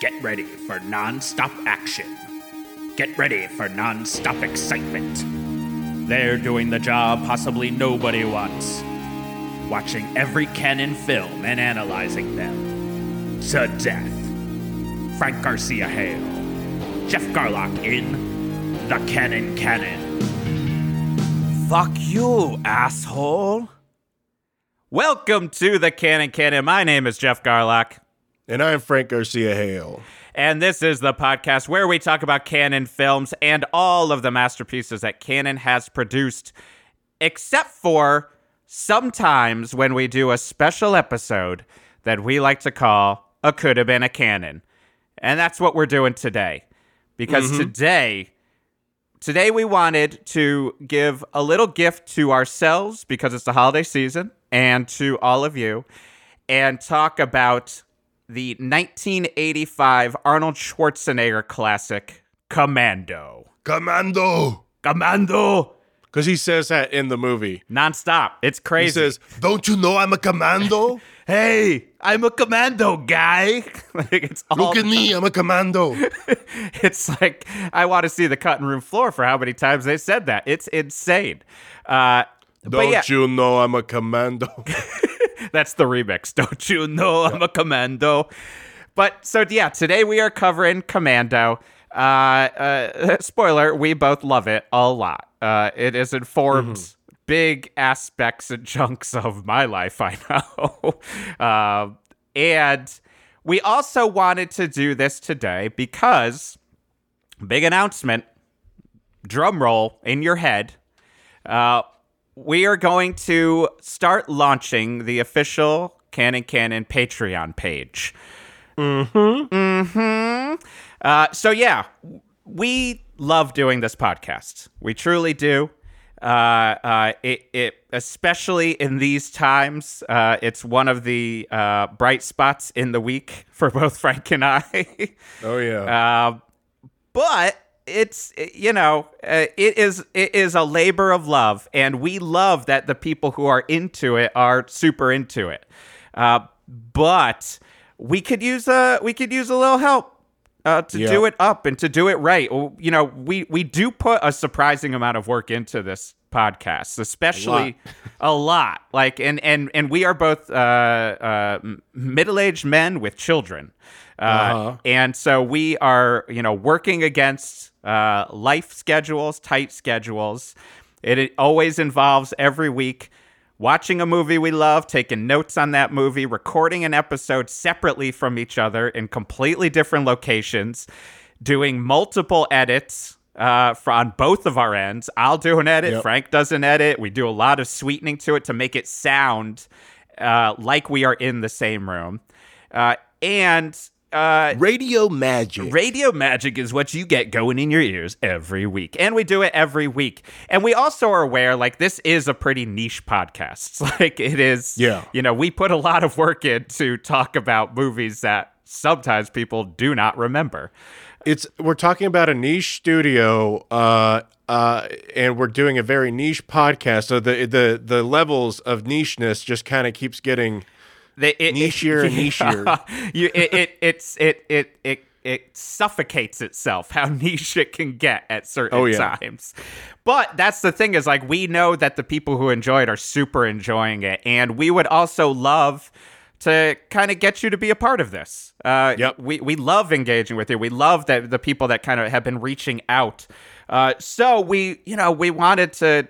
Get ready for non-stop action. Get ready for non-stop excitement. They're doing the job possibly nobody wants. Watching every cannon film and analyzing them. To death. Frank Garcia Hale. Geoff Garlock in The Cannon Canon. Fuck you, asshole. Welcome to the Cannon Canon. My name is Geoff Garlock, And I'm Frank Garcia Hale. and this is the podcast where we talk about Cannon films and all of the masterpieces that Cannon has produced, except for sometimes when we do a special episode that we like to call a Could Have Been a Cannon. And that's what we're doing today. Because mm-hmm. today, Today, we wanted to give a little gift to ourselves because it's the holiday season and to all of you and talk about the 1985 Arnold Schwarzenegger classic, Commando. Commando! Commando! Because he says that in the movie. Nonstop. It's crazy. He says, Don't you know I'm a commando? hey, I'm a commando guy. like it's all Look at me, I'm a commando. it's like I want to see the cutting room floor for how many times they said that. It's insane. Uh, Don't yeah, you know I'm a commando? That's the remix. Don't you know I'm a commando? But so yeah, today we are covering Commando. Uh, uh, spoiler: we both love it a lot. Uh, it has informed big aspects and chunks of my life. I know, um, and we also wanted to do this today because big announcement. Drum roll in your head. We are going to start launching the official Cannon Canon Patreon page. Mm-hmm. Mm-hmm. Uh, so yeah, we love doing this podcast. We truly do. Uh, uh, it, it especially in these times, uh, it's one of the uh, bright spots in the week for both Frank and I. oh, yeah. Uh, but it's you know uh, it is it is a labor of love, and we love that the people who are into it are super into it. Uh, but we could use a we could use a little help. Uh, to Yeah. do it up and to do it right, you know, we we do put a surprising amount of work into this podcast, especially a lot. Like, and and and we are both uh, uh, middle aged men with children. Uh, Uh-huh. And so we are, you know, working against uh, life schedules, tight schedules. It, it always involves every week watching a movie we love, taking notes on that movie, recording an episode separately from each other in completely different locations, doing multiple edits uh, for, on both of our ends. I'll do an edit, Yep. Frank does an edit. We do a lot of sweetening to it to make it sound uh, like we are in the same room. Uh, and uh, Radio magic. Radio magic is what you get going in your ears every week. And we do it every week. And we also are aware, like, this is a pretty niche podcast. Like, it is, Yeah. you know, we put a lot of work in to talk about movies that sometimes people do not remember. it's we're talking about a niche studio uh uh and we're doing a very niche podcast so the the the levels of nicheness just kind of keeps getting They, it, Nichier and nichier. you, it, it, it's, it, it, it, it suffocates itself how niche it can get at certain Oh, yeah. times. But that's the thing is like we know that the people who enjoy it are super enjoying it, and we would also love to kind of get you to be a part of this. Uh, Yep. We we love engaging with you. We love that the people that kind of have been reaching out. Uh, so we you know we wanted to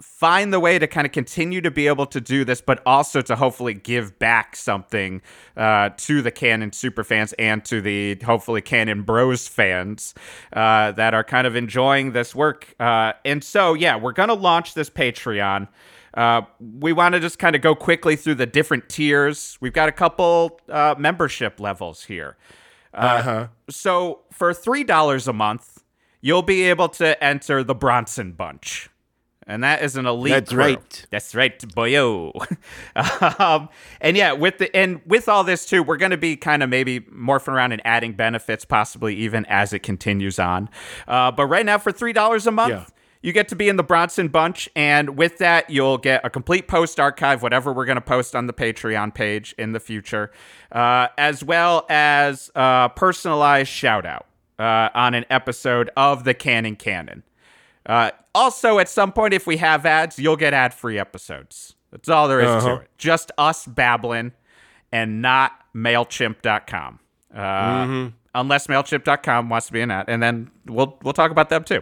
find the way to kind of continue to be able to do this, but also to hopefully give back something uh, to the Cannon super fans and to the hopefully Cannon Bros fans uh, that are kind of enjoying this work. Uh, and so, yeah, we're going to launch this Patreon. Uh, we want to just kind of go quickly through the different tiers. We've got a couple uh, membership levels here. uh-huh So for three dollars a month, you'll be able to enter the Bronson Bunch, and that is an elite. That's crew. right. That's right, boyo. um, and yeah, with the and with all this too, we're going to be kind of maybe morphing around and adding benefits, possibly even as it continues on. Uh, but right now, for three dollars a month. Yeah. you get to be in the Bronson Bunch, and with that, you'll get a complete post archive, whatever we're going to post on the Patreon page in the future, uh, as well as a personalized shout out uh, on an episode of the Cannon Canon. Uh, also, at some point, if we have ads, you'll get ad free episodes. That's all there is Uh-huh. to it. Just us babbling and not MailChimp.com. Uh, Unless MailChimp.com wants to be an ad. And then we'll, we'll talk about them too.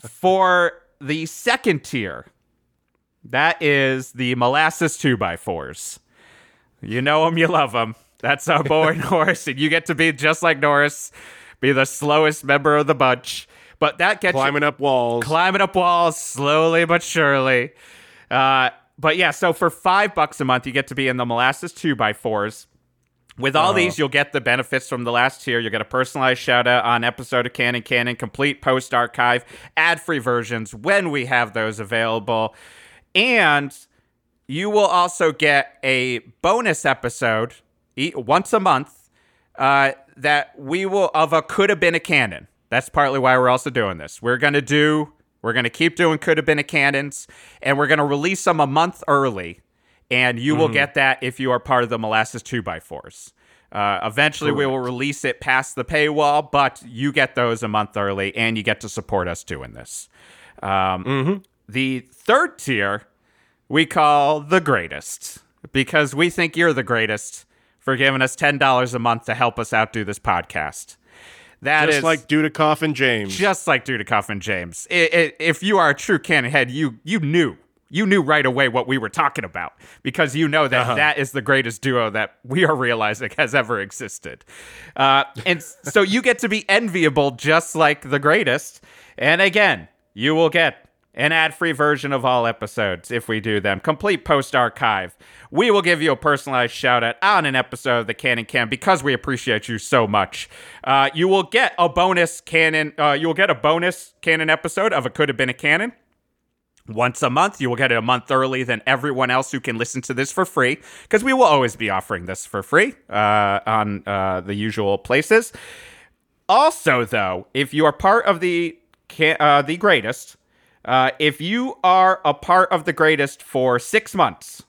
For the second tier, that is the molasses 2x4s. You know them, you love them. That's our boy Norris, and you get to be just like Norris, be the slowest member of the bunch. But that gets you Climbing up walls. climbing up walls slowly but surely. Uh, but yeah, so for five bucks a month, you get to be in the molasses two by fours. With all these, you'll get the benefits from the last tier. You'll get a personalized shout out on episode of Cannon Canon, complete post archive, ad free versions when we have those available. And you will also get a bonus episode once a month uh, that we will of a could have been a cannon. That's partly why we're also doing this. We're gonna do we're gonna keep doing could have been a Cannons, and we're gonna release them a month early, and you will get that if you are part of the molasses two by fours. Uh, eventually, we will release it past the paywall, but you get those a month early, and you get to support us doing this. Um, The third tier we call the greatest because we think you're the greatest for giving us $10 a month to help us outdo this podcast. That is Just like Dudikoff and James. just like Dudikoff and James. I i if you are a true cannon head, you you knew. You knew right away what we were talking about because you know that Uh-huh. that is the greatest duo that we are realizing has ever existed. Uh, and so you get to be enviable just like the greatest. And again, you will get an ad free version of all episodes if we do them, complete post archive. We will give you a personalized shout out on an episode of the Cannon Cam because we appreciate you so much. Uh, you will get a bonus cannon, uh, you will get a bonus cannon episode of a Could Have Been a Cannon once a month. You will get it a month early than everyone else who can listen to this for free because we will always be offering this for free uh, on uh, the usual places. Also, though, if you are part of the uh, the greatest, uh, if you are a part of the greatest for six months,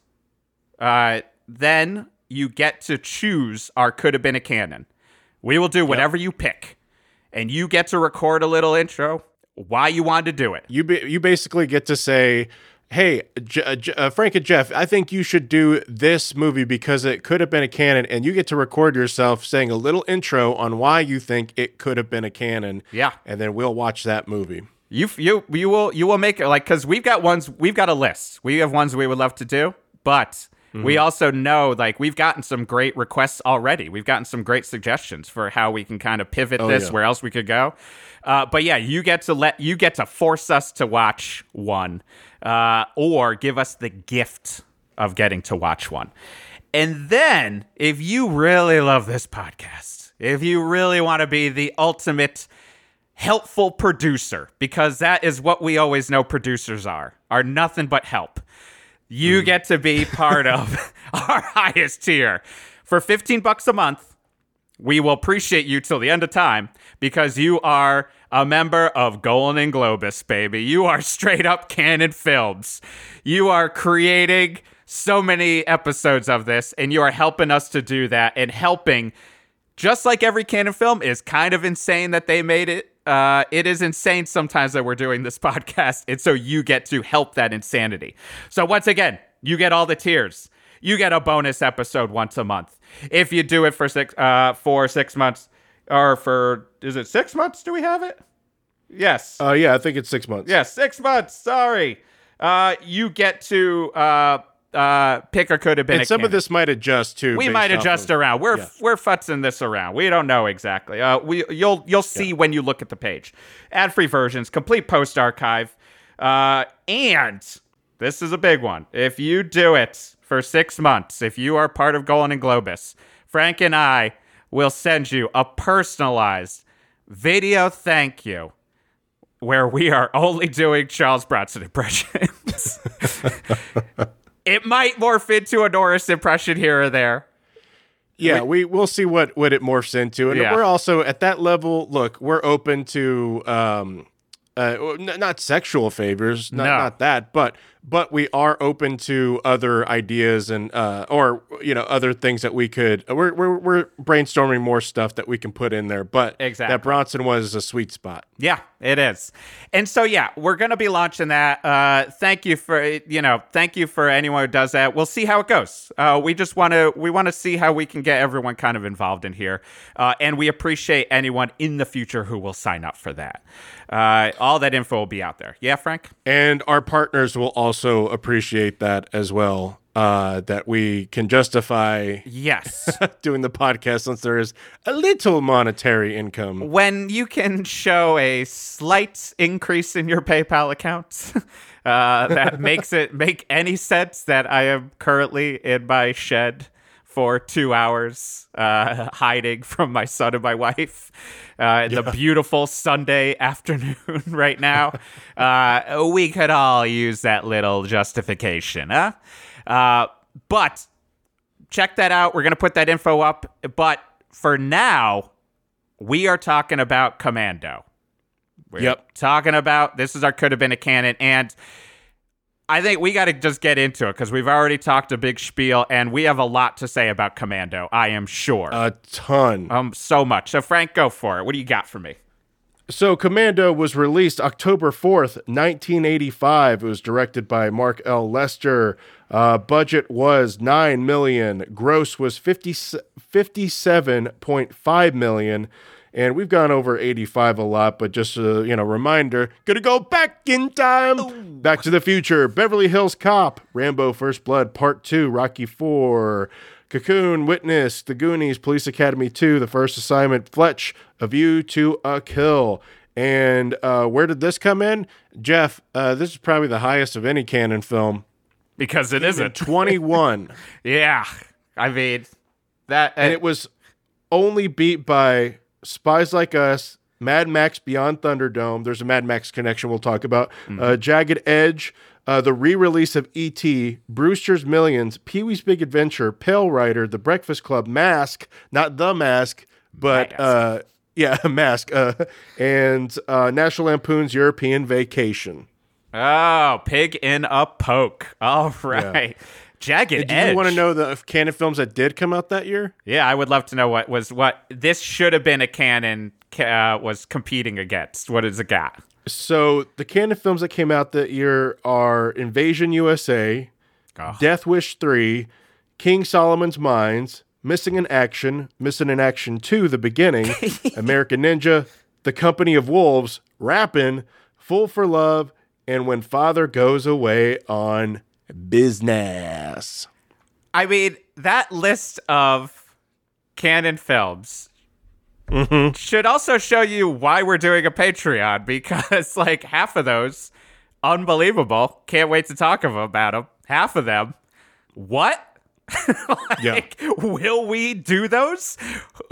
uh, then you get to choose our could have been a cannon. We will do whatever you pick, and you get to record a little intro why you wanted to do it. you be, you basically get to say, "Hey, J- uh, J- uh, Frank and Geoff, I think you should do this movie because it could have been a cannon," and you get to record yourself saying a little intro on why you think it could have been a cannon. Yeah. and then we'll watch that movie. You you you will you will make it like because we've got ones we've got a list. We have ones we would love to do, but we Mm-hmm. also know like we've gotten some great requests already. We've gotten some great suggestions for how we can kind of pivot this Oh, yeah. where else we could go. Uh, but yeah, you get to let you get to force us to watch one, uh, or give us the gift of getting to watch one. And then, if you really love this podcast, if you really want to be the ultimate helpful producer because that is what we always know producers are are nothing but help you hmm. get to be part of our highest tier for 15 bucks a month we will appreciate you till the end of time because you are a member of Golan Globus, baby. You are straight up cannon films. You are creating so many episodes of this, and you are helping us to do that and helping just like every cannon film is kind of insane that they made it. Uh, it is insane sometimes that we're doing this podcast, and so you get to help that insanity. So once again, you get all the tiers. You get a bonus episode once a month if you do it for six uh, for six months or for is it six months? Do we have it? Yes. Uh, yeah, I think it's six months. Yes, six months. Sorry. Uh, you get to uh, uh, picker could have been. and some of this might adjust too. we might adjust of- around. We're yeah. we're futzing this around. We don't know exactly. Uh, we you'll you'll see when you look at the page. Ad free versions, complete post archive, uh, and this is a big one. If you do it for six months, if you are part of Golan and Globus, Frank and I will send you a personalized video thank you. Where we are only doing Charles Bronson impressions. it might morph into a Norris impression here or there. Yeah, we we'll see what what it morphs into, and Yeah. we're also at that level. Look, we're open to um, uh, n- not sexual favors, not, No. not that, but but we are open to other ideas and uh, or you know other things that we could. We're we're we're brainstorming more stuff that we can put in there. But Exactly. that Bronson was a sweet spot. Yeah, it is. And so yeah, we're gonna be launching that. Uh, thank you for you know, thank you for anyone who does that. We'll see how it goes. Uh, we just want to we want to see how we can get everyone kind of involved in here, uh, and we appreciate anyone in the future who will sign up for that. Uh, all that info will be out there. Yeah, Frank. And our partners will also appreciate that as well. Uh, that we can justify Yes. doing the podcast since there is a little monetary income. when you can show a slight increase in your PayPal account, uh, that makes it make any sense that I am currently in my shed for two hours, uh, hiding from my son and my wife. Uh, The beautiful Sunday afternoon right now. Uh, we could all use that little justification, huh? Uh, but check that out. We're going to put that info up. But for now, we are talking about Commando. We're Yep. talking about this is our could have been a cannon, and I think we got to just get into it because we've already talked a big spiel, and we have a lot to say about Commando. I am sure. A ton. um, so much. So Frank, go for it. What do you got for me? So, Commando was released October 4th, 1985. It was directed by Mark L. Lester. Uh, budget was 9 million. Gross was 50, 57.5 million. And we've gone over 85 a lot, but just a you know reminder, gonna go back in time. Back to the Future, Beverly Hills Cop, Rambo First Blood Part 2, Rocky 4, Cocoon, Witness, The Goonies, Police Academy 2, The First Assignment, Fletch, A View to a Kill. And uh, where did this come in? Geoff, uh, this is probably the highest of any cannon film. Because it isn't. 21. yeah. I mean, that. and it was only beat by Spies Like Us, Mad Max Beyond Thunderdome. There's a Mad Max connection we'll talk about. Uh, Jagged Edge, uh, the re-release of E.T., Brewster's Millions, Pee Wee's Big Adventure, Pale Rider, The Breakfast Club, Mask, not The Mask, but Mask. uh, yeah, Mask, uh, and uh, National Lampoon's European Vacation. oh, pig in a poke. All right. Jagged Do Edge. you want to know the cannon films that did come out that year? Yeah, I would love to know what was what this should have been a cannon uh, was competing against. What is it got? So the cannon films that came out that year are Invasion USA, Oh. Death Wish 3, King Solomon's Mines, Missing in Action, Missing in Action 2, The Beginning, American Ninja, The Company of Wolves, Rappin', Fool for Love, and When Father Goes Away on Business. I mean, that list of cannon films mm-hmm. should also show you why we're doing a Patreon because, like, half of those, unbelievable. Can't wait to talk about them. Half of them, what? like, will we do those?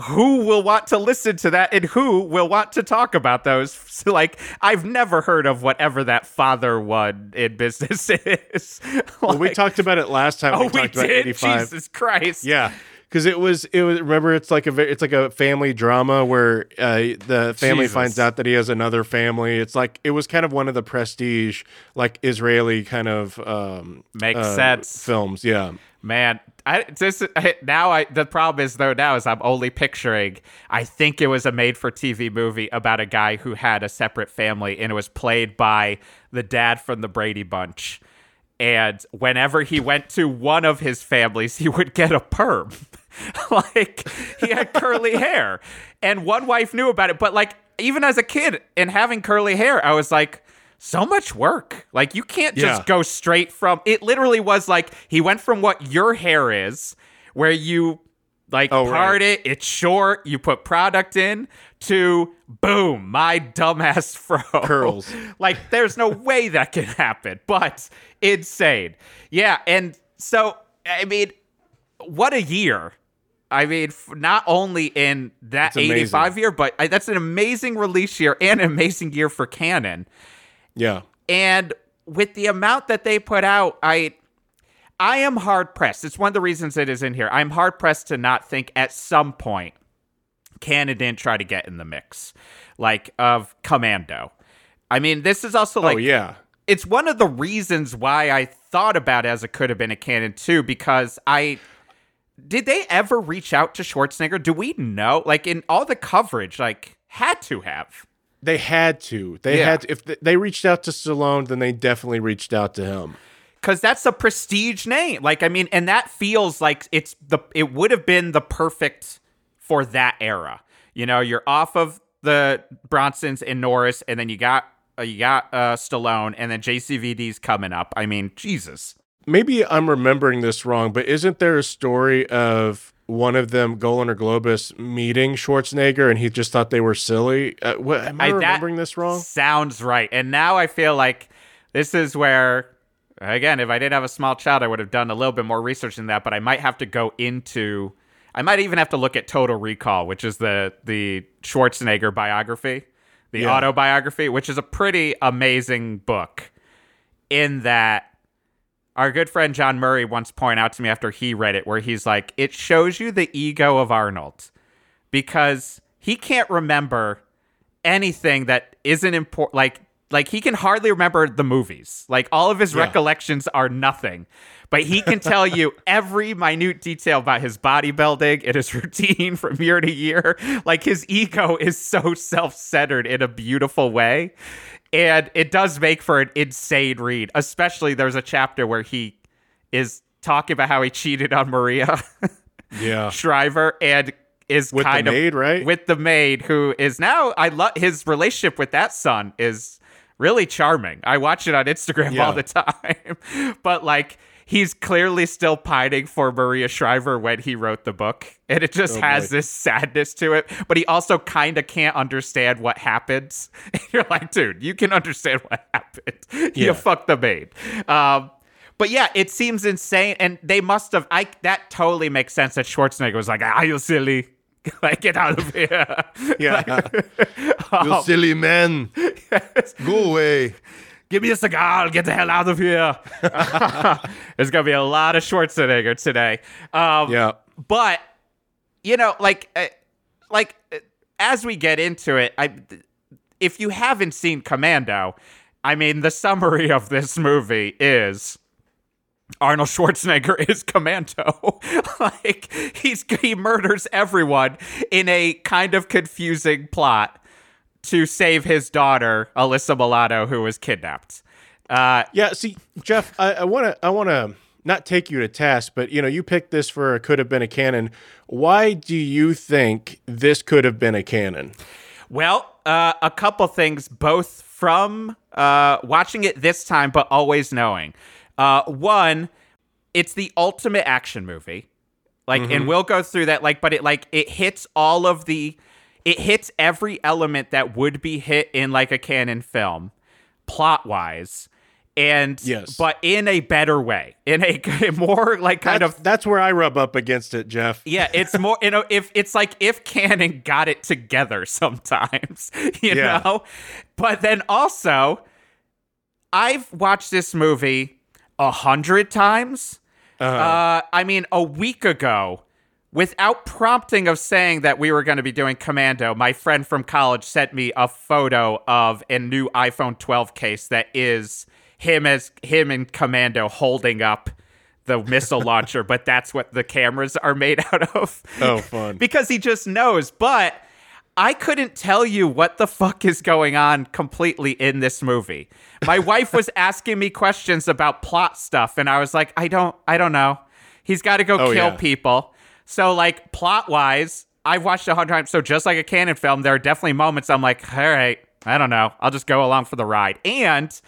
Who will want to listen to that and who will want to talk about those? So, like, I've never heard of whatever that father one in business is. Well, we talked about it last time. Oh, we we talked about did. 85. Jesus Christ! Yeah, because it was it was. Remember, it's like a it's like a family drama where uh, the family Jesus. finds out that he has another family. It's like it was kind of one of the prestige like Israeli kind of um, Makes uh, sense. films. Yeah, Man, I this I, now I the problem is though now is I'm only picturing I think it was a made for TV movie about a guy who had a separate family and it was played by the dad from the Brady Bunch. And whenever he went to one of his families, he would get a perm. like he had curly hair. And one wife knew about it, but like even as a kid and having curly hair, I was like so much work. Like you can't just Yeah. go straight from it literally was like he went from what your hair is where you like Oh, part right. it, it's short, you put product in to boom, my dumbass fro. Curls. like there's no way that can happen, but insane. Yeah, and so I mean, what a year. I mean, not only in that 85 year, but I, that's an amazing release year and an amazing year for Cannon. Yeah. And with the amount that they put out, I I am hard pressed. It's one of the reasons it is in here. I'm hard pressed to not think at some point Cannon didn't try to get in the mix, like of Commando. I mean, this is also oh, like oh yeah. it's one of the reasons why I thought about it as it could have been a cannon too, because I did they ever reach out to Schwarzenegger? Do we know? Like in all the coverage, like had to have. They had to. They Yeah. had to, if they reached out to Stallone, then they definitely reached out to him. Cause that's a prestige name. Like, I mean, and that feels like it's the it would have been the perfect for that era. You know, you're off of the Bronsons and Norris, and then you got uh, you got uh, Stallone, and then JCVD's coming up. I mean, Jesus. Maybe I'm remembering this wrong, but isn't there a story of one of them, Golan or Globus, meeting Schwarzenegger and he just thought they were silly? Uh, what, am I, that remembering this wrong? Sounds right. And now I feel like this is where, again, if I didn't have a small child, I would have done a little bit more research in that. But I might have to go into, I might even have to look at Total Recall, which is the the Schwarzenegger biography, the Yeah. autobiography, which is a pretty amazing book. In that, our good friend John Murray once pointed out to me after he read it, where he's like, it shows you the ego of Arnold because he can't remember anything that isn't important like like he can hardly remember the movies. Like all of his Yeah. recollections are nothing. But he can tell you every minute detail about his bodybuilding and his routine from year to year. Like his ego is so self-centered in a beautiful way and it does make for an insane read especially there's a chapter where he is talking about how he cheated on maria Yeah. Shriver and is With the kind of maid, right? with the maid who is now I love his relationship with that son is really charming. I watch it on Instagram Yeah. all the time. but like he's clearly still pining for Maria Shriver when he wrote the book. And it just Oh, has boy. this sadness to it. But he also kind of can't understand what happens. You're like, dude, you can understand what happened. Yeah. You fucked the maid. Um, but yeah, it seems insane, and they must have. I that totally makes sense that Schwarzenegger was like, "Are you silly? like, get out of here!" Yeah. Oh, you silly man. Go away. Give me a cigar. I'll Get the hell out of here. There's gonna be a lot of Schwarzenegger today. Um, Yeah. but you know, like, uh, like uh, as we get into it, I, if you haven't seen Commando, I mean, the summary of this movie is. Arnold Schwarzenegger is Commando. like he's he murders everyone in a kind of confusing plot to save his daughter Alyssa Milano, who was kidnapped. Uh, Yeah, see, Geoff, I want to, I want to not take you to task, but you know, you picked this for could have been a cannon. Why do you think this could have been a cannon? Well, uh, a couple things, both from uh, watching it this time, but always knowing. Uh, one, it's the ultimate action movie. Like, and we'll go through that. Like, but it like it hits all of the, it hits every element that would be hit in like a cannon film, plot wise, and Yes. but in a better way, in a more like kind That's, of that's where I rub up against it, Geoff. yeah, it's more you know if it's like if Cannon got it together sometimes, you Yeah. know. But then also, I've watched this movie a hundred times. Uh-huh. Uh, I mean, a week ago, without prompting of saying that we were going to be doing Commando, my friend from college sent me a photo of a new iPhone 12 case that is him as him in Commando holding up the missile launcher, but that's what the cameras are made out of. Oh, fun. because he just knows. But I couldn't tell you what the fuck is going on completely in this movie. My wife was asking me questions about plot stuff, and I was like, I don't, I don't know. He's got to go Oh, kill yeah. people. So, like, plot wise, I've watched a hundred times. So, just like a cannon film, there are definitely moments I'm like, all right, I don't know. I'll just go along for the ride. And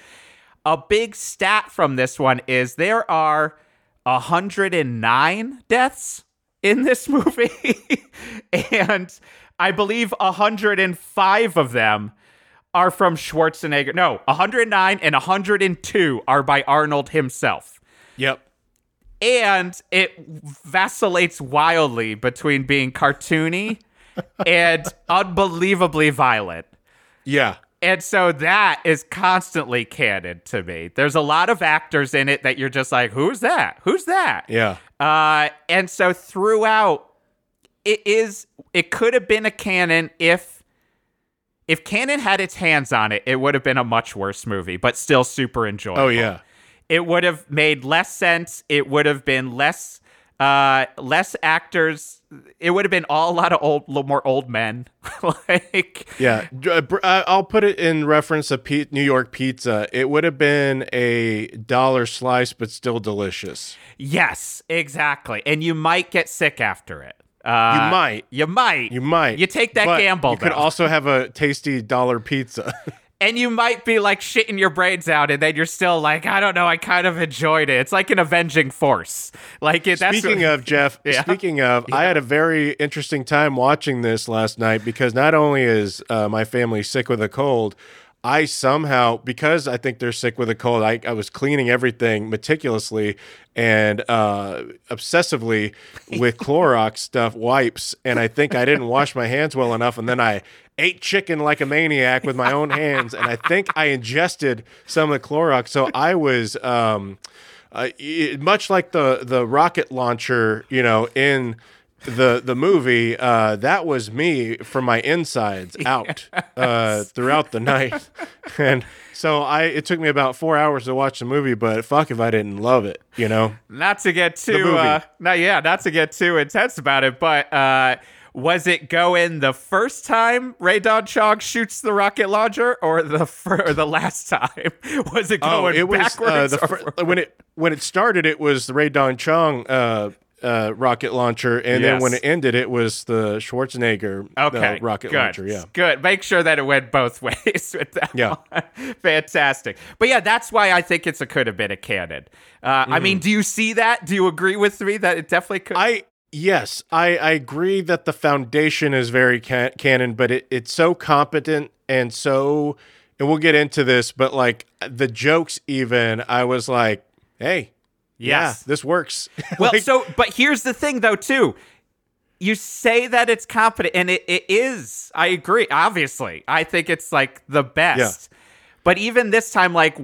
a big stat from this one is there are 109 deaths in this movie. and I believe 105 of them are from Schwarzenegger. No, 109 and 102 are by Arnold himself. Yep. And it vacillates wildly between being cartoony and unbelievably violent. Yeah. And so that is constantly cannon to me. There's a lot of actors in it that you're just like, who's that? Who's that? Yeah. Uh, and so throughout, it is. It could have been a cannon if if Cannon had its hands on it, it would have been a much worse movie, but still super enjoyable. Oh yeah. It would have made less sense. It would have been less uh less actors. It would have been all a lot of old little more old men. like Yeah, uh, uh, I'll put it in reference to New York pizza. It would have been a dollar slice, but still delicious. yes, exactly. And you might get sick after it. Uh, You might. You might. You might. You take that but gamble. You could also have a tasty dollar pizza. and you might be like shitting your brains out, and then you're still like, I don't know, I kind of enjoyed it. It's like an avenging force. Like it, that's Speaking of Jeff, Yeah. speaking of, I had a very interesting time watching this last night because not only is uh, my family sick with a cold, I somehow because I think they're sick with a cold, I, I was cleaning everything meticulously and uh, obsessively with Clorox stuff wipes, and I think I didn't wash my hands well enough, and then I ate chicken like a maniac with my own hands, and I think I ingested some of the Clorox, so I was. Um, uh, it, much like the the rocket launcher, you know, in the the movie, uh, that was me from my insides out uh, throughout the night, and so I it took me about four hours to watch the movie, but fuck if I didn't love it, you know. not to get too uh not yeah not to get too intense about it but uh was it going the first time Rae Dawn Chong shoots the rocket launcher, or the fir- or the last time? Was it Oh, going it was uh, backwards? the or fir- when it when it started, it was the Rae Dawn Chong. Uh, uh, rocket launcher, and then when it ended, it was the Schwarzenegger uh, Okay, rocket good, launcher. Yeah, good. Make sure that it went both ways with that. Yeah. fantastic. But yeah, that's why I think it's a could have been a cannon. Uh, I mean, do you see that? Do you agree with me that it definitely could? Mm-hmm. I yes, I, I agree that the foundation is very ca- cannon, but it, it's so competent and so, and we'll get into this, but like the jokes, even I was like, hey, Yes. yeah, this works. Well, Like, so but here's the thing though too. You say that it's competent and it, it is. I agree. Obviously. I think it's like the best. But even this time like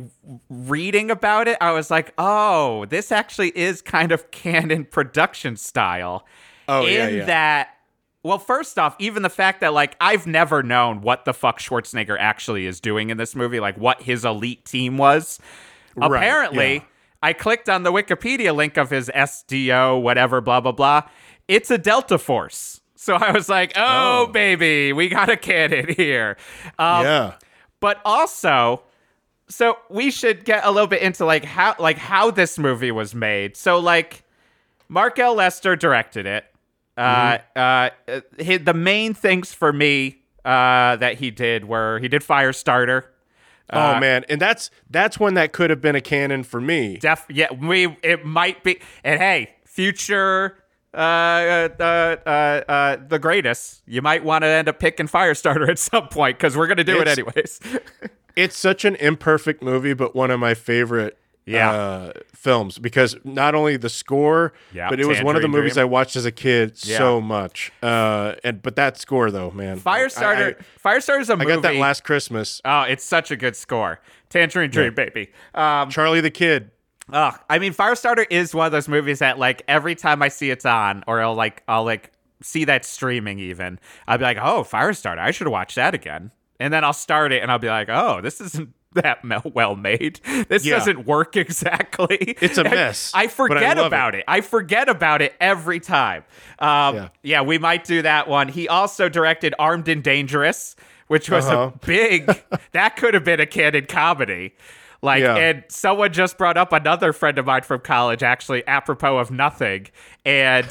reading about it, I was like, "Oh, this actually is kind of cannon production style." Oh, in yeah, yeah. that well, first off, even the fact that like I've never known what the fuck Schwarzenegger actually is doing in this movie, like what his elite team was. Right, Apparently, yeah. I clicked on the Wikipedia link of his SDO, whatever, blah, blah, blah. It's a Delta Force. So I was like, oh, Oh. baby, we got a cannon here. Um, yeah, But also, so we should get a little bit into like how like how this movie was made. So like Mark L. Lester directed it. Uh, uh, uh, he, the main things for me uh, that he did were he did Firestarter. Uh, oh man, and that's that's when that could have been a cannon for me. Def yeah, we it might be. And hey, future uh uh uh, uh, uh the greatest. You might want to end up picking Firestarter at some point because we're gonna do it anyways. It's such an imperfect movie, but one of my favorite Yeah. uh, films because not only the score, Yeah, but it was one of the movies Dream. I watched as a kid Yeah. so much. Uh, and but that score though, man, Firestarter. I, Firestarter's a I, movie. I got that last Christmas. Oh, it's such a good score. Tangerine Dream, baby. Um, Charlie the Kid. ugh, I mean, Firestarter is one of those movies that, like, every time I see it's on, or I'll like, I'll like see that streaming. Even I'll be like, oh, Firestarter, I should watch that again. And then I'll start it, and I'll be like, oh, this isn't that well made. This Yeah. doesn't work exactly. It's a mess, I I forget love about it. I forget about it every time. Um, Yeah. yeah, we might do that one. He also directed Armed and Dangerous, which was Uh-huh. a big. that could have been a cannon comedy. Like, Yeah. and someone just brought up another friend of mine from college, actually, apropos of nothing, and.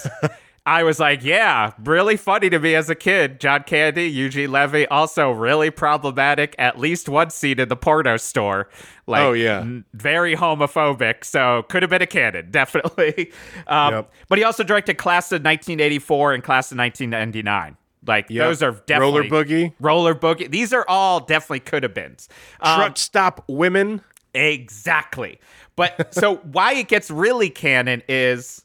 I was like, yeah, really funny to me as a kid. John Candy, Eugene Levy, also really problematic. At least one scene in the porno store. Like, Oh, yeah. n- very homophobic. So could have been a cannon, definitely. Um, Yep. But he also directed Class of 1984 and Class of 1999. Like Yep. those are definitely Roller Boogie. Roller Boogie. These are all definitely could have been. Um, Truck Stop Women. Exactly. But so why it gets really canon is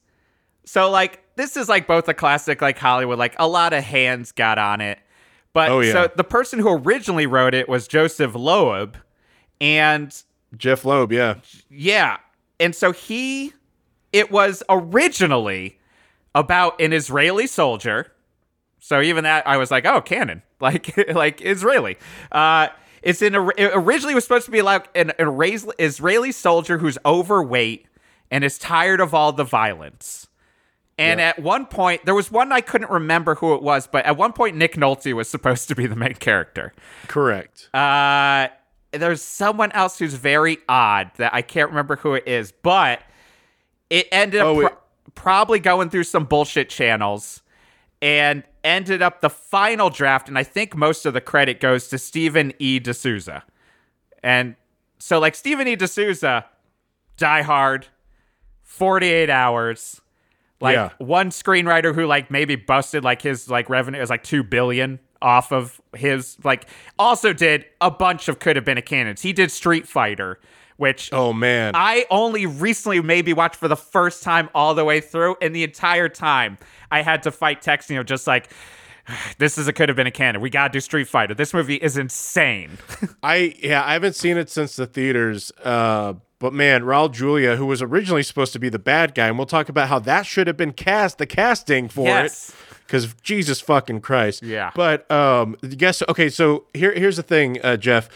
so like this is like both a classic like Hollywood, like a lot of hands got on it. But Oh, yeah. so the person who originally wrote it was Joseph Loeb. And Jeph Loeb. Yeah. yeah. And so he it was originally about an Israeli soldier. So even that, I was like, oh, cannon, like like Israeli. Uh, it's in a, it originally was supposed to be like an, an Israeli soldier who's overweight and is tired of all the violence. And at one point, there was one I couldn't remember who it was, but at one point, Nick Nolte was supposed to be the main character. Correct. Uh, there's someone else who's very odd that I can't remember who it is, but it ended up Oh, pro- it- probably going through some bullshit channels and ended up the final draft. And I think most of the credit goes to Stephen E. D'Souza. And so, like, Stephen E. D'Souza, Die Hard, 48 hours. Like Yeah. one screenwriter who like maybe busted like his like revenue is like two billion off of his like also did a bunch of could have been a cannons. He did Street Fighter, which Oh man. I only recently maybe watched for the first time all the way through, and the entire time I had to fight texting of just like, this is a could have been a cannon. We gotta do Street Fighter. This movie is insane. I yeah, I haven't seen it since the theaters. Uh, but man, Raul Julia, who was originally supposed to be the bad guy, and we'll talk about how that should have been cast, the casting for Yes. it. Because Jesus fucking Christ. Yeah. But um, guess okay. So here here's the thing, uh, Geoff.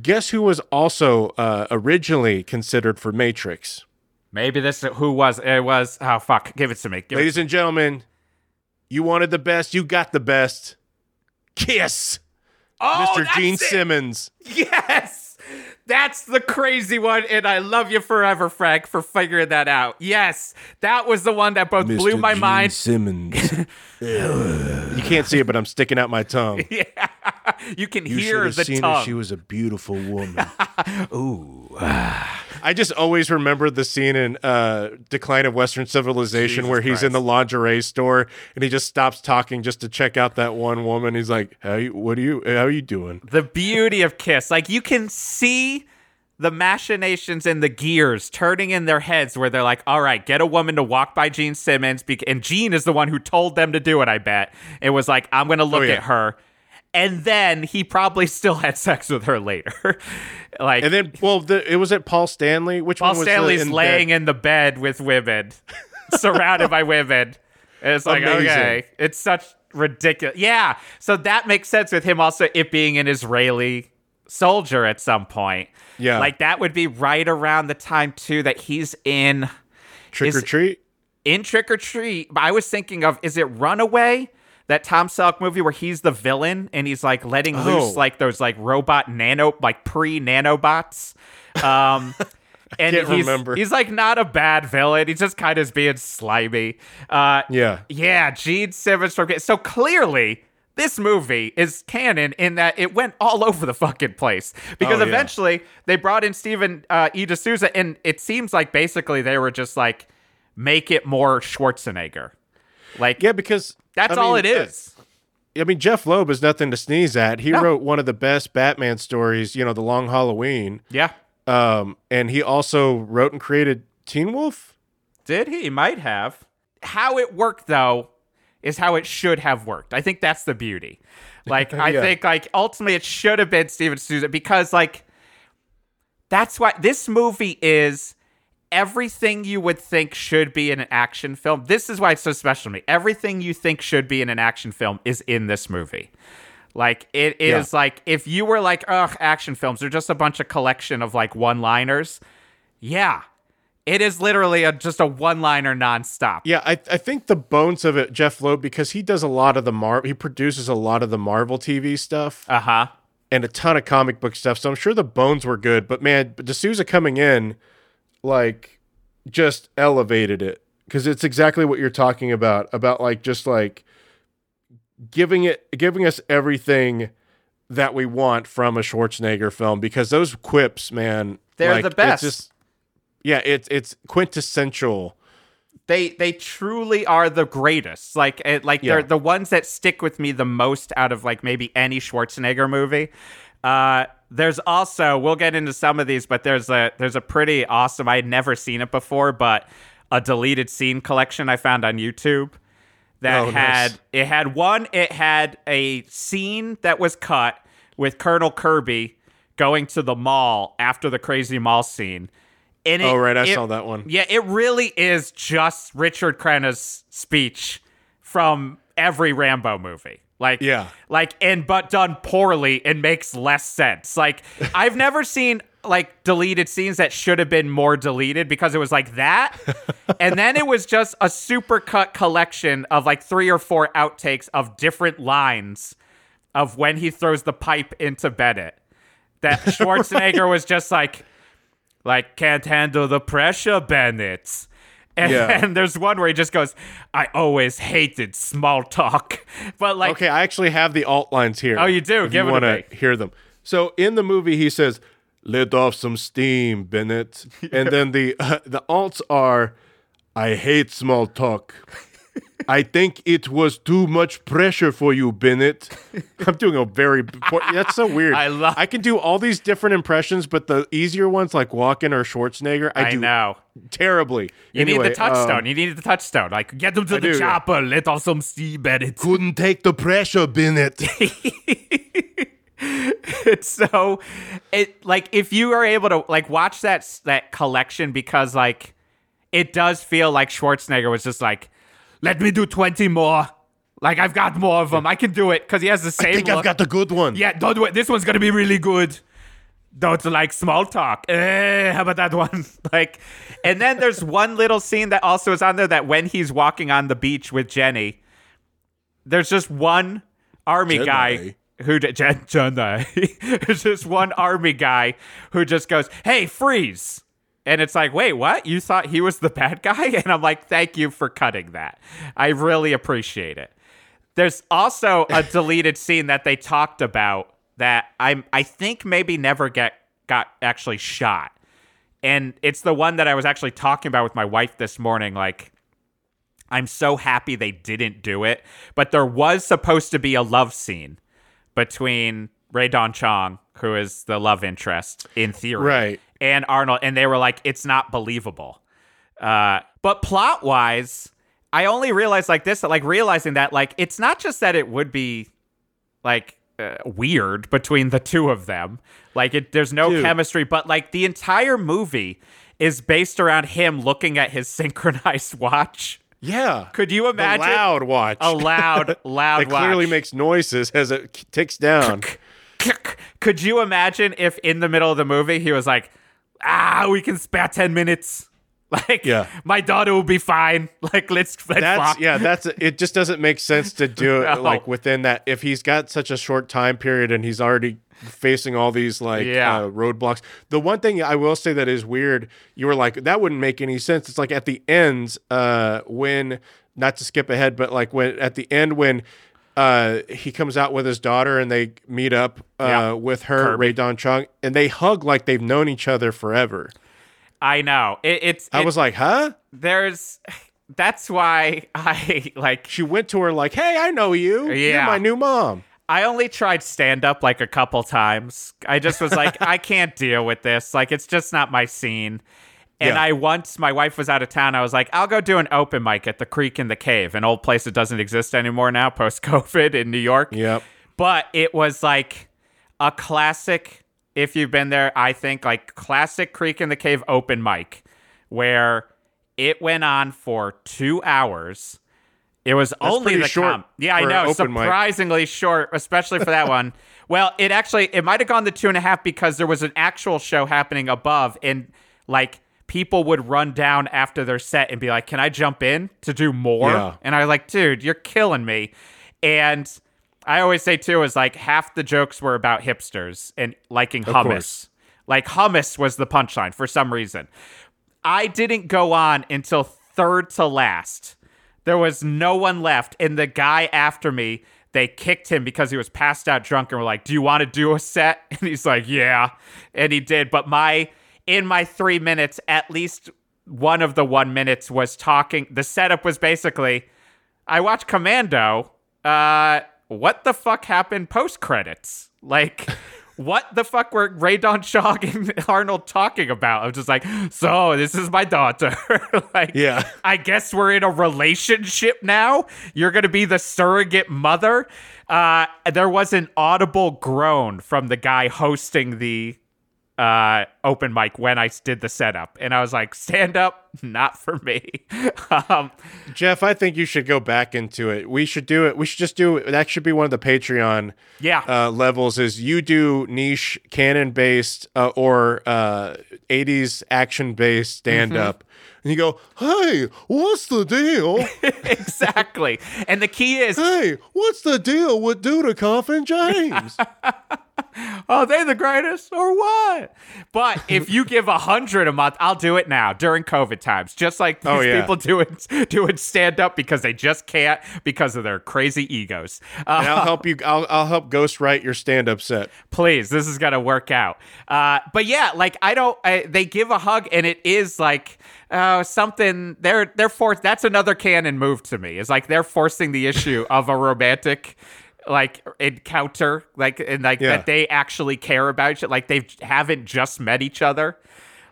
Guess who was also uh, originally considered for Matrix? maybe this who was it was oh fuck, give it to me. Give Ladies and gentlemen, you wanted the best, you got the best. Kiss, oh, Mr. Gene it. Simmons. Yes. That's the crazy one, and I love you forever, Frank, for figuring that out. Yes, that was the one that both blew my mind. Simmons. you can't see it, but I'm sticking out my tongue. Yeah, you can You hear have the seen tongue. her. She was a beautiful woman. Ooh. I just always remember the scene in uh, Decline of Western Civilization Jesus where he's in the lingerie store and he just stops talking just to check out that one woman. He's like, "How you? What are you? How are you doing?" the beauty of Kiss. Like you can see the machinations and the gears turning in their heads where they're like, all right, get a woman to walk by Gene Simmons. And Gene is the one who told them to do it, I bet. It was like, I'm going to look Oh, yeah. at her. And then he probably still had sex with her later. like, And then, well, the, it was at Paul Stanley. Which Paul one was the- Stanley's in laying bed? in the bed with women, surrounded by women. And it's like, Amazing. okay, it's such ridiculous. Yeah. So that makes sense with him also it being an Israeli soldier at some point. Yeah. Like that would be right around the time too that he's in Trick or treat. in Trick or Treat. But I was thinking of is it Runaway? That Tom Selleck movie where he's the villain and he's like letting Oh. loose like those like robot nano like pre nanobots. Um and he's, remember. he's like not a bad villain. He's just kind of being slimy. Uh Yeah. yeah, Gene Simmons from so clearly this movie is canon in that it went all over the fucking place because Oh, yeah. eventually they brought in Steven uh, E. de Souza and it seems like basically they were just like make it more Schwarzenegger, like Yeah, because that's I all mean, it is. uh, I mean, Jeph Loeb is nothing to sneeze at. He No. wrote one of the best Batman stories, you know, The Long Halloween. yeah, Um, and he also wrote and created Teen Wolf. did he? Might have. How it worked though is how it should have worked. I think that's the beauty. Like I think like ultimately it should have been Steven Souza because like that's why this movie is everything you would think should be in an action film. This is why it's so special to me. Everything you think should be in an action film is in this movie. Like it is like if you were like, ugh, action films are just a bunch of collection of like one-liners. Yeah. It is literally a, just a one-liner nonstop. Yeah, I, I think the bones of it, Jeph Loeb, because he does a lot of the Mar, he produces a lot of the Marvel TV stuff Uh-huh. and a ton of comic book stuff. So I'm sure the bones were good, but man, de Souza coming in, like, just elevated it because it's exactly what you're talking about about like just like giving it giving us everything that we want from a Schwarzenegger film because those quips, man, They're like, the it's best. just- yeah, it's it's quintessential. they they truly are the greatest. Like it, like Yeah. they're the ones that stick with me the most out of like maybe any Schwarzenegger movie. Uh, there's also we'll get into some of these, but there's a there's a pretty awesome. I had never seen it before, but a deleted scene collection I found on YouTube that Oh, nice. had it had one. It had a scene that was cut with Colonel Kirby going to the mall after the crazy mall scene. And it, Oh, right, I it- saw that one. yeah, it really is just Richard Crenna's speech from every Rambo movie. Like Yeah. like and but done poorly and makes less sense. Like I've never seen like deleted scenes that should have been more deleted because it was like that and then it was just a super cut collection of like three or four outtakes of different lines of when he throws the pipe into Bennett. That Schwarzenegger was just like like can't handle the pressure, Bennett. And, Yeah. and there's one where he just goes, I always hated small talk. But like Okay, I actually have the alt lines here. Oh, you do? If Give you it to hear them. So in the movie, he says, "Let off some steam, Bennett," and then the uh, the alts are, "I hate small talk." I think it was too much pressure for you, Bennett. I'm doing a very that's so weird. I love- I can do all these different impressions, but the easier ones like Walken or Schwarzenegger, I, I do know. terribly. You Anyway, need the touchstone. um, you need the touchstone. Like get them to the do, yeah. Let off some steam, Bennett. couldn't take the pressure, Bennett. it's so it like if you are able to like watch that that collection because like it does feel like Schwarzenegger was just like, let me do twenty more. Like I've got more of them. I can do it because he has the same. I think look. I've got the good one. Yeah, don't do it. This one's gonna be really good. Don't like small talk. Eh, how about that one? like, and then there's one little scene that also is on there that when he's walking on the beach with Jenny, there's just one army guy who Jen, Jedi. there's just one army guy who just goes, "Hey, freeze!" And it's like, wait, what? You thought he was the bad guy? And I'm like, thank you for cutting that. I really appreciate it. There's also a deleted scene that they talked about that I'm I think maybe never get got actually shot. And it's the one that I was actually talking about with my wife this morning like I'm so happy they didn't do it, but there was supposed to be a love scene between Rae Dawn Chong, who is the love interest in theory, Right. And Arnold, and they were like, it's not believable. Uh, but plot wise, I only realized like this, like realizing that like it's not just that it would be like uh, weird between the two of them, like it, there's no Dude. chemistry, but like the entire movie is based around him looking at his synchronized watch. Yeah. Could you imagine loud watch. a loud, loud It clearly makes noises as it ticks down. Could you imagine if in the middle of the movie he was like, "Ah, we can spare ten minutes. Like, Yeah. my daughter will be fine. Like, let's let's That's rock." yeah. That's it. Just doesn't make sense to do it No. like within that. If he's got such a short time period and he's already facing all these like Yeah. uh, roadblocks. The one thing I will say that is weird, you were like that wouldn't make any sense. It's like at the end, uh, when not to skip ahead, but like when at the end when. Uh, he comes out with his daughter and they meet up uh, Yeah. with her, Kirby. Rae Dawn Chong, and they hug like they've known each other forever. I know. It, it's I it- was like, huh? there's. That's why I like. She went to her like, hey, I know you. You're my new mom. I only tried stand up like a couple times. I just was like, I can't deal with this. Like, it's just not my scene. And Yeah. I once, my wife was out of town. I was like, I'll go do an open mic at the Creek and the Cave, an old place that doesn't exist anymore now, post COVID in New York. Yep. But it was like a classic, if you've been there, I think, like classic Creek and the Cave open mic where it went on for two hours. It was only the short com- Yeah, I know. open mic. Surprisingly short, especially for that one. Well, it actually it might have gone to two and a half because there was an actual show happening above, and like people would run down after their set and be like, "Can I jump in to do more?" Yeah. And I was like, "Dude, you're killing me." And I always say too is like half the jokes were about hipsters and liking hummus. course. Like hummus was the punchline for some reason. I didn't go on until third to last. There was no one left, and the guy after me, they kicked him because he was passed out drunk and were like, "Do you want to do a set?" And he's like, "Yeah," and he did. But my in my three minutes, at least one of the one minutes was talking. The setup was basically, I watched Commando. Uh, what the fuck happened post credits? Like, what the fuck were Rae Dawn Chong and Arnold talking about? I'm just like, so this is my daughter. like, Yeah. I guess we're in a relationship now. You're gonna be the surrogate mother. Uh, there was an audible groan from the guy hosting the uh, open mic when I did the setup, and I was like, stand up, not for me. um, Geoff, I think you should go back into it. We should do it. We should just do that. Should be one of the Patreon Yeah. uh, levels. Is you do niche cannon based uh, or uh, 80s action based stand up, and you go, "Hey, what's the deal? exactly. And the key is, hey, what's the deal with Dudikoff and James?" are they the greatest or what? But if you give a hundred a month, I'll do it now during COVID times, just like these Oh, yeah. people doing doing stand up because they just can't because of their crazy egos. Uh, I'll help you. I'll, I'll help ghost write your stand up set. please this is gonna work out uh but yeah like i don't I, they give a hug and it is like uh something they're they're forced that's another cannon move to me is like they're forcing the issue of a romantic like encounter like and like Yeah. that they actually care about each like they haven't just met each other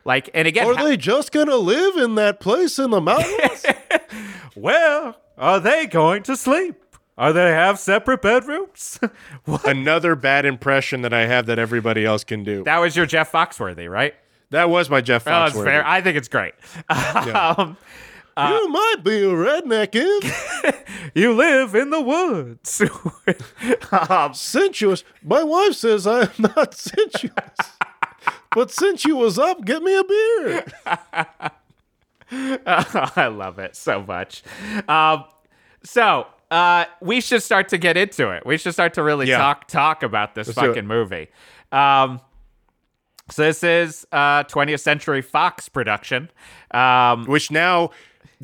like and again Are ha- they just gonna live in that place in the mountains? where are they going to sleep are they have separate bedrooms? Another bad impression that I have that everybody else can do. that was your jeff foxworthy right That was my Jeff Oh, Foxworthy. fair. I think it's great. um, you might be a redneck in you live in the woods. um, sensuous. My wife says I am not sensuous. but since you was up, get me a beer. I love it so much. Um, so uh, we should start to get into it. We should start to really Yeah. talk talk about this Let's fucking movie. Um, so this is uh, 20th Century Fox production. Um, Which now,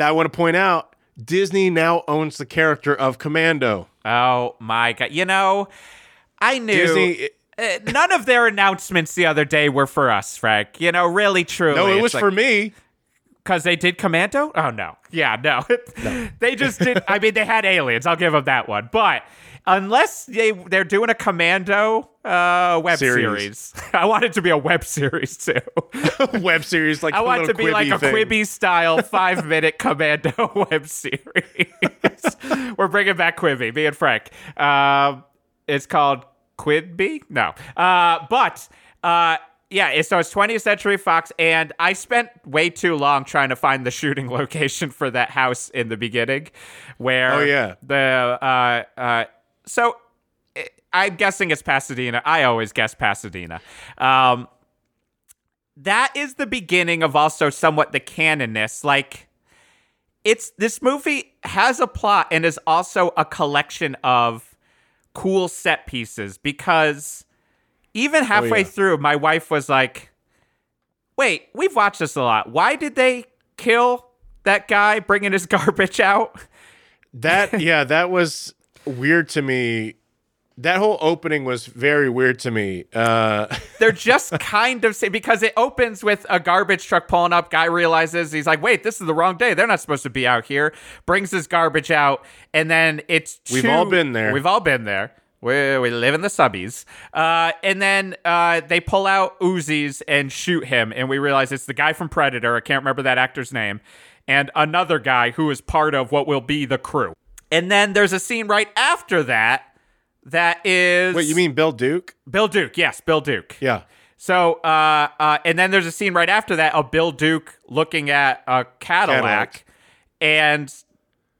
I want to point out, Disney now owns the character of Commando. oh my god! You know, I knew. Disney. uh, none of their announcements the other day were for us, Frank. You know, really, truly. No, it was like- for me. Because they did Commando? Oh, no. Yeah, no. they just did. I mean, they had aliens. I'll give them that one. But unless they, they're doing a Commando uh, web Series. series, I want it to be a web series, too. Web series like I want it to be like a Quibi style five minute Commando web series. We're bringing back Quibi, me and Frank. Um, it's called Quibi. No. Uh, but uh, yeah, so it's 20th Century Fox, and I spent way too long trying to find the shooting location for that house in the beginning, where Oh, yeah. the uh, uh, so. eh, I'm guessing it's Pasadena. I always guess Pasadena. Um, that is the beginning of also somewhat the canonness. Like, it's this movie has a plot and is also a collection of cool set pieces because even halfway yeah. through, my wife was like, Wait, we've watched this a lot. Why did they kill that guy bringing his garbage out? That yeah, that was weird to me. That whole opening was very weird to me. Uh, They're just kind of say because it opens with a garbage truck pulling up. Guy realizes he's like, "Wait, this is the wrong day. They're not supposed to be out here." Brings his garbage out, and then it's We've all been there. We've all been there. We we live in the subbies, uh, and then uh, they pull out Uzis and shoot him, and we realize it's the guy from Predator. I can't remember that actor's name, and another guy who is part of what will be the crew. And then there's a scene right after that that is wait, you mean Bill Duke? Bill Duke? Yes, Bill Duke. Yeah. So, uh, uh, and then there's a scene right after that of Bill Duke looking at a Cadillac, Cadillac. and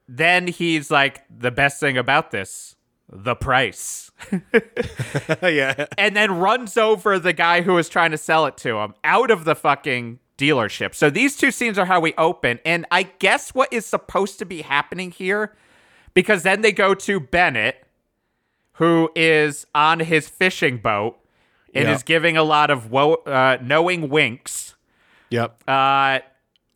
then he's like, "The best thing about this, the price," yeah. and then runs over the guy who was trying to sell it to him out of the fucking dealership. So these two scenes are how we open, and I guess what is supposed to be happening here, because then they go to Bennett, who is on his fishing boat and Yeah. is giving a lot of wo- uh, knowing winks. Yep. Uh,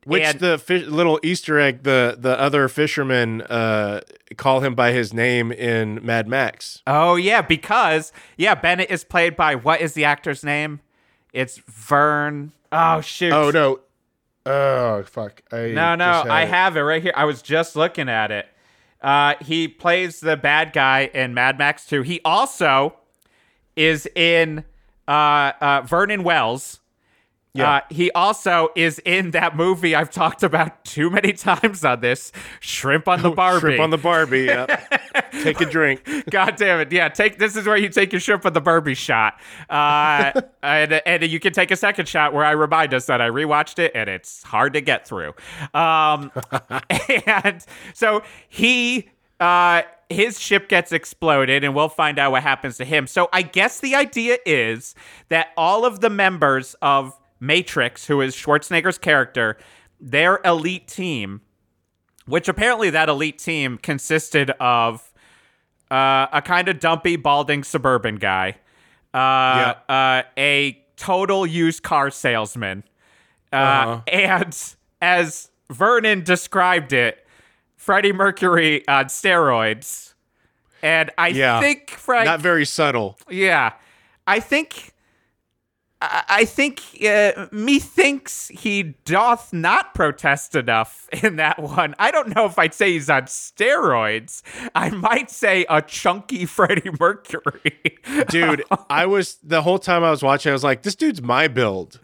Which and- the little Easter egg the the other fishermen uh, call him by his name in Mad Max. oh yeah, because yeah, Bennett is played by what is the actor's name? It's Vern. Oh shoot. Oh no. Oh fuck. I No, no, I it. have it right here. I was just looking at it. Uh, he plays the bad guy in Mad Max 2. He also is in uh, uh, Vernon Wells. Yeah. Uh, he also is in that movie I've talked about too many times on this Shrimp on the Barbie. Shrimp on the Barbie. Yep. Take a drink. God damn it! Yeah, take this is where you take your ship with the Burby shot, uh, and and you can take a second shot where I remind us that I rewatched it and it's hard to get through. Um, and so he uh, his ship gets exploded, and we'll find out what happens to him. So I guess the idea is that all of the members of Matrix, who is Schwarzenegger's character, their elite team, which apparently that elite team consisted of uh, a kind of dumpy, balding suburban guy, uh, uh, a total used car salesman, uh, Uh-huh. and as Vernon described it, Freddie Mercury on steroids. And I Yeah. think Frank, Not very subtle. yeah, I think. I think uh, methinks he doth not protest enough in that one. I don't know if I'd say he's on steroids. I might say a chunky Freddie Mercury. Dude, I was the whole time I was watching, I was like, this dude's my build.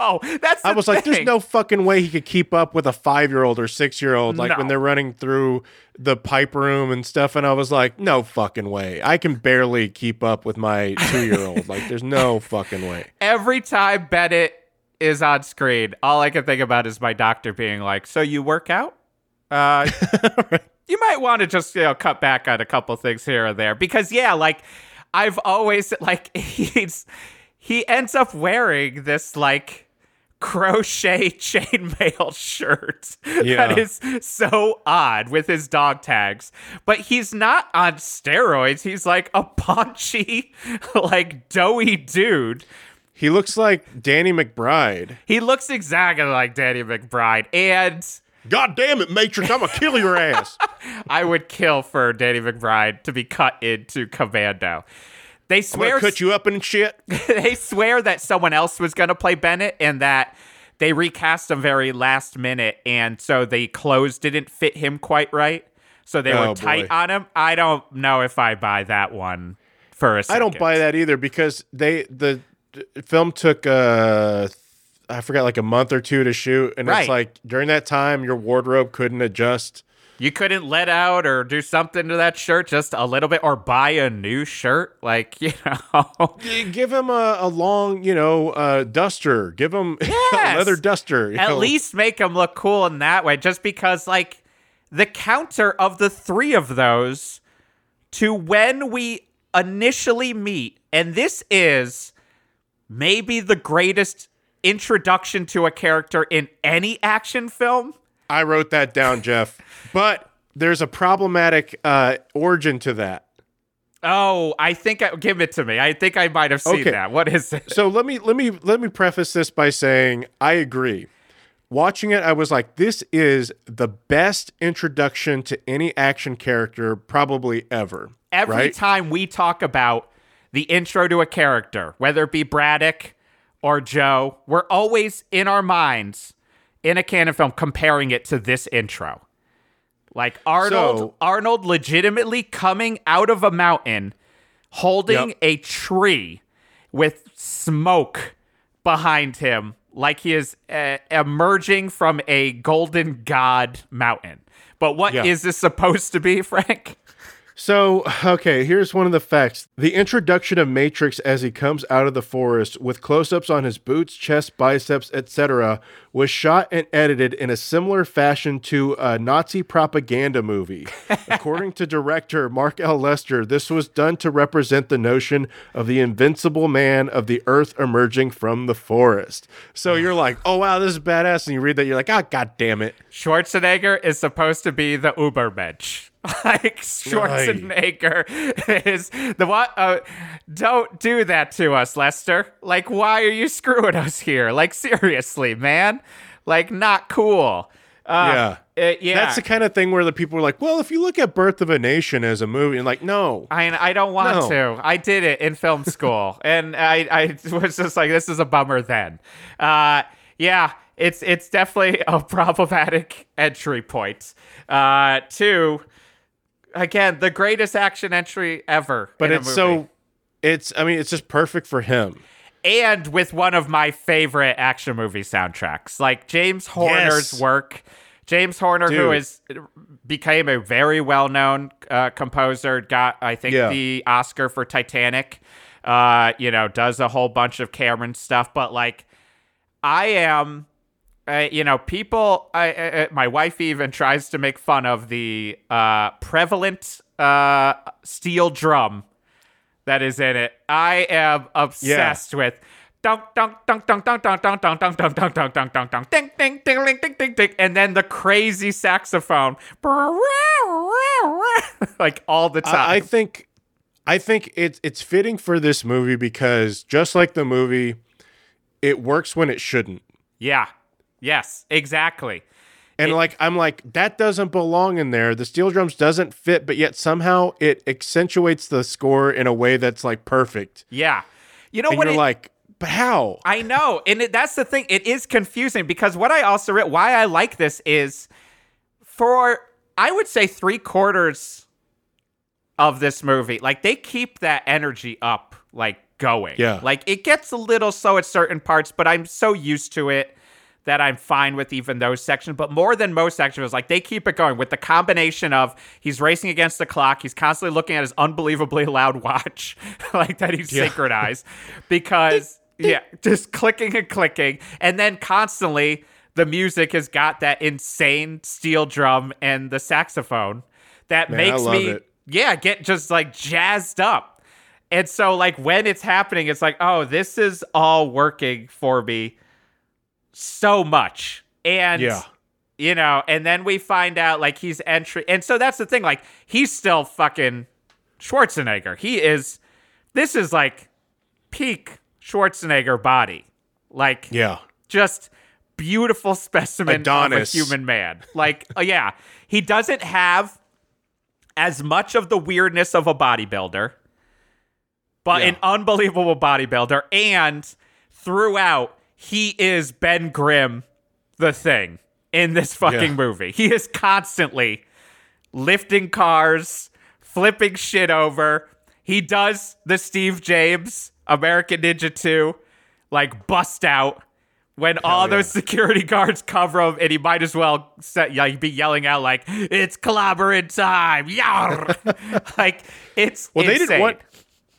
I know. That's. I was like, there's no fucking way he could keep up with a five year old or six year old, like when they're running through the pipe room and stuff. And I was like, no fucking way. I can barely keep up with my two year old. like, there's no fucking way. Every time Bennett is on screen, all I can think about is my doctor being like, "So you work out? Uh, you might want to just you know cut back on a couple things here or there because yeah, like I've always like he's he ends up wearing this like crochet chainmail shirt Yeah. that is so odd with his dog tags but he's not on steroids he's like a paunchy like doughy dude He looks like Danny McBride. he looks exactly like danny mcbride and God damn it, Matrix, I'm gonna kill your ass. I would kill for Danny McBride to be cut into Commando. They swear gonna cut you up and shit. they swear that someone else was going to play Bennett and that they recast him very last minute and so the clothes didn't fit him quite right. So they Oh, were tight boy. on him. I don't know if I buy that one for a I second. don't buy that either because they the film took uh I forgot like a month or two to shoot, and Right. it's like during that time your wardrobe couldn't adjust. You couldn't let out or do something to that shirt just a little bit or buy a new shirt like, you know. Give him a, a long, you know, uh, duster. Give him Yes. a leather duster. at know. least make him look cool in that way just because like the counter of the three of those to when we initially meet and this is maybe the greatest introduction to a character in any action film I wrote that down, Geoff. But there's a problematic uh, origin to that. oh i think I, give it to me i think i might have seen Okay. that what is it So let me let me let me preface this by saying I agree. Watching it, I was like, this is the best introduction to any action character probably ever. every right? time we talk about the intro to a character, whether it be Braddock or Joe, we're always in our minds in a cannon film comparing it to this intro. Like Arnold, So- Arnold legitimately coming out of a mountain, holding Yep. a tree with smoke behind him, like he is uh, emerging from a golden god mountain. But what is Yeah. this supposed to be, Frank? So, okay, here's one of the facts. The introduction of Matrix as he comes out of the forest with close-ups on his boots, chest, biceps, etc., was shot and edited in a similar fashion to a Nazi propaganda movie. According to director Mark L. Lester, this was done to represent the notion of the invincible man of the earth emerging from the forest. So you're like, "Oh wow, this is badass." And you read that you're like, "Ah, god damn it." Schwarzenegger is supposed to be the Ubermensch. Like Schwarzenegger is the what? Uh, don't do that to us, Lester. Like, why are you screwing us here? Like, seriously, man. Like, not cool. Uh, uh, yeah. That's the kind of thing where the people are like, well, if you look at Birth of a Nation as a movie, and like, no. I, I don't want No. to. I did it in film school, and I, I was just like, this is a bummer. Then, uh, yeah, it's it's definitely a problematic entry point. Uh, two, again, the greatest action entry ever. But in a it's so, it's, I mean, it's just perfect for him. and with one of my favorite action movie soundtracks. Like James Horner's Yes. work James Horner, who Dude. is became a very well known uh, composer, got I think Yeah. the Oscar for Titanic. Uh, you know, does a whole bunch of Cameron stuff, but like, I am. Uh, you know, people. I, uh, my wife even tries to make fun of the uh, prevalent uh, steel drum that is in it. I am obsessed with dunk dunk dunk dunk dunk dunk dunk dunk dunk dunk dunk dunk dunk dunk dunk ding ding ding ding ding ding ding and then the crazy saxophone like all the time. I, I think I think it's it's fitting for this movie because just like the movie, it works when it shouldn't. yeah. Yes, exactly. And like I'm like that doesn't belong in there. The steel drums doesn't fit, but yet somehow it accentuates the score in a way that's like perfect. Yeah. You know And what you're it- like, but how? I know, and it, that's the thing. It is confusing because what I also read, why I like this is for I would say three quarters of this movie, like they keep that energy up, like going. Yeah. like it gets a little slow at certain parts, but I'm so used to it that I'm fine with even those sections. But more than most sections, like they keep it going with the combination of he's racing against the clock, he's constantly looking at his unbelievably loud watch, like that he's synchronized, because yeah, just clicking and clicking, and then constantly the music has got that insane steel drum and the saxophone that Man, makes me it. yeah get just like jazzed up. And so like when it's happening, it's like, oh, this is all working for me so much. And Yeah. you know, and then we find out like he's entry and so that's the thing, like he's still fucking Schwarzenegger. He is this is like peak Schwarzenegger body. Like Yeah. just beautiful specimen Adonis. of a human man. Like, uh, yeah, he doesn't have as much of the weirdness of a bodybuilder, but Yeah. an unbelievable bodybuilder. And throughout, he is Ben Grimm, the thing in this fucking Yeah. movie. He is constantly lifting cars, flipping shit over. He does the Steve James American Ninja 2, like bust out when all yeah. those security guards cover him, and he might as well set, like, be yelling out like "It's clobbering time!" Yarr! like it's Well, they didn't want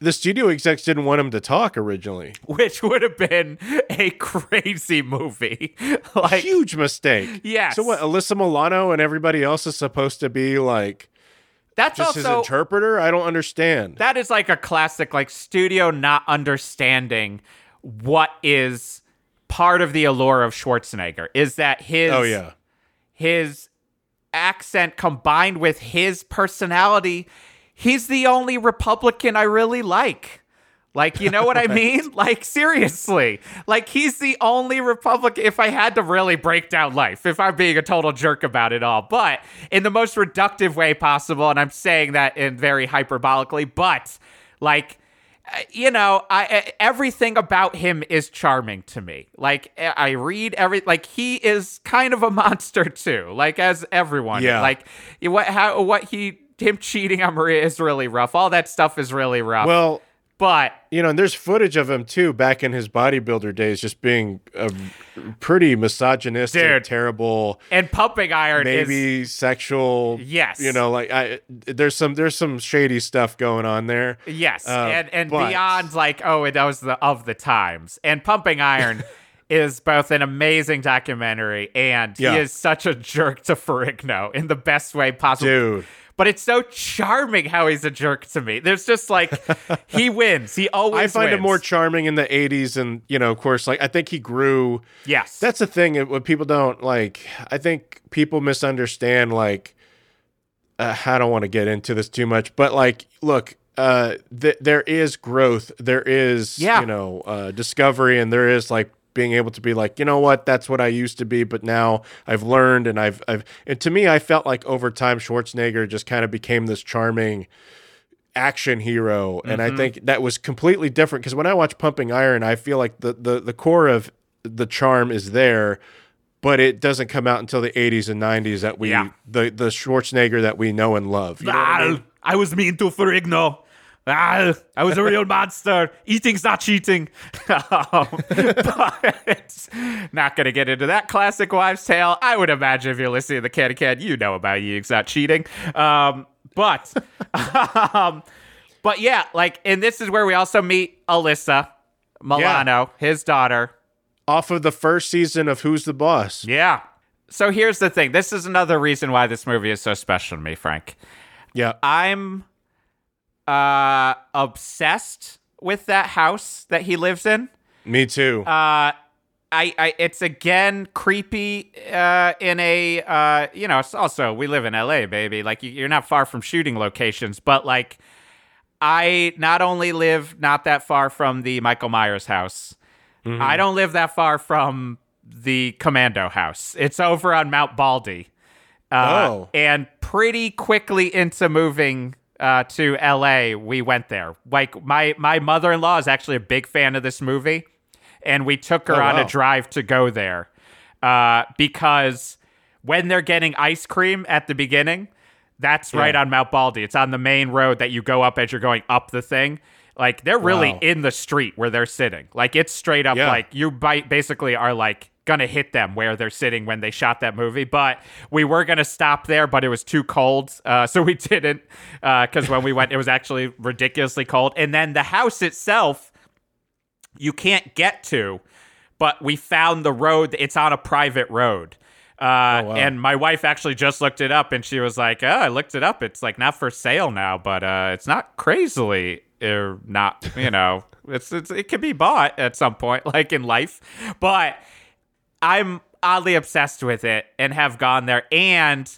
the studio execs didn't want him to talk originally. which would have been a crazy movie. like Huge mistake. Yes. So what? Alyssa Milano and everybody else is supposed to be like that's just his interpreter. I don't understand. that is like a classic like studio not understanding what is part of the allure of Schwarzenegger is that his oh yeah. his accent combined with his personality he's the only republican i really like like you know what i mean like seriously like he's the only republican if i had to really break down life if i'm being a total jerk about it all but in the most reductive way possible and i'm saying that in very hyperbolically but like uh, you know, I uh, everything about him is charming to me. Like uh, I read every like he is kind of a monster too. Like as everyone. Yeah. Like what how what he him cheating on Maria is really rough. All that stuff is really rough. Well, but you know, and there's footage of him too back in his bodybuilder days, just being a pretty misogynistic, Dude. terrible, and pumping iron is maybe sexual. Yes. You know, like I there's some there's some shady stuff going on there. Yes, Uh, and and but- beyond like oh, that was the of the times. And Pumping Iron is both an amazing documentary and Yeah. he is such a jerk to Ferrigno in the best way possible. Dude. But it's so charming how he's a jerk to me. There's just like he wins. He always I find wins. him more charming in the 80s and, you know, of course, like I think he grew yes. That's the thing what people don't like. I think people misunderstand. Like, uh, I don't want to get into this too much, but like, look, uh, th- there is growth. There is, Yeah. you know, uh, discovery, and there is like being able to be like, you know what, that's what I used to be, but now I've learned, and I've, I've, and to me, I felt like over time, Schwarzenegger just kind of became this charming action hero and Mm-hmm. i think that was completely different because when i watch pumping iron i feel like the, the the core of the charm is there but it doesn't come out until the 80s and 90s that we Yeah. the the schwarzenegger that we know and love you know I mean? I was mean to Ferrigno. Ah, I was a real monster. Eating's not cheating. um, but not going to get into that classic wives' tale. I would imagine if you're listening to the Cannon Canon, you know about eating's not cheating. Um, but, um, but yeah, like, and this is where we also meet Alyssa Milano, his daughter. Off of the first season of Who's the Boss. Yeah. So here's the thing. This is another reason why this movie is so special to me, Frank. Yeah. I'm uh obsessed with that house that he lives in. Me too. Uh I, I it's again creepy uh in a uh you know it's also we live in LA baby like you- you're not far from shooting locations but like I not only live not that far from the Michael Myers house I don't live that far from the Commando house it's over on Mount Baldy uh, Oh. and pretty quickly into moving uh, to LA, we went there. Like my my mother in law is actually a big fan of this movie, and we took her Oh, on wow. a drive to go there uh, because when they're getting ice cream at the beginning, that's right on Mount Baldy. It's on the main road that you go up as you're going up the thing. Like they're really Wow. in the street where they're sitting. Like it's straight up Yeah. like you bite basically are like gonna hit them where they're sitting when they shot that movie. But we were gonna stop there, but it was too cold, uh, so we didn't. Because when we went, it was actually ridiculously cold. And then the house itself, you can't get to, but we found the road. It's on a private road. Uh, Oh, wow. And my wife actually just looked it up, and she was like, "Oh, I looked it up. It's like not for sale now, but uh, it's not crazily or not. You know, it's, it's it can be bought at some point, like in life. But I'm oddly obsessed with it and have gone there. And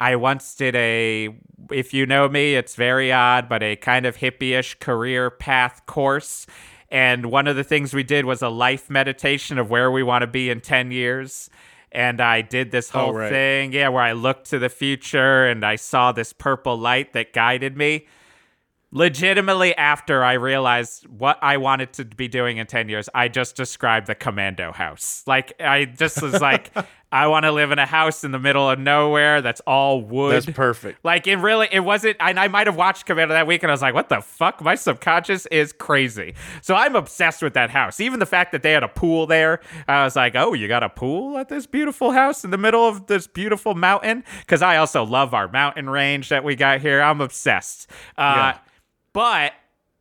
I once did a, if you know me, it's very odd, but a kind of hippie-ish career path course. And one of the things we did was a life meditation of where we want to be in 10 years. And I did this oh, whole right. thing, yeah, where I looked to the future and I saw this purple light that guided me legitimately after I realized what I wanted to be doing in 10 years, I just described the commando house. Like, I just was like, I want to live in a house in the middle of nowhere that's all wood. That's perfect. Like, it really, it wasn't, and I might have watched Commando that week and I was like, what the fuck? My subconscious is crazy. So I'm obsessed with that house. Even the fact that they had a pool there, I was like, oh, you got a pool at this beautiful house in the middle of this beautiful mountain? Because I also love our mountain range that we got here. I'm obsessed. Uh, Yeah. but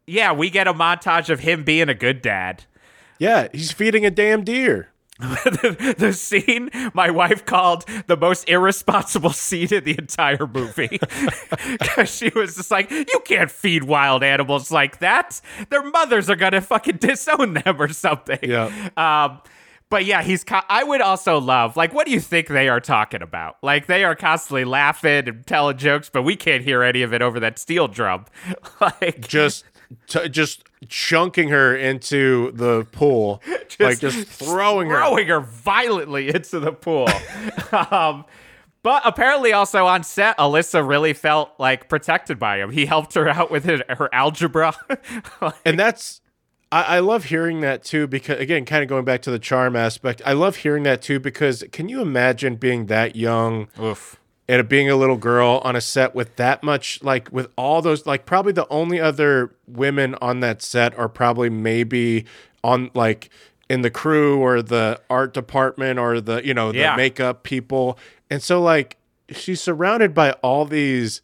yeah, we get a montage of him being a good dad. Yeah, he's feeding a damn deer. The, the scene my wife called the most irresponsible scene in the entire movie because she was just like you can't feed wild animals like that their mothers are gonna fucking disown them or something Yeah. um but yeah, he's. Co- I would also love. Like, what do you think they are talking about? Like, they are constantly laughing and telling jokes, but we can't hear any of it over that steel drum. like, Just t- just chunking her into the pool. like just throwing her. throwing her violently into the pool. um, but apparently, also on set, Alyssa really felt like protected by him. He helped her out with his, her algebra. Like, and that's I, I love hearing that too because again kind of going back to the charm aspect i love hearing that too because can you imagine being that young oof. And being a little girl on a set with that much like with all those like probably the only other women on that set are probably maybe on like in the crew or the art department or the you know the Yeah. makeup people and so like she's surrounded by all these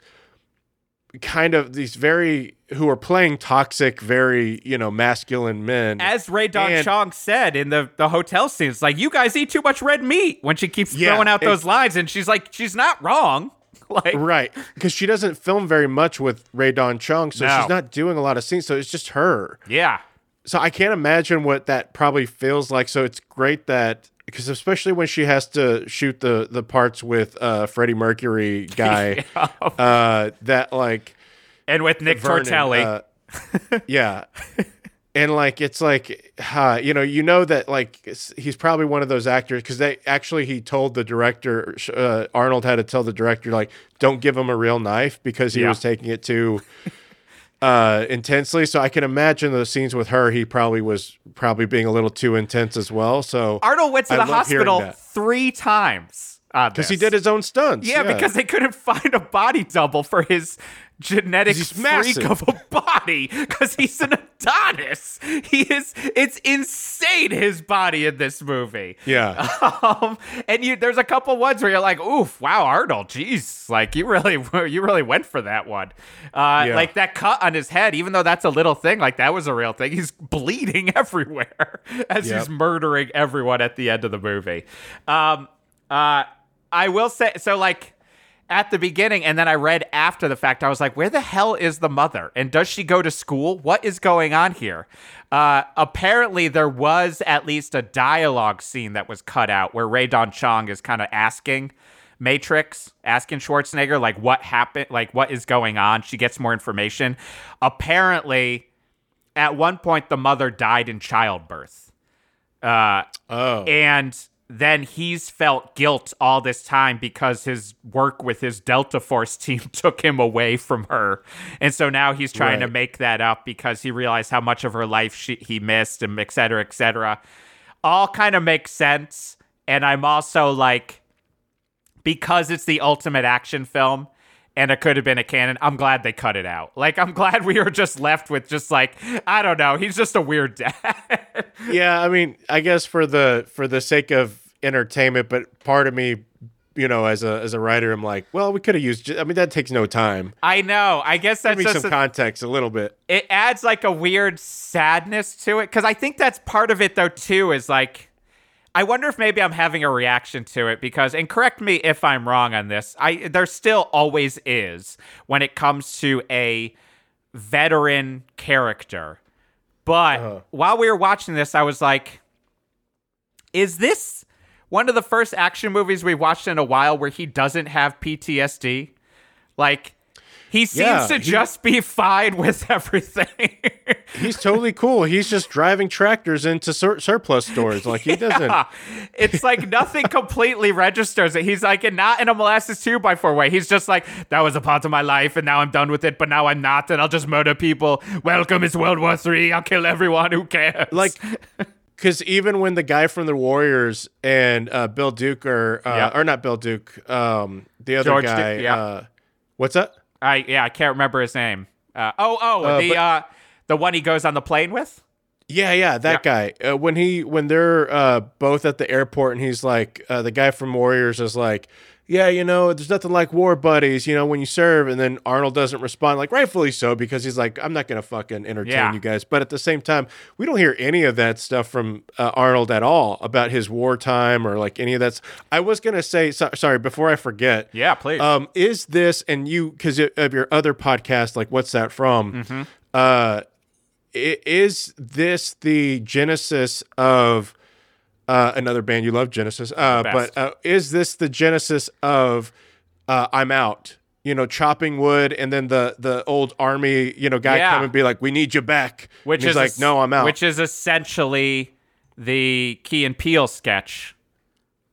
kind of these very who are playing toxic very you know masculine men As Rae Dawn And- Chong said in the, the hotel scenes, like, you guys eat too much red meat when she keeps Yeah, throwing out those lines. And she's like, she's not wrong. Like, Right, because she doesn't film very much with Rae Dawn Chong, so No. she's not doing a lot of scenes. So it's just her. yeah. So I can't imagine what that probably feels like. So it's great that because especially when she has to shoot the the parts with uh Freddie Mercury guy, uh that like And with Nick Vernon, Tortelli. uh, yeah. And like it's like uh, you know you know that like he's probably one of those actors because they actually he told the director uh, Arnold had to tell the director like don't give him a real knife because he Yeah. was taking it too uh, intensely. So I can imagine the scenes with her he probably was probably being a little too intense as well. So Arnold went to I the hospital three times because he did his own stunts. Yeah, because they couldn't find a body double for his genetic freak massive. of a body because he's an Adonis. He is. It's insane his body in this movie. yeah, Um, and you, there's a couple ones where you're like, "Oof, wow, Arnold, jeez, like you really, you really went for that one." Uh, Yeah. Like that cut on his head, even though that's a little thing, like that was a real thing. He's bleeding everywhere as Yep. he's murdering everyone at the end of the movie. Um, uh, I will say, so like at the beginning, and then I read after the fact, I was like, where the hell is the mother? And does she go to school? What is going on here? Uh, apparently, there was at least a dialogue scene that was cut out where Rae Dawn Chong is kind of asking Matrix, asking Schwarzenegger, like, what happened? Like, what is going on? She gets more information. Apparently, at one point, the mother died in childbirth. Uh, oh, and then he's felt guilt all this time because his work with his Delta Force team took him away from her. And so now he's trying to make that up because he realized how much of her life she, he missed and et cetera, et cetera. All kind of makes sense. And I'm also like, because it's the ultimate action film and it could have been a cannon, I'm glad they cut it out. Like, I'm glad we were just left with just like, I don't know, he's just a weird dad. yeah. I mean, I guess for the for the sake of entertainment, but part of me, you know, as a as a writer, I'm like, well, we could have used. I mean, that takes no time. I know. I guess Give that's me just some a- context, a little bit. it adds like a weird sadness to it because I think that's part of it though too is like I wonder if maybe I'm having a reaction to it because and correct me if I'm wrong on this. I there still always is when it comes to a veteran character. But Uh-huh. while we were watching this I was like is this one of the first action movies we've watched in a while where he doesn't have PTSD? Like he seems Yeah, to he- just be fine with everything. He's totally cool. He's just driving tractors into sur- surplus stores. Like he doesn't. It's like nothing completely registers it. He's like not in a molasses two by four way. He's just like, that was a part of my life and now I'm done with it, but now I'm not, and I'll just murder people. Welcome, it's World War Three. I'll kill everyone. Who cares? like because even when the guy from the Warriors and uh, Bill Duke are uh, Yeah. or not Bill Duke, um, the other George Duke, guy, yeah. uh, what's that? I yeah, I can't remember his name. Uh, oh oh, Uh, the but- uh, the one he goes on the plane with. Yeah, yeah, that guy. Uh, when he when they're uh, both at the airport, and he's like, uh, the guy from Warriors is like, yeah, you know, there's nothing like war buddies, you know, when you serve, and then Arnold doesn't respond, like rightfully so, because he's like, I'm not gonna fucking entertain Yeah. you guys. But at the same time, we don't hear any of that stuff from uh, Arnold at all about his wartime or like any of that. I was gonna say, so, sorry, before I forget, Yeah, please. um, is this and you because of your other podcast, like what's that from? Mm-hmm. Uh, is this the genesis of uh, another band you love, Genesis? Uh, but uh, is this the genesis of uh, I'm out? You know, chopping wood, and then the the old army, you know, guy Yeah. come and be like, "We need you back." which is like, "No, I'm out." Which is essentially the Key and Peele sketch,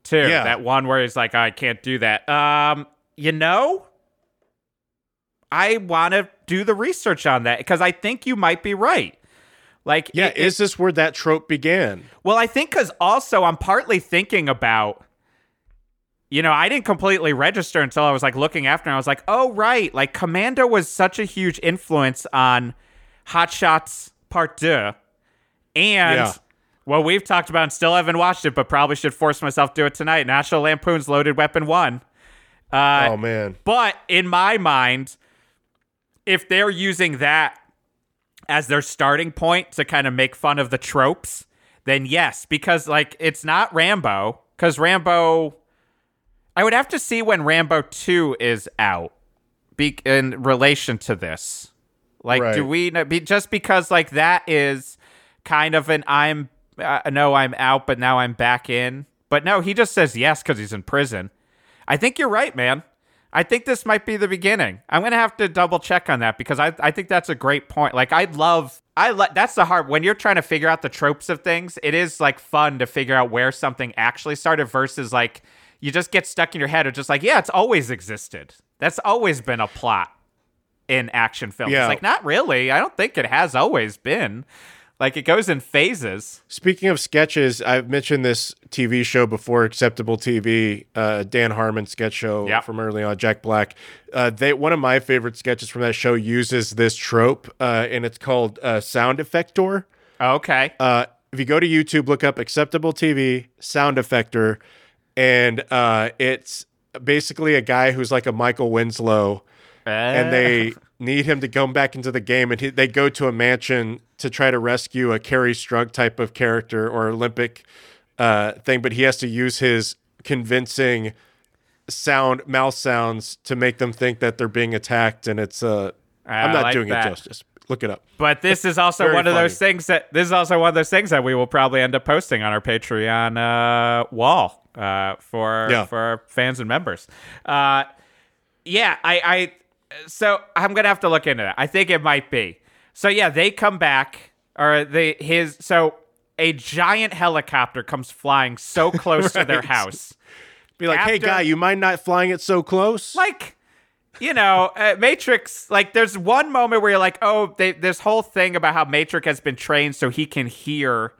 too. Yeah. That one where he's like, I can't do that. Um, you know, I want to do the research on that because I think you might be right. Like, yeah, it- is this where that trope began? well, I think because also I'm partly thinking about, you know, I didn't completely register until I was like looking after, and I was like, oh right, like Commando was such a huge influence on Hot Shots Part Deux, and Yeah. well, we've talked about and still haven't watched it, but probably should force myself to do it tonight. National Lampoon's Loaded Weapon One. Uh, oh man, but in my mind, if they're using that as their starting point to kind of make fun of the tropes, then yes, because like it's not Rambo, because Rambo, I would have to see when Rambo 2 is out be- in relation to this. Like, do we know, be, just because like that is kind of an I'm, uh, no, I'm out, but now I'm back in. But no, he just says yes because he's in prison. I think you're right, man. I think this might be the beginning. I'm gonna have to double check on that because I I think that's a great point. Like I love I like that's the hard when you're trying to figure out the tropes of things. It is like fun to figure out where something actually started versus like you just get stuck in your head of just like yeah, it's always existed. That's always been a plot in action films. Yeah. It's like not really. I don't think it has always been. Like it goes in phases. Speaking of sketches, I've mentioned this TV show before, Acceptable TV, uh, Dan Harmon sketch show Yeah. from early on, Jack Black. Uh, they one of my favorite sketches from that show uses this trope, uh, and it's called uh, Sound Effector. Okay. Uh, if you go to YouTube, look up Acceptable TV Sound Effector, and uh, it's basically a guy who's like a Michael Winslow, and they need him to come back into the game, and he, they go to a mansion to try to rescue a Kerri Strug type of character or Olympic uh, thing, but he has to use his convincing sound mouth sounds to make them think that they're being attacked, and it's uh, I'm not like doing that. it justice. Look it up. But this is also one of those things that this is also one of those things that we will probably end up posting on our Patreon uh, wall uh, for Yeah. for fans and members. Uh, yeah, I, I so I'm gonna have to look into that. I think it might be. So yeah, they come back or they his so a giant helicopter comes flying so close to their house. Be like, hey guy, you mind not flying it so close? like you know uh, matrix like there's one moment where you're like oh they, this whole thing about how matrix has been trained so he can hear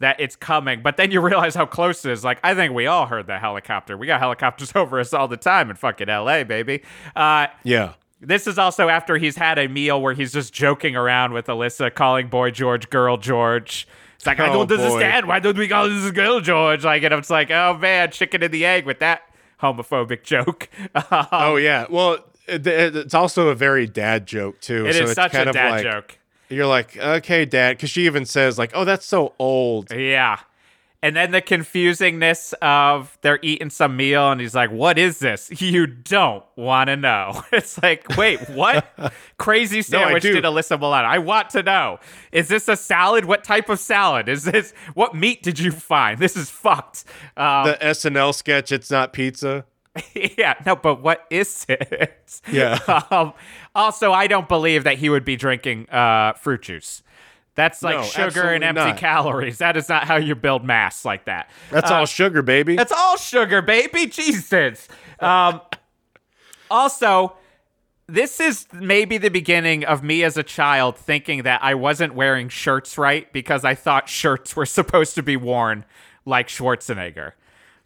that it's coming but then you realize how close it is like i think we all heard that helicopter we got helicopters over us all the time in fucking la baby uh, yeah. this is also after he's had a meal where he's just joking around with alyssa calling boy george girl george it's like i Oh, don't boy. understand why don't we call this girl george like and it's like oh man chicken and the egg with that homophobic joke Oh yeah. Well, it, it- it's also a very dad joke too. It is so it's such a dad like, joke. You're like, okay, dad, because she even says like, oh, that's so old. Yeah. And then the confusingness of they're eating some meal and he's like, What is this? You don't want to know. It's like, Wait, what? Crazy sandwich do. did Alyssa Milano? I want to know. Is this a salad? What type of salad? Is this what meat did you find? This is fucked. Um, The SNL sketch, it's not pizza. yeah, no, but what is it? Yeah. um, also, I don't believe that he would be drinking uh, fruit juice. That's like No, sugar and empty not. calories. That is not how you build mass like that. That's Uh, all sugar, baby. That's all sugar, baby. Jesus. Um, also, this is maybe the beginning of me as a child thinking that I wasn't wearing shirts right because I thought shirts were supposed to be worn like Schwarzenegger.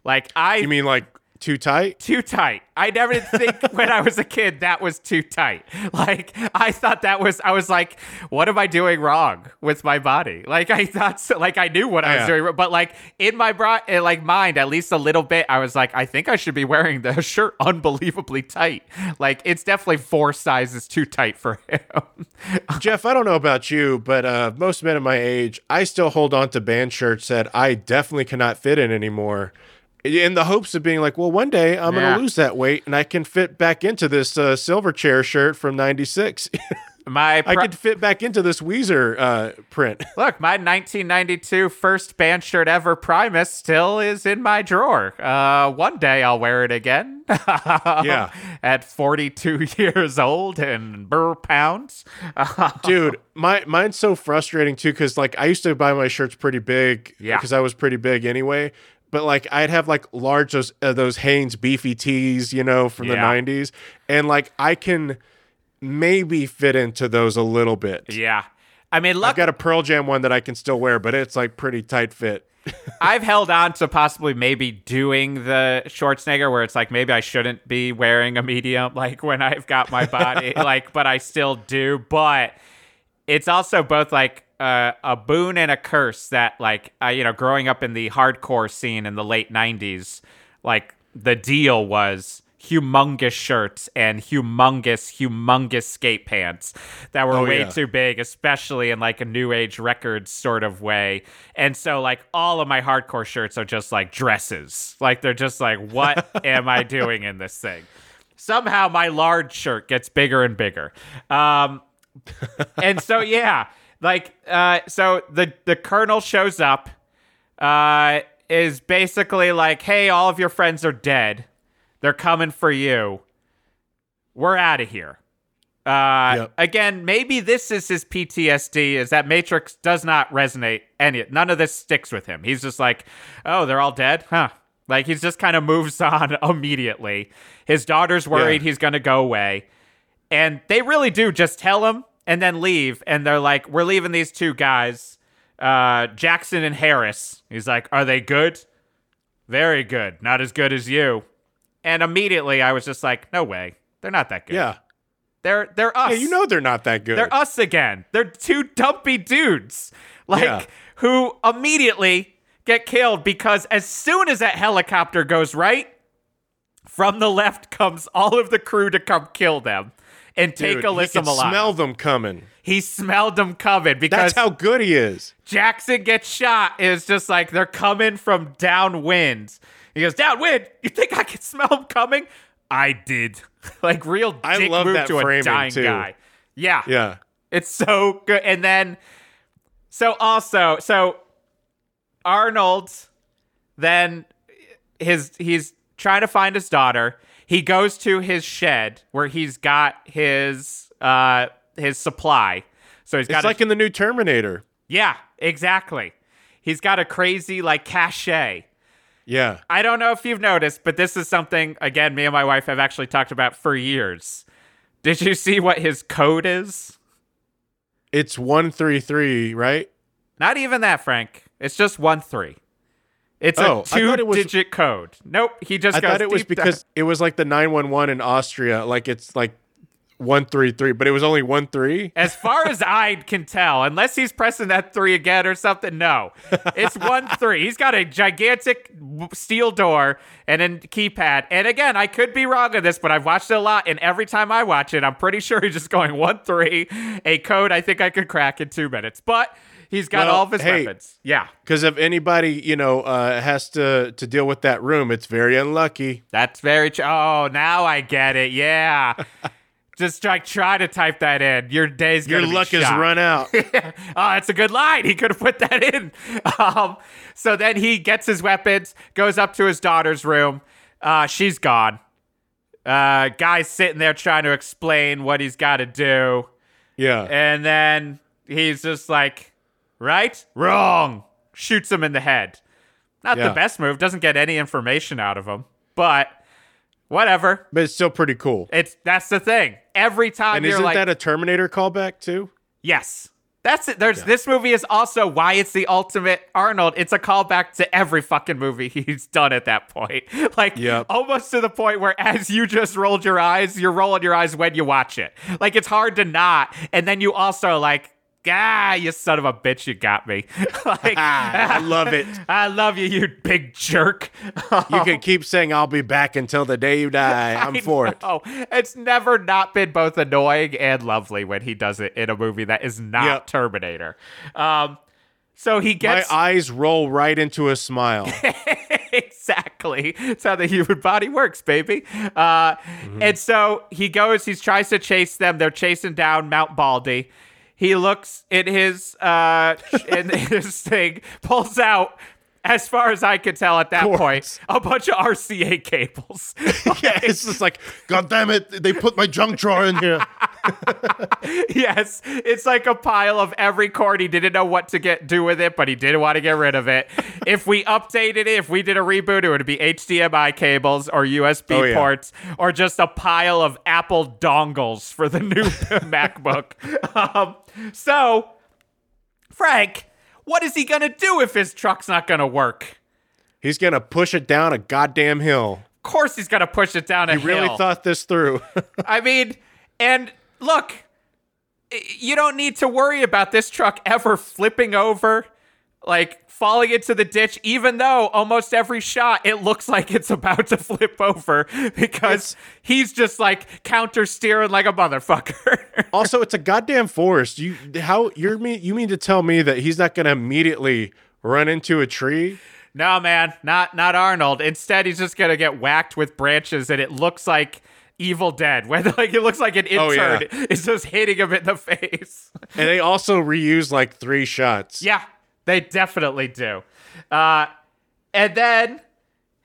Like I you mean like too tight? too tight. I never did think when I was a kid that was too tight. Like I thought that was I was like, what am I doing wrong with my body? Like I thought so, like I knew what I was Yeah. doing, wrong, but like in my bra- uh, like mind at least a little bit, I was like, I think I should be wearing the shirt unbelievably tight. Like it's definitely four sizes too tight for him. Geoff, I don't know about you, but uh, most men of my age, I still hold on to band shirts that I definitely cannot fit in anymore. In the hopes of being like, well, one day I'm Yeah. going to lose that weight and I can fit back into this uh, Silverchair shirt from 96. My I could fit back into this Weezer uh, print. Look, my 1992 first band shirt ever, Primus, still is in my drawer. Uh, one day I'll wear it again. Yeah. At 42 years old and burr pounds. Dude, my mine's so frustrating too because like I used to buy my shirts pretty big Yeah. because I was pretty big anyway. But like I'd have like large those uh, those Hanes beefy tees, you know, from Yeah. the '90s, and like I can maybe fit into those a little bit. yeah. I mean, I've got a Pearl Jam one that I can still wear, but it's like pretty tight fit. I've held on to possibly maybe doing the Schwarzenegger where it's like maybe I shouldn't be wearing a medium like when I've got my body like but I still do but it's also both like uh, a boon and a curse that like uh, you know growing up in the hardcore scene in the late 90s like the deal was humongous shirts and humongous humongous skate pants that were Oh, way yeah. too big especially in like a new age records sort of way. And so like all of my hardcore shirts are just like dresses. Like they're just like what am i doing in this thing? Somehow my large shirt gets bigger and bigger. Um and so yeah like uh so the the colonel shows up uh is basically like hey all of your friends are dead. They're coming for you. We're out of here. Uh Yep. again maybe this is his ptsd is that matrix does not resonate any none of this sticks with him. He's just like oh they're all dead? Huh. Like he's just kind of moves on immediately. His daughter's worried Yeah. he's gonna go away and they really do just tell him and then leave and they're like we're leaving these two guys uh, Jackson and Harris. He's like, Are they good? Very good. Not as good as you. And immediately I was just like, No way. They're not that good. Yeah. They're they're us. Yeah, you know they're not that good. They're us again. They're two dumpy dudes. Like Yeah. who immediately get killed because as soon as that helicopter goes right, from the left comes all of the crew to come kill them and take Dude, he Alyssa can Milano. smell them coming. he smelled them coming because That's how good he is. Jackson gets shot. It's just like they're coming from downwind. He goes, Downwind? You think I can smell them coming? I did. like real I love move that to a framing, dying too. guy. Yeah. Yeah. It's so good. And then, so also, so Arnold, then his he's trying to find his daughter. He goes to his shed where he's got his uh his supply. So he's got It's like in the new Terminator. yeah, exactly. He's got a crazy like cachet. Yeah. I don't know if you've noticed, but this is something again me and my wife have actually talked about for years. Did you see what his code is? It's 133, right? Not even that, Frank. It's just one three. It's Oh, a thought it was- two-digit code. Nope, he just I goes. thought it was deep down. because it was like the 911 in Austria. Like it's like 133, but it was only 1 3. As far as I can tell, unless he's pressing that three again or something, no. It's one three. He's got a gigantic steel door and a keypad. And again, I could be wrong on this, but I've watched it a lot, and every time I watch it, I'm pretty sure he's just going one three, a code I think I could crack in two minutes. But he's got Well, all of his hey. weapons. Yeah. Because if anybody, you know, uh, has to, to deal with that room, it's very unlucky. That's very true. Oh, now I get it. Yeah. Just try try to type that in. Your day's Your luck has shot. run out. oh, that's a good line. He could have put that in. Um, so then he gets his weapons, goes up to his daughter's room. Uh, she's gone. Uh, guy's sitting there trying to explain what he's got to do. yeah. And then he's just like, right? Wrong. Shoots him in the head. Not Yeah. the best move. Doesn't get any information out of him. But whatever. But it's still pretty cool. It's that's the thing. Every time And you're isn't like, that a Terminator callback too? yes, that's it. There's this movie is also why it's the ultimate Arnold. It's a callback to every fucking movie he's done at that point. Like Yep. almost to the point where as you just rolled your eyes, you're rolling your eyes when you watch it. Like it's hard to not. And then you also like. Ah, you son of a bitch, you got me. like, I love it. I love you, you big jerk. You can keep saying I'll be back until the day you die. I'm for it. Oh, it's never not been both annoying and lovely when he does it in a movie that is not Yep. Terminator. Um, so he gets My eyes roll right into a smile. exactly. It's how the human body works, baby. Uh, And so he goes. He tries to chase them. They're chasing down Mount Baldy. He looks in his uh, in his thing, pulls out. As far as I could tell at that point, a bunch of RCA cables. yeah, it's just like, God damn it, they put my junk drawer in here. yes, it's like a pile of every cord. He didn't know what to get do with it, but he didn't want to get rid of it. if we updated it, if we did a reboot, it would be HDMI cables or USB Oh, yeah. ports or just a pile of Apple dongles for the new MacBook. Um, so, Frank, what is he gonna do if his truck's not gonna work? He's going to push it down a goddamn hill. Of course, he's gonna push it down a hill. He really thought this through. I mean, and look, you don't need to worry about this truck ever flipping over, like falling into the ditch, even though almost every shot it looks like it's about to flip over because he's just like counter steering like a motherfucker. also, it's a goddamn forest. You how you're me you mean to tell me that he's not going to immediately run into a tree? no, man, not not Arnold. Instead, he's just gonna get whacked with branches, and it looks like. Evil Dead, where like it looks like an Oh, yeah. intern is just hitting him in the face. And they also reuse like three shots. Yeah, they definitely do. Uh, and then,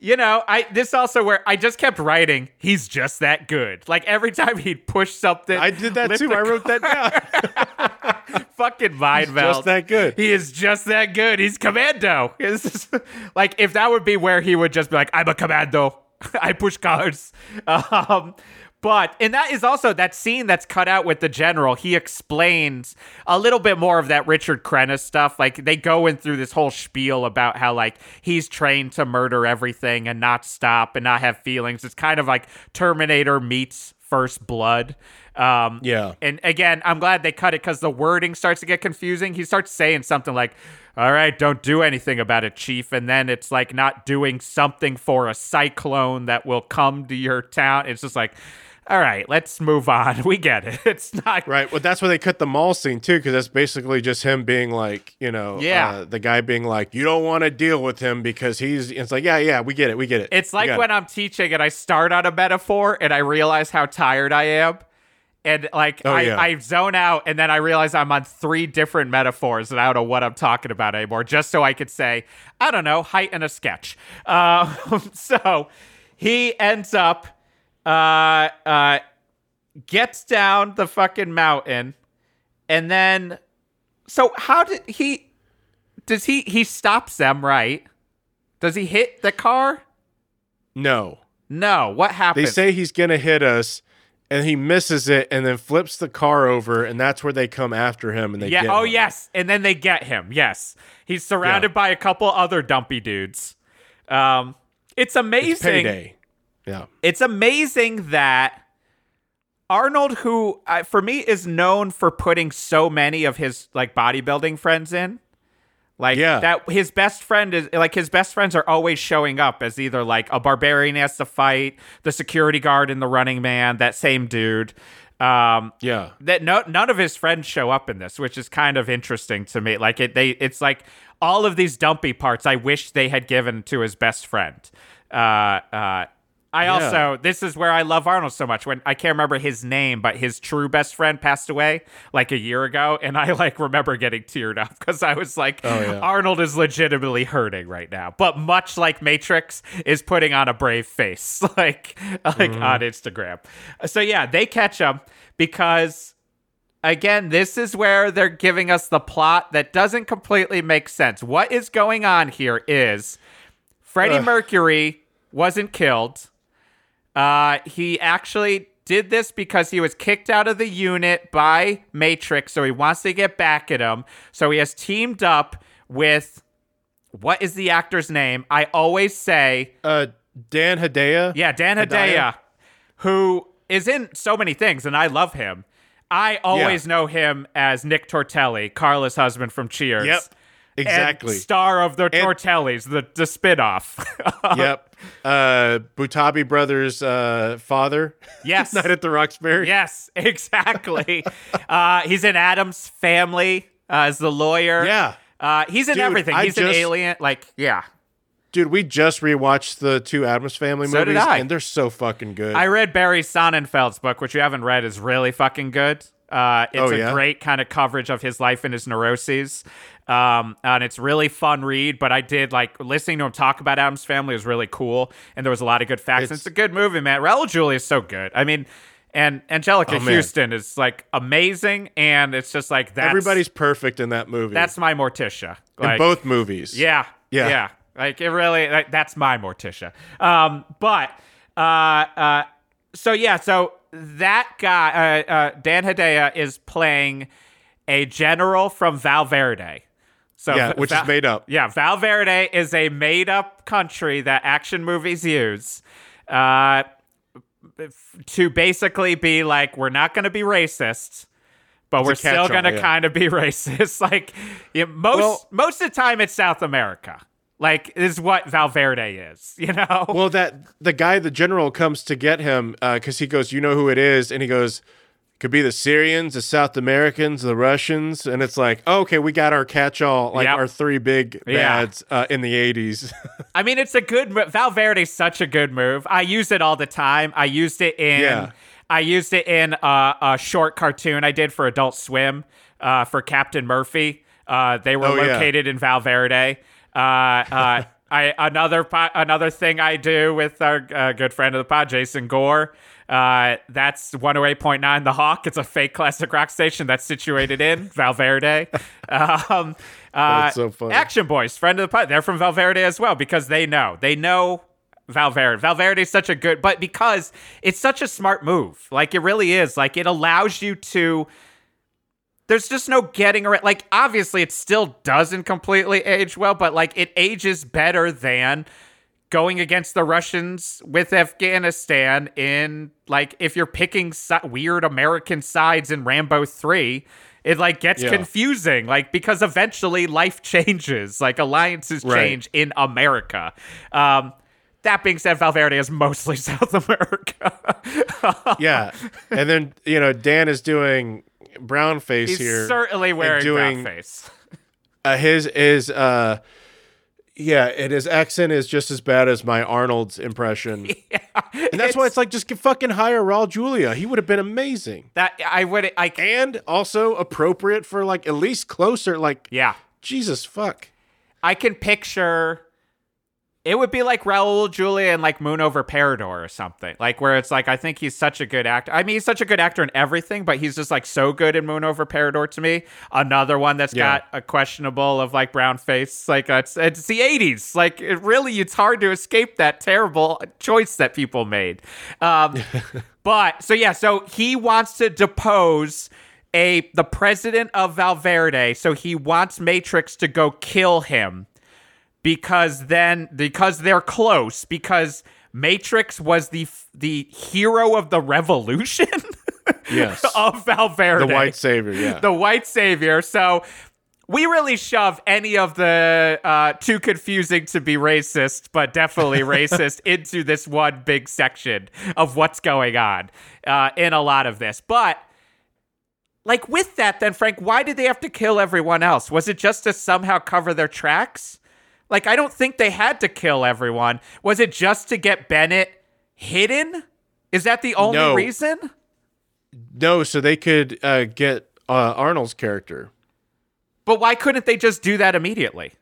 you know, I this also where I just kept writing. He's just that good. Like every time he'd push something, I did that too. I wrote that down. fucking mind meld. Just that good. He is just that good. He's commando. Just- like if that would be where he would just be like, I'm a commando. I push cars. Um, But and that is also that scene that's cut out with the general. He explains a little bit more of that Richard Crenna stuff. Like they go in through this whole spiel about how like he's trained to murder everything and not stop and not have feelings. It's kind of like Terminator meets First Blood. Um, Yeah. And again, I'm glad they cut it because the wording starts to get confusing. He starts saying something like, all right, don't do anything about it, Chief. And then it's like not doing something for a cyclone that will come to your town. It's just like, all right, let's move on. We get it. It's not Right. Well, that's why they cut the mall scene too, because that's basically just him being like, you know, Yeah. uh, the guy being like, you don't want to deal with him because he's. It's like, yeah, yeah, we get it, we get it. It's like when it. I'm teaching and I start on a metaphor and I realize how tired I am. And like Oh, I, yeah. I zone out and then I realize I'm on three different metaphors and I don't know what I'm talking about anymore, just so I could say, I don't know, height in a sketch. Uh, so he ends up uh, uh, gets down the fucking mountain and then so how did he does he he stops them, right? Does he hit the car? no. No. What happened? They say he's gonna hit us, and he misses it, and then flips the car over, and that's where they come after him, and they yeah. Oh, him. yes. And then they get him. Yes. He's surrounded Yeah. by a couple other dumpy dudes. Um, it's amazing. It's. Yeah. It's amazing that Arnold, who uh, for me is known for putting so many of his like bodybuilding friends in, like Yeah. that his best friend is like his best friends are always showing up as either like a barbarian has to fight, the security guard and the running man, that same dude. Um, Yeah. that no none of his friends show up in this, which is kind of interesting to me. Like it, they it's like all of these dumpy parts I wish they had given to his best friend. Uh, uh, I also this is where I love Arnold so much. When I can't remember his name, but his true best friend passed away like a year ago, and I like remember getting teared up because I was like, oh, yeah. Arnold is legitimately hurting right now. But much like Matrix is putting on a brave face, like like mm-hmm. on Instagram. So yeah, they catch him because again, this is where they're giving us the plot that doesn't completely make sense. What is going on here is Freddie Ugh. Mercury wasn't killed. Uh, he actually did this because he was kicked out of the unit by Matrix, so he wants to get back at him. So he has teamed up with what is the actor's name? I always say Uh, Dan Hedaya. yeah, Dan Hedaya, Hedaya? who is in so many things, and I love him. I always know him as Nick Tortelli, Carla's husband from Cheers. Yep. And Exactly. star of the Tortellis, the, the spinoff. yep. Uh, Butabi brothers' uh, father. yes. Night at the Roxbury. yes, exactly. uh, he's in Addams family uh, as the lawyer. Yeah. Uh, he's in Dude, everything. He's an alien. Like, yeah. Dude, we just rewatched the two Addams Family So did movies, and they're so fucking good. I read Barry Sonnenfeld's book, which you haven't read, is really fucking good. Uh, it's Oh, a great kind of coverage of his life and his neuroses. Um, and it's really fun read, but I did like listening to him talk about Addams family was really cool. And there was a lot of good facts. It's, It's- a good movie, man. Raul Julia is so good. I mean, and Anjelica Oh, man. Huston is like amazing. And it's just like that's, Everybody's perfect in that movie. that's my Morticia. in both movies. yeah. Yeah. Yeah. Like it really like, that's my Morticia. Um but uh uh so yeah, so that guy uh, uh Dan Hedaya is playing a general from Valverde. So Yeah, which Va- is made up. Yeah, Valverde is a made up country that action movies use. Uh to basically be like, we're not going to be racist, but we're still going to yeah. kind of be racist. like most Well- most of the time, it's South America. Like is what Valverde is, you know. Well, that the guy, the general, comes to get him because he goes, "You know who it is?" And he goes, "Could be the Syrians, the South Americans, the Russians." And it's like, oh, "Okay, we got our catch-all, like Yep. our three big Yeah. bads uh, in the '80s." I mean, it's a good Valverde's such a good move. I use it all the time. I used it in Yeah. I used it in a, a short cartoon I did for Adult Swim uh, for Captain Murphy. Uh, they were Oh, yeah. located in Valverde. Uh, uh, I another po- another thing I do with our uh, good friend of the pod, Jason Gore. Uh, that's 108.9 The Hawk. It's a fake classic rock station that's situated in Valverde. Um, uh, That's so funny. Action Boys, friend of the pod. They're from Valverde as well because they know. They know Valverde. Valverde is such a good, but because it's such a smart move, like it really is. Like it allows you to. There's just no getting around. Like obviously, it still doesn't completely age well, but like it ages better than going against the Russians with Afghanistan in like if you're picking si- weird American sides in Rambo 3 it like gets Yeah. confusing like because eventually life changes like alliances Right. change in America um that being said Valverde is mostly South America yeah. And then, you know, Dan is doing brown face here. he's here. certainly wearing doing- that face uh, his is uh yeah, and his accent is just as bad as my Arnold's impression. Yeah, and that's why it's like just get fucking hire Raul Julia. He would have been amazing. that I would I And also appropriate for like at least closer like yeah Jesus fuck. I can picture it would be like Raul Julia and like Moon over Parador or something. Like where it's like I think he's such a good actor. I mean he's such a good actor in everything, but he's just like so good in Moon over Parador to me. Another one that's Yeah. got a questionable of like brown face. Like uh, it's it's the 80s. Like it really it's hard to escape that terrible choice that people made. Um but so yeah, so he wants to depose a the president of Valverde. So he wants Matrix to go kill him because then because they're close because Matrix was the the hero of the revolution Yes. of Valverde the white savior, yeah. the white savior. So we really shove any of the uh, too confusing to be racist, but definitely racist into this one big section of what's going on uh, in a lot of this. But like with that, then Frank, why did they have to kill everyone else? Was it just to somehow cover their tracks? Like I don't think they had to kill everyone. Was it just to get Bennett hidden? Is that the only No. reason? no, so they could uh, get uh, Arnold's character. But why couldn't they just do that immediately?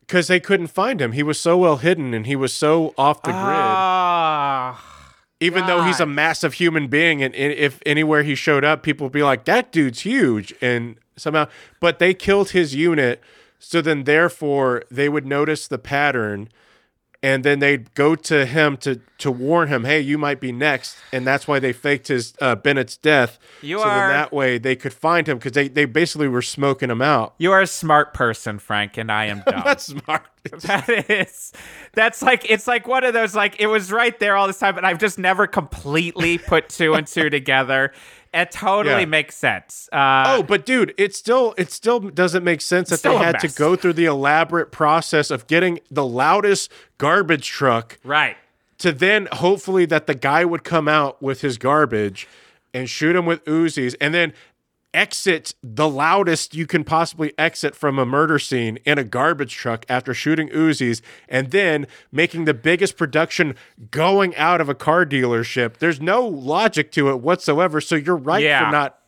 Because they couldn't find him. He was so well hidden and he was so off the grid. Ah, even though he's a massive human being and, and if anywhere he showed up people would be like that dude's huge and somehow but they killed his unit so then therefore they would notice the pattern and then they'd go to him to to warn him hey you might be next and that's why they faked his uh, bennett's death You so are- then that way they could find him because they, they basically were smoking him out you are a smart person, Frank, and I am dumb. that's smart that is that's like it's like one of those like it was right there all this time, but I've just never completely put two and two together. It totally Yeah. makes sense. Uh, Oh, but dude, it still it still doesn't make sense that they had to go through the elaborate process of getting the loudest garbage truck right. to then hopefully that the guy would come out with his garbage and shoot him with Uzis and then exit the loudest you can possibly exit from a murder scene in a garbage truck after shooting Uzis and then making the biggest production going out of a car dealership. There's no logic to it whatsoever. So you're right Yeah. for not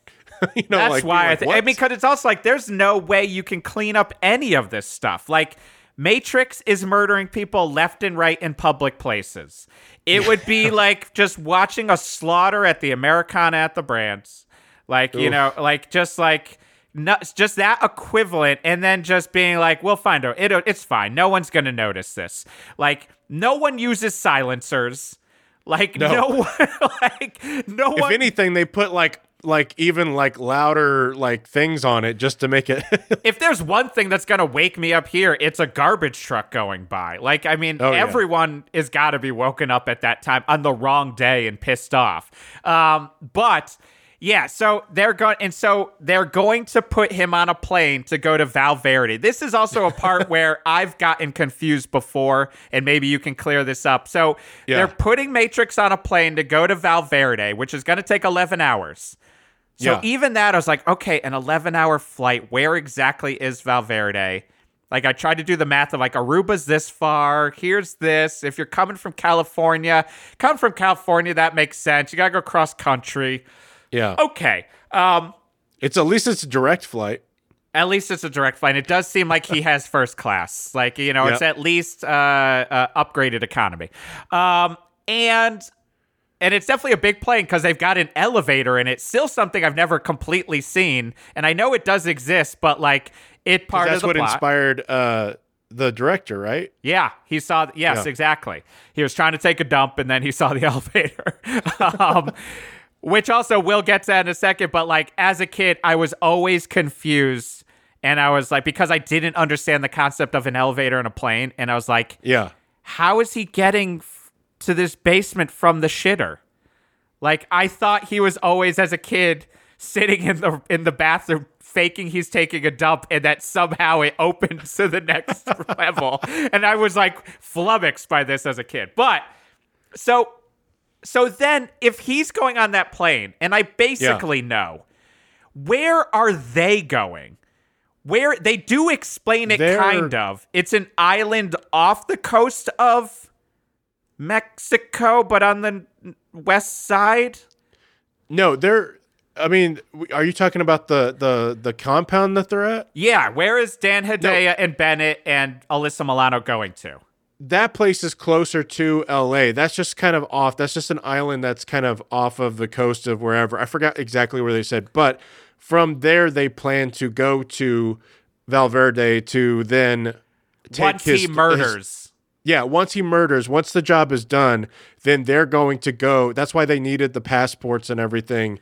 you know That's like why I like, think. I mean, because it's also like there's no way you can clean up any of this stuff. Like Matrix is murdering people left and right in public places. It would be like just watching a slaughter at the Americana at the Brands. Like you know, like just like. No, just that equivalent, and then just being like, "We'll find out. It, it's fine. No one's gonna notice this." Like, no one uses silencers. Like, no, No. one. Like, no if one. anything they put like like even like louder like things on it just to make it if there's one thing that's gonna wake me up here, it's a garbage truck going by. Like, I mean, Oh, yeah. everyone is got to be woken up at that time on the wrong day and pissed off. Um, but yeah, so they're going, and so they're going to put him on a plane to go to Valverde. This is also a part where I've gotten confused before, and maybe you can clear this up. So Yeah. they're putting Matrix on a plane to go to Valverde, which is going to take 11 hours. So Yeah. even that, I was like, okay, an 11 hour flight. Where exactly is Valverde? Like, I tried to do the math of like Aruba's this far. Here's this. If you're coming from California, come from California, that makes sense. You gotta go cross country. Yeah Okay. Um, it's at least it's a direct flight at least it's a direct flight. It does seem like he has first class. Like, you know, it's at least uh, uh, upgraded economy. Um, and and it's definitely a big plane because they've got an elevator in it. Still something I've never completely seen, and I know it does exist, but like it part that's of the That's what plot. inspired uh the director, right? Yeah, he saw. Yes, Yeah. exactly. He was trying to take a dump, and then he saw the elevator. um, which also we'll get to that in a second. But like as a kid, I was always confused, and I was like because I didn't understand the concept of an elevator and a plane, and I was like, Yeah. how is he getting f- to this basement from the shitter? Like I thought he was always as a kid sitting in the in the bathroom faking he's taking a dump and that somehow it opens to the next level. And I was like flummoxed by this as a kid. But so so then if he's going on that plane and I basically know where are they going? Where they do explain it They're- kind of. It's an island off the coast of Mexico, but on the west side. No, they're. I mean, are you talking about the the the compound that they're at? Yeah, where is Dan Hedaya and Bennett and Alyssa Milano going to? That place is closer to L.A. That's just kind of off. That's just an island that's kind of off of the coast of wherever. I forgot exactly where they said, but from there they plan to go to Valverde to then take Once his, he his- murders. Yeah, once he murders, once the job is done, then they're going to go. That's why they needed the passports and everything.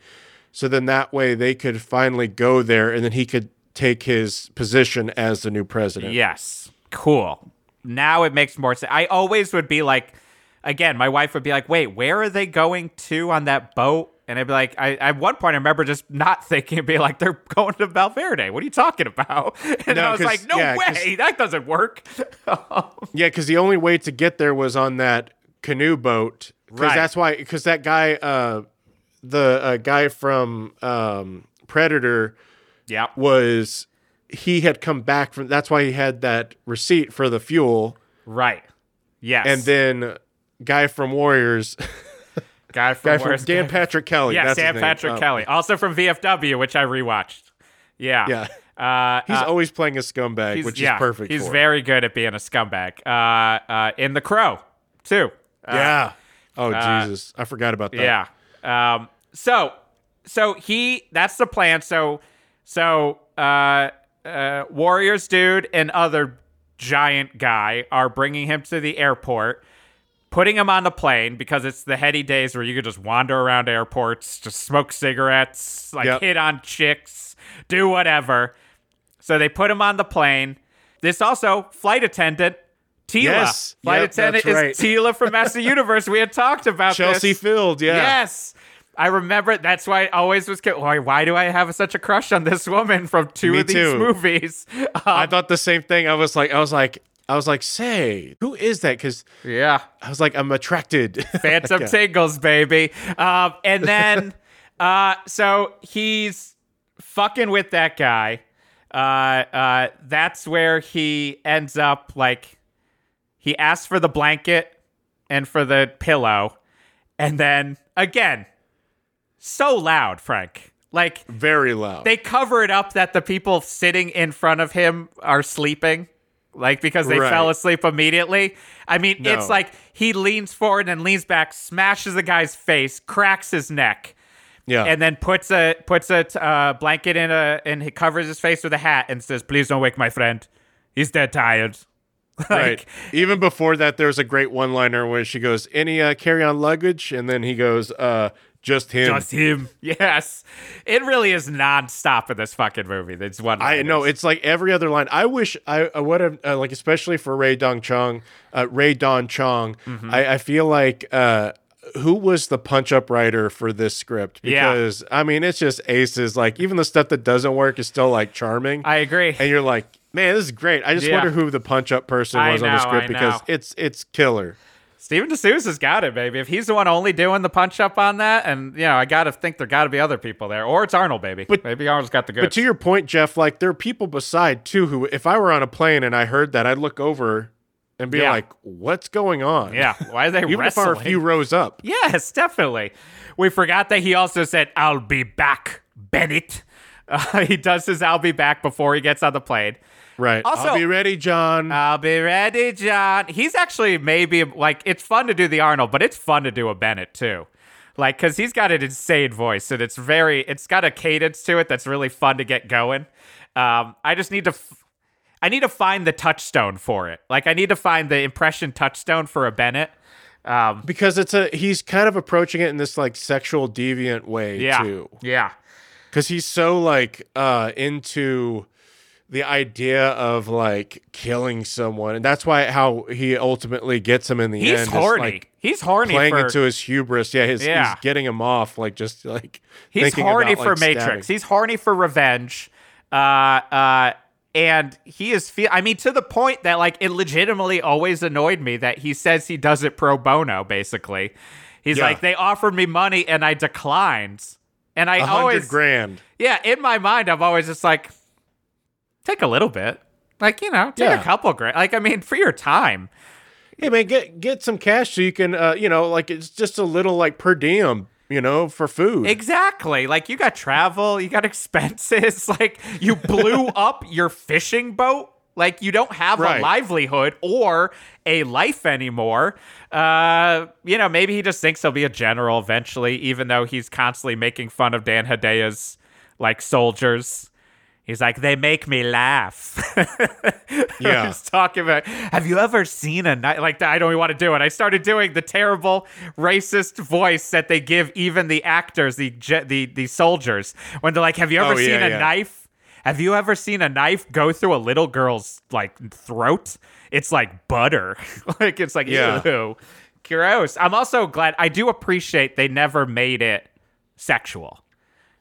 So then that way they could finally go there and then he could take his position as the new president. Yes. Cool. Now it makes more sense. I always would be like, again, my wife would be like, wait, where are they going to on that boat? And I'd be like, I at one point I remember just not thinking, be like, they're going to Valverde. What are you talking about? And No, I was like, no yeah, way, that doesn't work. Yeah, because the only way to get there was on that canoe boat. Because Right. that's why, because that guy, uh, the uh, guy from um, Predator yeah. was, he had come back from, that's why he had that receipt for the fuel. Right. Yes. And then guy from Warriors, guy from, guy from Dan Patrick Kelly. Yeah, Sam. Patrick Oh, Kelly, also from VFW, which I rewatched. Yeah, Yeah. Uh, He's uh, always playing a scumbag, which yeah, is perfect. He's very good at being a scumbag. Uh, uh, in The Crow, too. Uh, yeah. Oh Jesus, I forgot about that. Yeah. Um, so, so he, that's the plan. So, so, uh, uh, Warriors dude and other giant guy are bringing him to the airport, putting him on the plane because it's the heady days where you could just wander around airports, just smoke cigarettes, like Yep. hit on chicks, do whatever. So they put him on the plane. This also flight attendant. Teela. Yes. Flight Yep, attendant right. is Teela from Master Universe. We had talked about Chelsea this. Field. Yeah. Yes. I remember that's why I always was why why do I have such a crush on this woman from two Me of these too. movies? I Um, thought the same thing. I was like, I was like, I was like, say, who is that? Because yeah. I was like, I'm attracted. Phantom Yeah. tingles, baby. Um, and then uh, so he's fucking with that guy. Uh, uh, that's where he ends up like he asks for the blanket and for the pillow, and then again, so loud, Frank. Like Very loud. they cover it up that the people sitting in front of him are sleeping like because they Right. fell asleep immediately i mean it's like he leans forward and leans back smashes the guy's face cracks his neck yeah. and then puts a puts a uh, blanket in a and he covers his face with a hat and says please don't wake my friend he's dead tired like, right. Even before that, there's a great one-liner where she goes, "Any uh, carry-on luggage?" And then he goes, "Uh, just him." just him yes it really is non-stop in this fucking movie that's one I know it's like every other line. I wish I, I would have uh, like, especially for Rae Dawn Chong, uh, Rae Dawn Chong. Mm-hmm. I, I feel like uh, who was the punch-up writer for this script? Yeah. Because I mean, it's just aces. Like even the stuff that doesn't work is still like charming. i agree and you're like, man, this is great. I just Yeah. wonder who the punch-up person I was on the script because know. it's it's killer. Steven de Souza's got it, baby. If he's the one only doing the punch up on that, and you know, I gotta think there gotta be other people there, or it's Arnold, baby. But- maybe Arnold's got the goods. But to your point, Geoff, like there are people beside too who, if I were on a plane and I heard that, I'd look over and be Yeah. like, "What's going on?" yeah, why are they even if I wrestling? a few rows up. yes, definitely. We forgot that he also said, "I'll be back, Bennett." Uh, he does his "I'll be back" before he gets on the plane. Right. Also- I'll be ready, John. I'll be ready, John. He's actually maybe like it's fun to do the Arnold, but it's fun to do a Bennett too. Like cuz he's got an insane voice and it's very it's got a cadence to it that's really fun to get going. Um I just need to f- I need to find the touchstone for it. Like I need to find the impression touchstone for a Bennett. Um, because it's a he's kind of approaching it in this like sexual deviant way yeah, too. yeah, because he's so like uh into the idea of like killing someone and that's why how he ultimately gets him in the end. he's end horny. like he's horny playing for into his hubris yeah, his, Yeah. he's getting him off like just like He's horny about, for like, Matrix. stabbing. He's horny for revenge. Uh, uh, and he is feel. I mean, to the point that like it legitimately always annoyed me that he says he does it pro bono. Basically, he's Yeah. like they offered me money and I declined. And I always, grand yeah, in my mind, I'm always just like, take a little bit, like you know, take Yeah. a couple grand. Like I mean, for your time. hey man get get some cash so you can uh you know like it's just a little like per diem you know for food Exactly. Like you got travel, you got expenses. Like you blew up your fishing boat. Like you don't have Right. a livelihood or a life anymore. Uh, you know, maybe he just thinks he'll be a general eventually, even though he's constantly making fun of Dan Hedaya's like soldiers. He's like, they make me laugh. Yeah. He's talking about, have you ever seen a night like that? I don't even want to do it. I started doing the terrible racist voice that they give even the actors, the the the soldiers, when they're like, have you ever Oh, seen yeah, a yeah. knife? Have you ever seen a knife go through a little girl's like throat? It's like butter. like it's like Yeah. ew. Gross. I'm also glad I do appreciate they never made it sexual.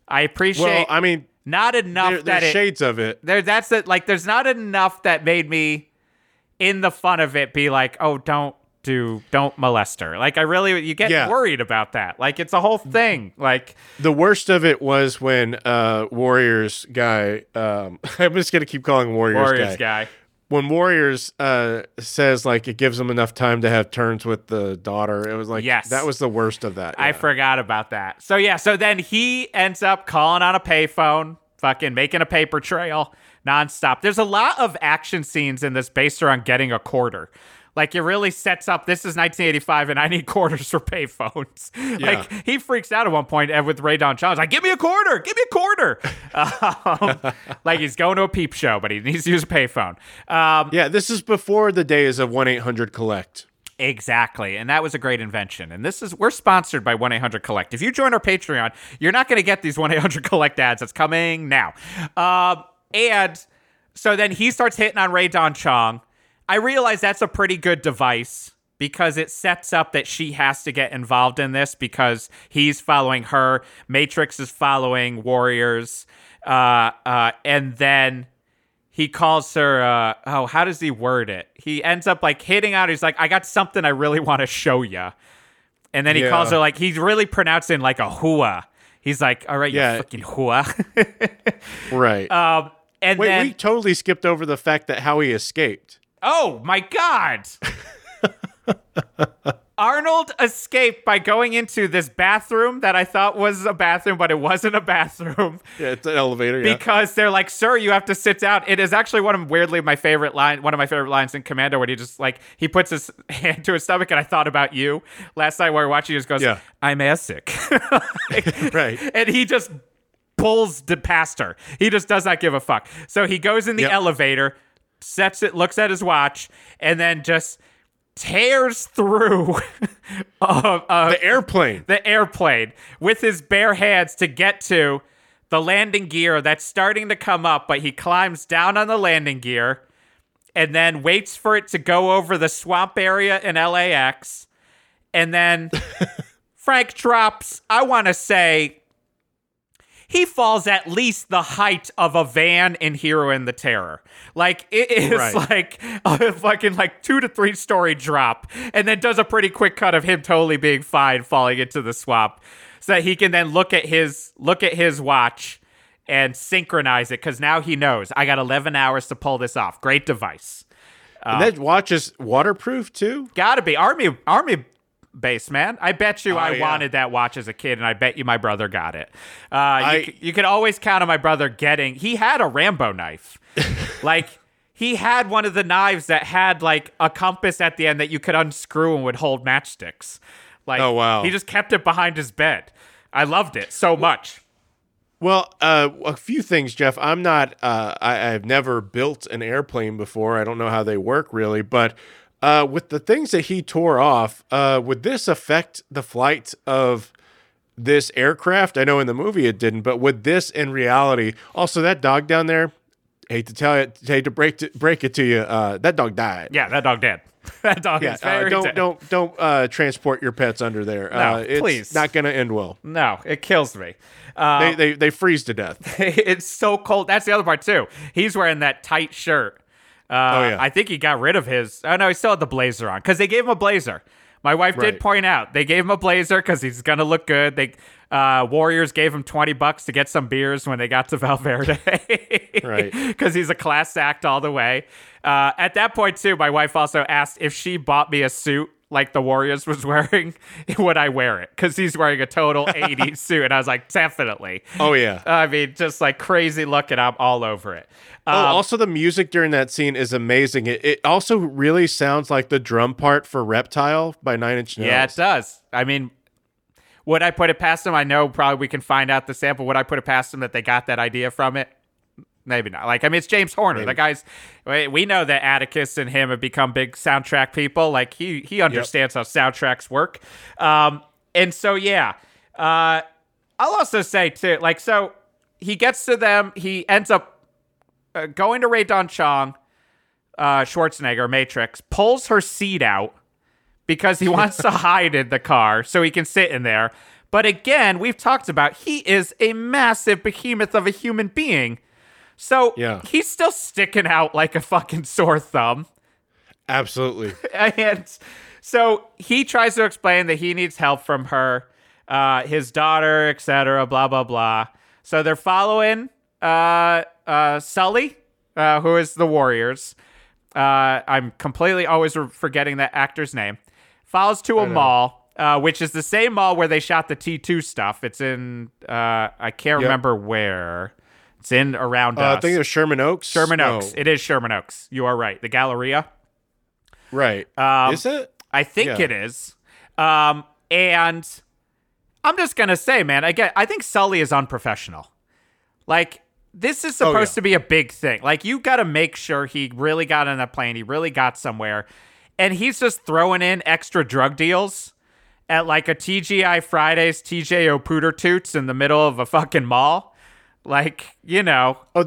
I appreciate well i mean not enough there, that there's it shades of it. There that's it like there's not enough that made me in the fun of it be like oh don't do don't molest her. Like i really you get Yeah. worried about that. Like it's a whole thing. Like the worst of it was when uh warriors guy um i'm just gonna keep calling warriors, warriors guy. guy when warriors uh says like it gives him enough time to have turns with the daughter it was like Yes. that was the worst of that i yeah. forgot about that so yeah so then he ends up calling on a payphone fucking making a paper trail nonstop there's a lot of action scenes in this based around getting a quarter like it really sets up this is 1985 and I need quarters for payphones. Like he freaks out at one point and with Ray Don Challenge, like, give me a quarter, give me a quarter. Um, like he's going to a peep show, but he needs to use a payphone. Um, yeah this is before the days of 1-800-collect Exactly. And that was a great invention. And this is we're sponsored by 1-800-COLLECT. If you join our Patreon, you're not going to get these 1-800-COLLECT ads. That's coming now. Um, and so then he starts hitting on Rae Dawn Chong. I realize that's a pretty good device because it sets up that she has to get involved in this because he's following her. Matrix is following Warriors. Uh, uh, and then he calls her uh oh how does he word it he ends up like hitting out he's like i got something i really want to show you and then he Yeah. calls her like he's really pronouncing like a hua he's like all right Yeah. you fucking hua right um and wait then we totally skipped over the fact that how he escaped oh my god arnold escaped by going into this bathroom that i thought was a bathroom but it wasn't a bathroom yeah it's an elevator yeah because they're like, "Sir, you have to sit down." It is actually one of weirdly my favorite line, one of my favorite lines in Commando, when he just like he puts his hand to his stomach, and I thought about you last night while we were watching. He just goes, Yeah. "I'm ass sick," Right. and he just pulls the past her. He just does not give a fuck. So he goes in the Yep. elevator, sets it, looks at his watch, and then just tears through uh, uh, the airplane the airplane with his bare hands to get to the landing gear that's starting to come up, but he climbs down on the landing gear and then waits for it to go over the swamp area in LAX. And then Frank drops, I want to say, he falls at least the height of a van in Hero and the Terror. Like it is Right. like a fucking like two to three story drop, and then does a pretty quick cut of him totally being fine falling into the swamp, so that he can then look at his look at his watch and synchronize it because now he knows I got 11 hours to pull this off. Great device. and that watch is waterproof too Gotta be army army base, man. I bet you Oh, I yeah. wanted that watch as a kid, and I bet you my brother got it. Uh, you, I- c- you could always count on my brother getting. He had a Rambo knife, like he had one of the knives that had like a compass at the end that you could unscrew and would hold matchsticks. Like, Oh, wow. he just kept it behind his bed. I loved it so much. Well, uh, a few things, Geoff. I'm not. Uh, I, I've never built an airplane before. I don't know how they work really, but uh, with the things that he tore off, uh, would this affect the flight of this aircraft? I know in the movie it didn't, but would this in reality? Also, that dog down there. Hate to tell you, hate to break to, break it to you. Uh, that dog died. Yeah, that dog dead. that dog Yeah, is uh, very don't dead. don't don't uh, transport your pets under there. No, uh, it's please. not going to end well. No, it kills me. Uh, They, they they freeze to death. it's so cold. That's the other part too. He's wearing that tight shirt. Uh, Oh, yeah. I think he got rid of his. Oh no, he still had the blazer on because they gave him a blazer. My wife did point out they gave him a blazer because he's gonna look good. They uh, Warriors gave him twenty bucks to get some beers when they got to Valverde, Right. Because he's a class act all the way. Uh, at that point too, my wife also asked if she bought me a suit like the Warriors was wearing, would I wear it? Because he's wearing a total '80s suit, and I was like, definitely. Oh yeah. I mean, just like crazy looking. I'm all over it. Oh, Um, also the music during that scene is amazing. It, it also really sounds like the drum part for "Reptile" by Nine Inch Nails. yeah, it does. I mean, would I put it past them? I know probably we can find out the sample. Would I put it past them that they got that idea from it? Maybe not. Like, I mean, it's James Horner. The guy's. we- know that Atticus and him have become big soundtrack people. Like, he he understands how soundtracks work. Um, and so yeah, uh, I'll also say too. Like, so he gets to them. He ends up uh, going to Rae Dawn Chong, uh, Schwarzenegger, Matrix, pulls her seat out because he wants to hide in the car so he can sit in there. But again, we've talked about he is a massive behemoth of a human being. So Yeah. he's still sticking out like a fucking sore thumb. absolutely. And so he tries to explain that he needs help from her, uh, his daughter, etc. Blah blah blah. So they're following uh, uh, Sully, uh, who is the Warriors. Uh, I'm completely always forgetting that actor's name. Follows to a mall, uh, which is the same mall where they shot the T2 stuff. It's in uh, I can't Yep. remember where. It's in around Uh, I think it was Sherman Oaks. Sherman No. Oaks. It is Sherman Oaks. You are right. The Galleria. Right. Um, is it? I think Yeah. it is. Um, and I'm just gonna say, man, again, I think Sully is unprofessional. Like, this is supposed Oh, yeah. to be a big thing. Like, you got to make sure he really got on a plane. He really got somewhere, and he's just throwing in extra drug deals at like a TGI Fridays, TJO Pooter Toots in the middle of a fucking mall. Like, you know, Oh,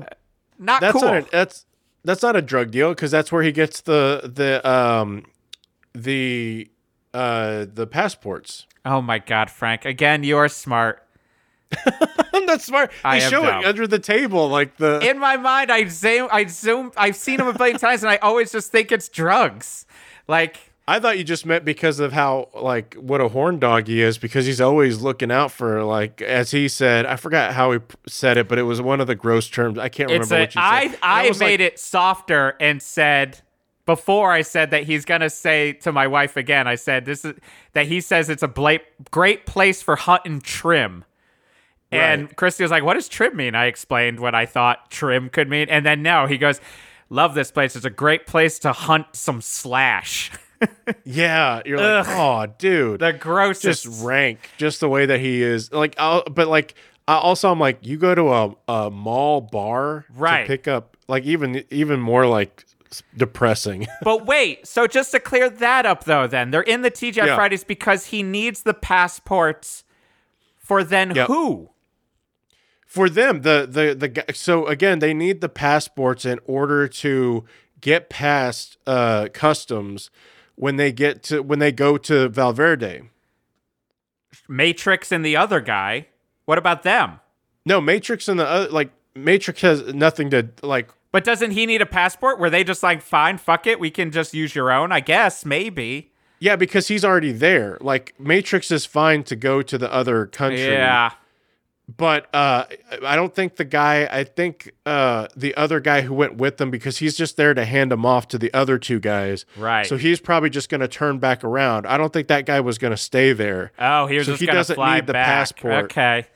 not that's cool. not a, that's that's not a drug deal because that's where he gets the the um the uh the passports. oh my god, Frank! Again, you're smart. I'm not smart. They I show dumb. it under the table like the in my mind, I zoom, I zoom, I've seen him a billion times, and I always just think it's drugs. Like, I thought you just meant because of how like what a horn dog he is because he's always looking out for like as he said I forgot how he p- said it but it was one of the gross terms I can't it's remember a, what you said. I, I made like, it softer and said before I said that he's gonna say to my wife again. I said this is that he says it's a bla- great place for hunt and trim. And Right. Christy was like, "What does trim mean?" I explained what I thought trim could mean, and then no, he goes, "Love this place. It's a great place to hunt some slash." yeah you're like oh dude the grossest. just rank just the way that he is like I'll, but like I also I'm like you go to a, a mall bar Right. to pick up like even even more like depressing But wait, so just to clear that up, though, then they're in the TGI Yeah. Fridays because he needs the passports for then Yep. who? for them the the the so again they need the passports in order to get past uh customs when they get to when they go to Valverde. Matrix and the other guy. What about them? No, Matrix and the other like Matrix has nothing to like But doesn't he need a passport? Were they just like, fine, fuck it, we can just use your own? I guess, maybe. yeah, because he's already there. Like Matrix is fine to go to the other country. Yeah. But uh I don't think the guy I think uh the other guy who went with them because he's just there to hand them off to the other two guys. Right. So he's probably just gonna turn back around. I don't think that guy was gonna stay there. Oh, he was So just he doesn't fly need the back. passport. Okay.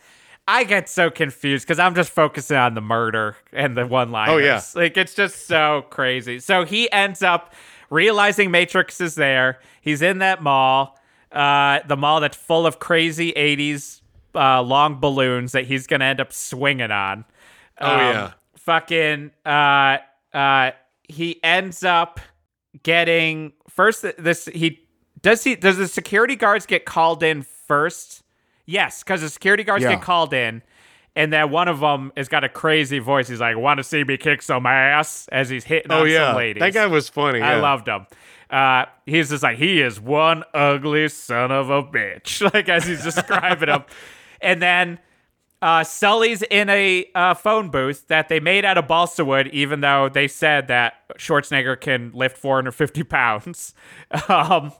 I get so confused because I'm just focusing on the murder and the one liners. Oh, yeah. Like it's just so crazy. So he ends up realizing Matrix is there. He's in that mall, uh, the mall that's full of crazy 80s uh, long balloons that he's gonna end up swinging on. Oh, Um, yeah. fucking. Uh, uh, he ends up getting first. This he does he does the security guards get called in first? Yes, because the security guards Yeah. get called in. And then one of them has got a crazy voice. He's like, "Want to see me kick some ass?" As he's hitting Oh yeah, some ladies. that guy was funny. I yeah. loved him. Uh, he's just like he is one ugly son of a bitch, like as he's describing him. And then uh, Sully's in a uh, phone booth that they made out of balsa wood, even though they said that Schwarzenegger can lift 450 pounds. Um,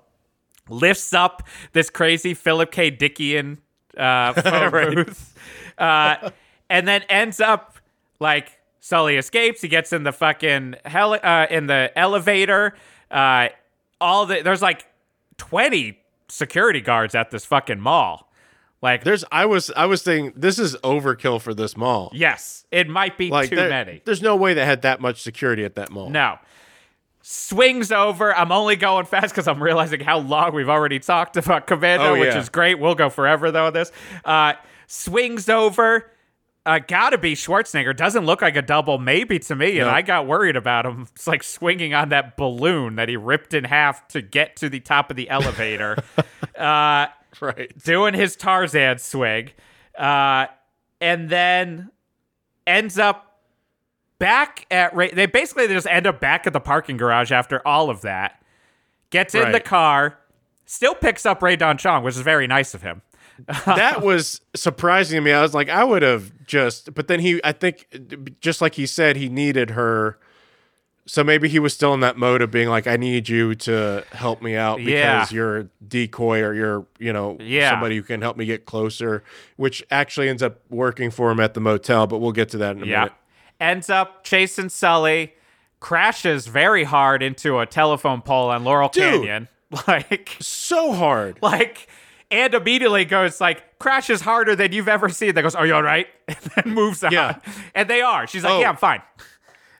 lifts up this crazy Philip K. Dickian uh, phone Right. booth, uh, and then ends up like Sully escapes. He gets in the fucking hell uh, in the elevator. Uh, all the there's like 20 security guards at this fucking mall. Like, There's I was I was thinking this is overkill for this mall. yes, it might be Like too there- many. There's no way they had that much security at that mall. No. Swings over. I'm only going fast because I'm realizing how long we've already talked about Commando, Oh, which is great. We'll go forever though. with This uh, swings over. Uh, gotta be Schwarzenegger. Doesn't look like a double, maybe to me, and No. I got worried about him. It's like swinging on that balloon that he ripped in half to get to the top of the elevator, uh, Right. doing his Tarzan swing, uh, and then ends up back at Rae. They basically they just end up back at the parking garage after all of that. Gets in the car, still picks up Rae Dawn Chong, which is very nice of him. that was surprising to me. I was like, I would have just, but then he, I think, just like he said, he needed her. So maybe he was still in that mode of being like, I need you to help me out because Yeah. you're a decoy or you're, you know, Yeah. somebody who can help me get closer, which actually ends up working for him at the motel. But we'll get to that in a Yeah. minute. Ends up chasing Sully, crashes very hard into a telephone pole on Laurel Dude. Canyon. Like, So hard. like, and immediately goes like crashes harder than you've ever seen. That goes, "Are you all right?" And then moves on. Yeah. and they are. She's like, Oh. "Yeah, I'm fine."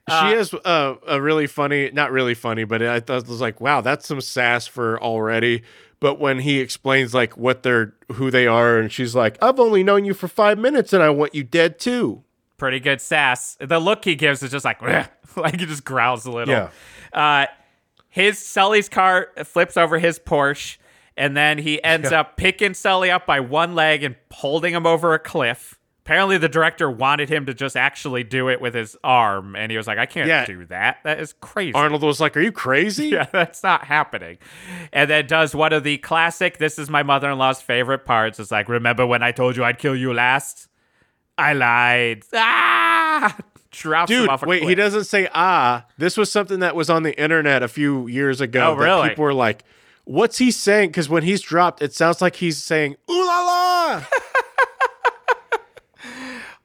She has uh, a really funny, not really funny, but I thought it was like, wow, that's some sass for already. But when he explains like what they're, who they are, and she's like, I've only known you for five minutes, and I want you dead too. pretty good sass. The look he gives is just like, "Bleh." like he just growls a little. Yeah. Uh, his Sully's car flips over his Porsche, and then he ends up picking Sully up by one leg and holding him over a cliff. Apparently, the director wanted him to just actually do it with his arm, and he was like, "I can't Yeah. do that. That is crazy." Arnold was like, Are you crazy? yeah, that's not happening. And then does one of the classic, this is my mother in law's favorite parts. It's like, remember when I told you I'd kill you last? I lied. Ah! Drops Dude, wait, he doesn't say ah. This was something that was on the internet a few years ago. Oh, that really? People were like, What's he saying? Because when he's dropped, it sounds like he's saying ooh la la.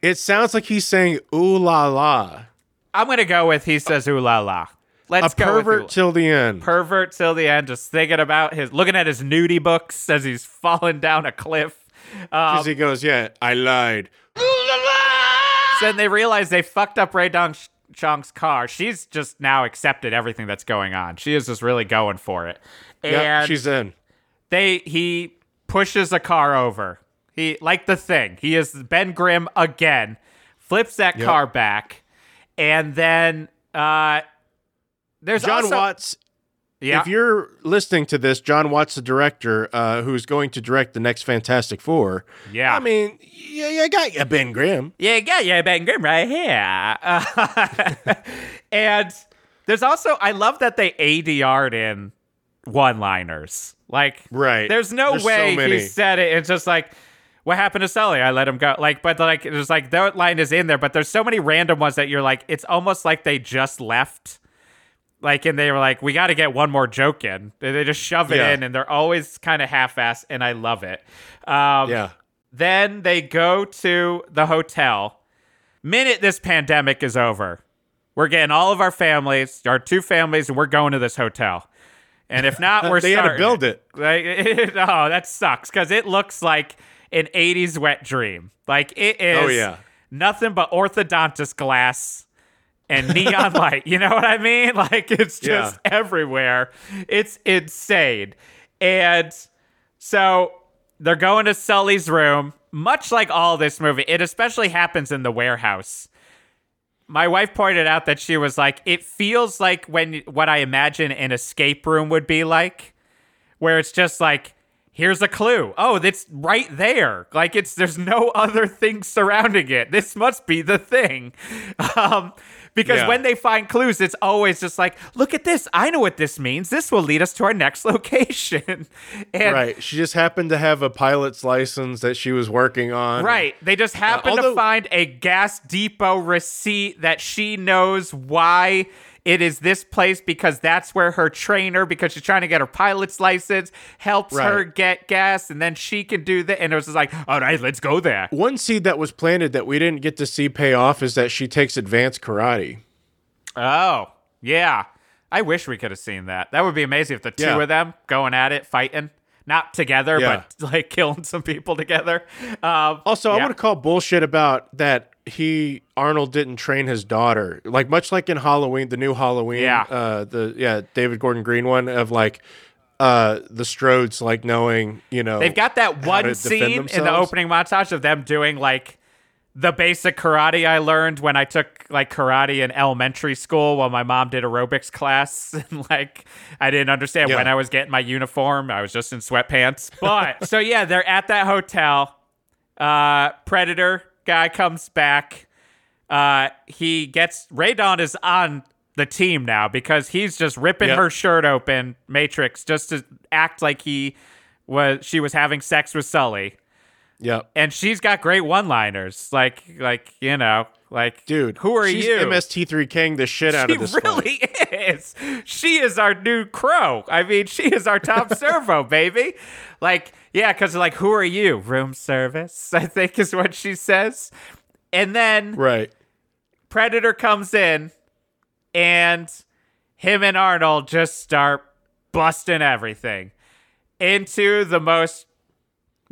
it sounds like he's saying ooh la la. I'm going to go with he says ooh la la. Let's go with pervert till the end. pervert till the end, just thinking about his, looking at his nudie books as he's falling down a cliff. Um, he goes, Yeah, I lied. Ooh la la. So then they realize they fucked up Rae Dawn Ch- Chong's car. She's just now accepted everything that's going on. She is just really going for it. Yeah, And she's in. they he pushes a car over. He like the thing. He is Ben Grimm again. Flips that Yep. car back, and then uh, there's Jon also, Watts. Yeah, If you're listening to this, Jon Watts, the director, uh, who's going to direct the next Fantastic Four. yeah. I mean, yeah, you got you, Ben Grimm. Yeah, yeah, yeah, Ben Grimm right here. Uh, and there's also, I love that they ADR'd in one liners. Like, Right. there's no There's so way many. he said it. It's just like, what happened to Sully? I let him go. Like, but like, there's like, that line is in there, but there's so many random ones that you're like, it's almost like they just left. Like, and they were like, we got to get one more joke in. They just shove it Yeah. in, and they're always kind of half assed, and I love it. Um, Yeah. then they go to the hotel. Minute this pandemic is over, we're getting all of our families, our two families, and we're going to this hotel. And if not, we're They had to build it. Like, oh, that sucks because it looks like an '80s wet dream. Like it oh, is. Oh, yeah. nothing but orthodontist glass and neon light. You know what I mean? Like it's just everywhere. It's insane. And so they're going to Sully's room. much like all this movie, it especially happens in the warehouse. My wife pointed out that she was like, it feels like when what I imagine an escape room would be like, where it's just like, here's a clue. Oh, that's right there. Like it's there's no other thing surrounding it. This must be the thing. Um, because Yeah. when they find clues, it's always just like, look at this. I know what this means. This will lead us to our next location. and Right. She just happened to have a pilot's license that she was working on. Right. They just happened to although- find a gas depot receipt that she knows why it is this place because that's where her trainer, because she's trying to get her pilot's license, helps her get gas, and then she can do that. And it was just like, all right, let's go there. One seed that was planted that we didn't get to see pay off is that she takes advanced karate. Oh, yeah. I wish we could have seen that. That would be amazing if the two Yeah. of them going at it, fighting. Not together, Yeah. but like killing some people together. Um, Also, I yeah. want to call bullshit about that he Arnold didn't train his daughter. Like much like in Halloween, the new Halloween, Yeah. uh the yeah, David Gordon Green one of like uh the Strodes like knowing, you know, They've got that one scene in the opening montage of them doing like the basic karate I learned when I took like karate in elementary school while my mom did aerobics class. And like I didn't understand Yeah. when I was getting my uniform. I was just in sweatpants. But so yeah, they're at that hotel. Uh Predator guy comes back. Uh he gets Rae Dawn is on the team now because he's just ripping Yep. her shirt open, Matrix, just to act like he was she was having sex with Sully. Yep. And she's got great one-liners. Like like, you know, like Dude, who are she's you? MST3K-ing the shit out she of this fight. really is. She is our new crow. I mean, she is our top servo, baby. Like, yeah, because like, who are you? Room service, I think is what she says. And then Right. Predator comes in, and him and Arnold just start busting everything into the most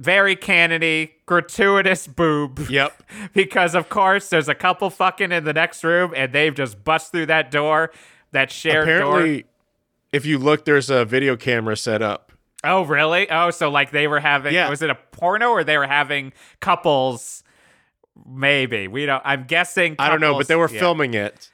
very canony, gratuitous boob. Yep. because of course there's a couple fucking in the next room, and they've just bust through that door, that shared door. Apparently if you look there's a video camera set up. Oh, really? Oh, so like they were having Yeah. was it a porno or they were having couples? Maybe we don't. I'm guessing. I don't know, but they were yeah. filming it.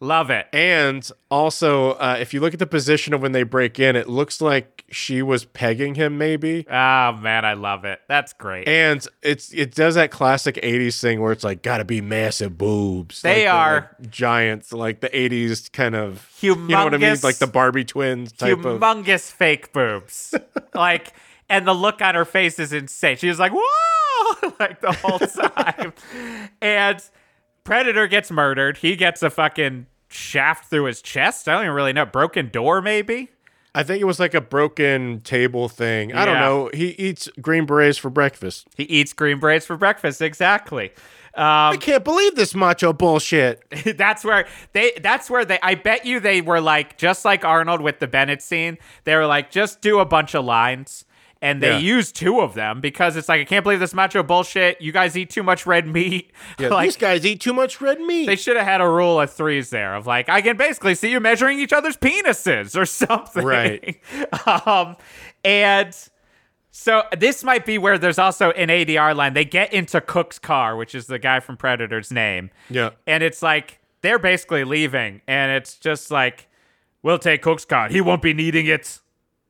Love it. And also, uh, if you look at the position of when they break in, it looks like she was pegging him, maybe. Oh man, I love it. That's great. And it's it does that classic '80s thing where it's like gotta be massive boobs. They Like the, are- like, giants, like the '80s kind of. You know what I mean? Humongous- Like the Barbie twins type of. humongous fake boobs. like, and the look on her face is insane. She was like, "Whoa!" like the whole time. and Predator gets murdered. He gets a fucking shaft through his chest. I don't even really know. Broken door, maybe. I think it was like a broken table thing. I don't know. He eats green berets for breakfast. He eats green berets for breakfast. Exactly. Um, I can't believe this macho bullshit. that's where they that's where they I bet you they were like just like Arnold with the Bennett scene. They were like just do a bunch of lines and they Yeah. used two of them because it's like I can't believe this macho bullshit. You guys eat too much red meat. Yeah, like these guys eat too much red meat. they should have had a rule of threes there of like I can basically see you measuring each other's penises or something. Right. um and so this might be where there's also an ADR line. They get into Cook's car, which is the guy from Predator's name. Yeah. And it's like they're basically leaving, and it's just like, we'll take Cook's car. He won't be needing it.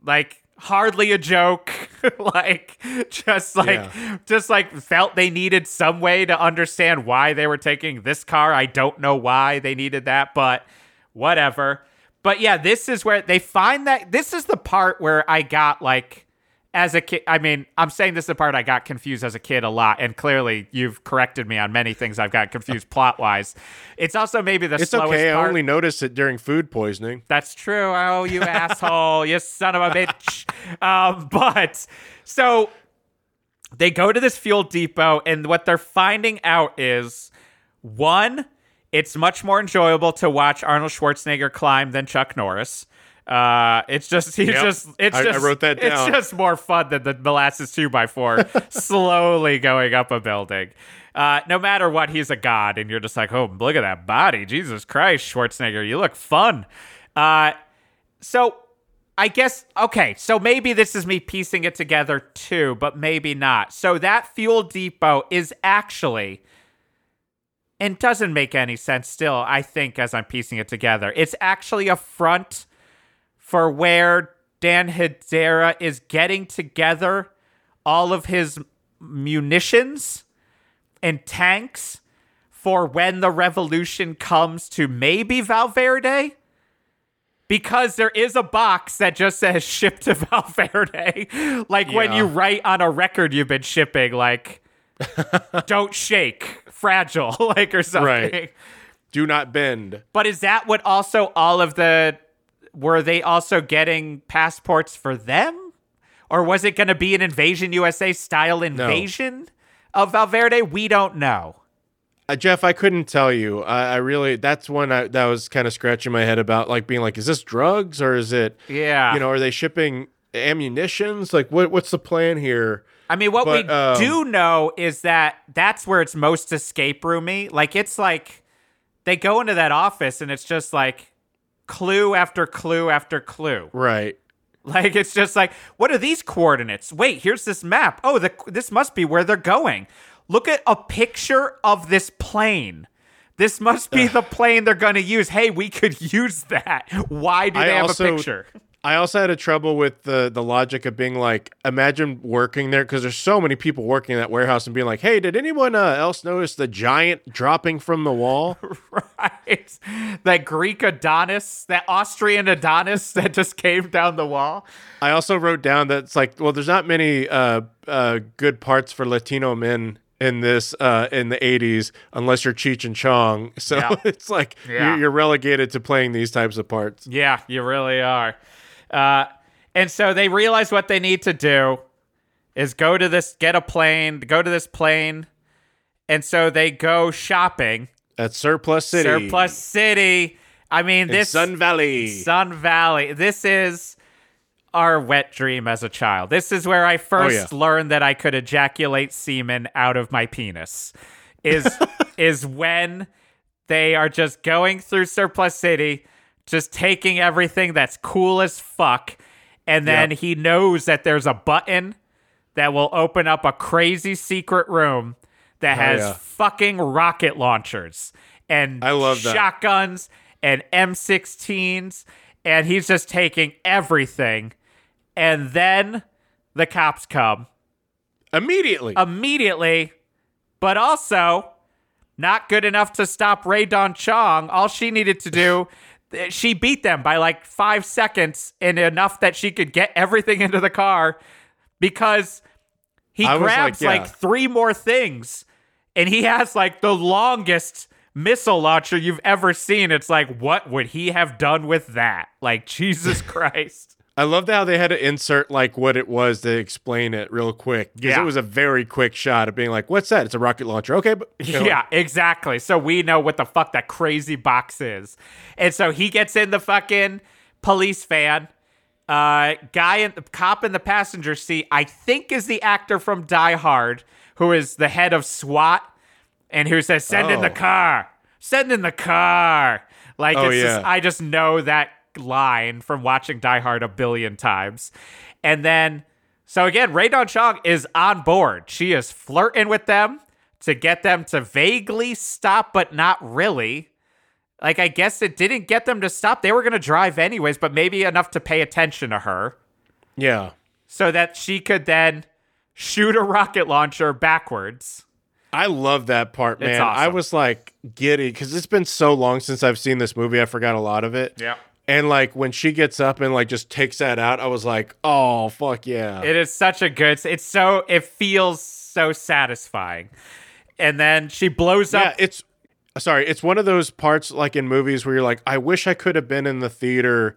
Like hardly a joke. like just like Yeah. just like felt they needed some way to understand why they were taking this car. I don't know why they needed that, but whatever. But yeah, this is where they find that this is the part where I got like as a kid, I mean, I'm saying this is the part I got confused as a kid a lot, and clearly you've corrected me on many things I've got confused plot wise. It's also maybe the It's slowest okay. I only noticed it during food poisoning. That's true. Oh, you asshole. you son of a bitch. Um, but so they go to this fuel depot, and what they're finding out is one, it's much more enjoyable to watch Arnold Schwarzenegger climb than Chuck Norris. Uh, it's just he's Yep. just it's I- I wrote that It's just more fun than the molasses two by four slowly going up a building. Uh, no matter what, he's a god, and you're just like, oh, look at that body, Jesus Christ, Schwarzenegger, you look fun. Uh, so I guess okay, so maybe this is me piecing it together too, but maybe not. So that fuel depot is actually and doesn't make any sense still, I think as I'm piecing it together. It's actually a front for where Dan Hedaya is getting together all of his munitions and tanks for when the revolution comes to maybe Valverde because there is a box that just says ship to Valverde. like when you write on a record you've been shipping, like don't shake, fragile, like or something. Right. Do not bend. But is that what also all of the were they also getting passports for them? Or was it going to be an Invasion USA style invasion of Valverde? We don't know. Uh, Jeff, I couldn't tell you. I, I really, that's one I, that was kind of scratching my head about, like being like, is this drugs or is it, Yeah. you know, are they shipping ammunitions? Like, what what's the plan here? I mean, what But, we um, do know is that that's where it's most escape roomy. Like it's like they go into that office and it's just like clue after clue after clue. Right. Like it's just like, what are these coordinates? Wait, here's this map. Oh, the, this must be where they're going. Look at a picture of this plane. This must be the plane they're going to use. Hey, we could use that. Why do I they have also- a picture? I also had a trouble with the the logic of being like, imagine working there because there's so many people working in that warehouse and being like, hey, did anyone uh, else notice the giant dropping from the wall? right? That Greek Adonis, that Austrian Adonis that just came down the wall. I also wrote down that it's like, well, there's not many uh, uh, good parts for Latino men in this uh, in the 80s unless you're Cheech and Chong. So Yeah. it's like Yeah. you're, you're relegated to playing these types of parts. Yeah, you really are. Uh, and so they realize what they need to do is go to this, get a plane, go to this plane. And so they go shopping. At Surplus City. Surplus City. I mean, in this Sun Valley. Sun Valley. This is our wet dream as a child. This is where I first yeah. learned that I could ejaculate semen out of my penis. Is is when they are just going through Surplus City, just taking everything that's cool as fuck, and then Yep. he knows that there's a button that will open up a crazy secret room that has yeah. fucking rocket launchers and I love that. shotguns and M16s, and he's just taking everything. And then the cops come Immediately. immediately, but also not good enough to stop Rae Dawn Chong. All she needed to do, she beat them by like five seconds and enough that she could get everything into the car because he I was like, grabs like, three more things and he has like the longest missile launcher you've ever seen. It's like, what would he have done with that? Like, Jesus Christ. I loved how they had to insert like what it was to explain it real quick. Because Yeah. it was a very quick shot of being like, what's that? It's a rocket launcher. Okay. But, you know, Yeah, exactly. So we know what the fuck that crazy box is. And so he gets in the fucking police van. Uh, guy in the cop in the passenger seat, I think is the actor from Die Hard, who is the head of SWAT, and who says, "Send in the Oh. car, send in the car." Like Oh, it's just, yeah. I just know that line from watching Die Hard a billion times, and then so again, Rae Dawn Chong is on board. She is flirting with them to get them to vaguely stop, but not really. Like, I guess it didn't get them to stop. They were going to drive anyways, but maybe enough to pay attention to her Yeah. so that she could then shoot a rocket launcher backwards. I love that part, man. I was like giddy because it's been so long since I've seen this movie. I forgot a lot of it. Yeah. And like when she gets up and like just takes that out, I was like, oh fuck yeah. It is such a good. It's so. It feels so satisfying. And then she blows yeah, up. it's sorry, it's one of those parts like in movies where you're like, I wish I could have been in the theater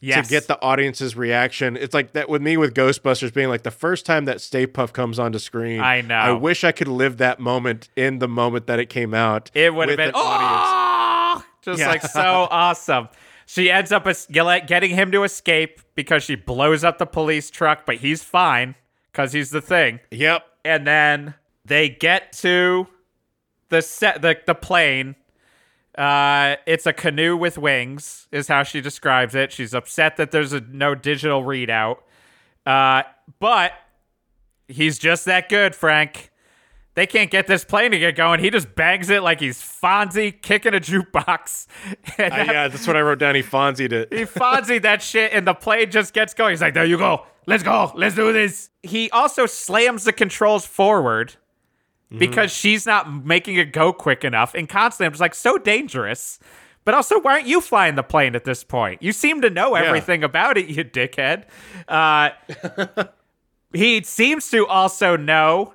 yes. to get the audience's reaction. It's like that with me with Ghostbusters being like the first time that Stay Puft comes onto screen. I know. I wish I could live that moment in the moment that it came out. It would have been oh, just Yeah. like so awesome. She ends up getting him to escape because she blows up the police truck, but he's fine because he's the thing. Yep. And then they get to the set, the the plane, Uh, it's a canoe with wings, is how she describes it. She's upset that there's a no digital readout. Uh, but he's just that good, Frank. They can't get this plane to get going. He just bangs it like he's Fonzie kicking a jukebox. And Uh, yeah, that's what I wrote down. He Fonzied it. he Fonzie that shit, and the plane just gets going. He's like, "There you go. Let's go. Let's do this." He also slams the controls forward because she's not making it go quick enough. And constantly, I'm just like, "So dangerous." But also, why aren't you flying the plane at this point? You seem to know everything about it, you dickhead. Uh, he seems to also know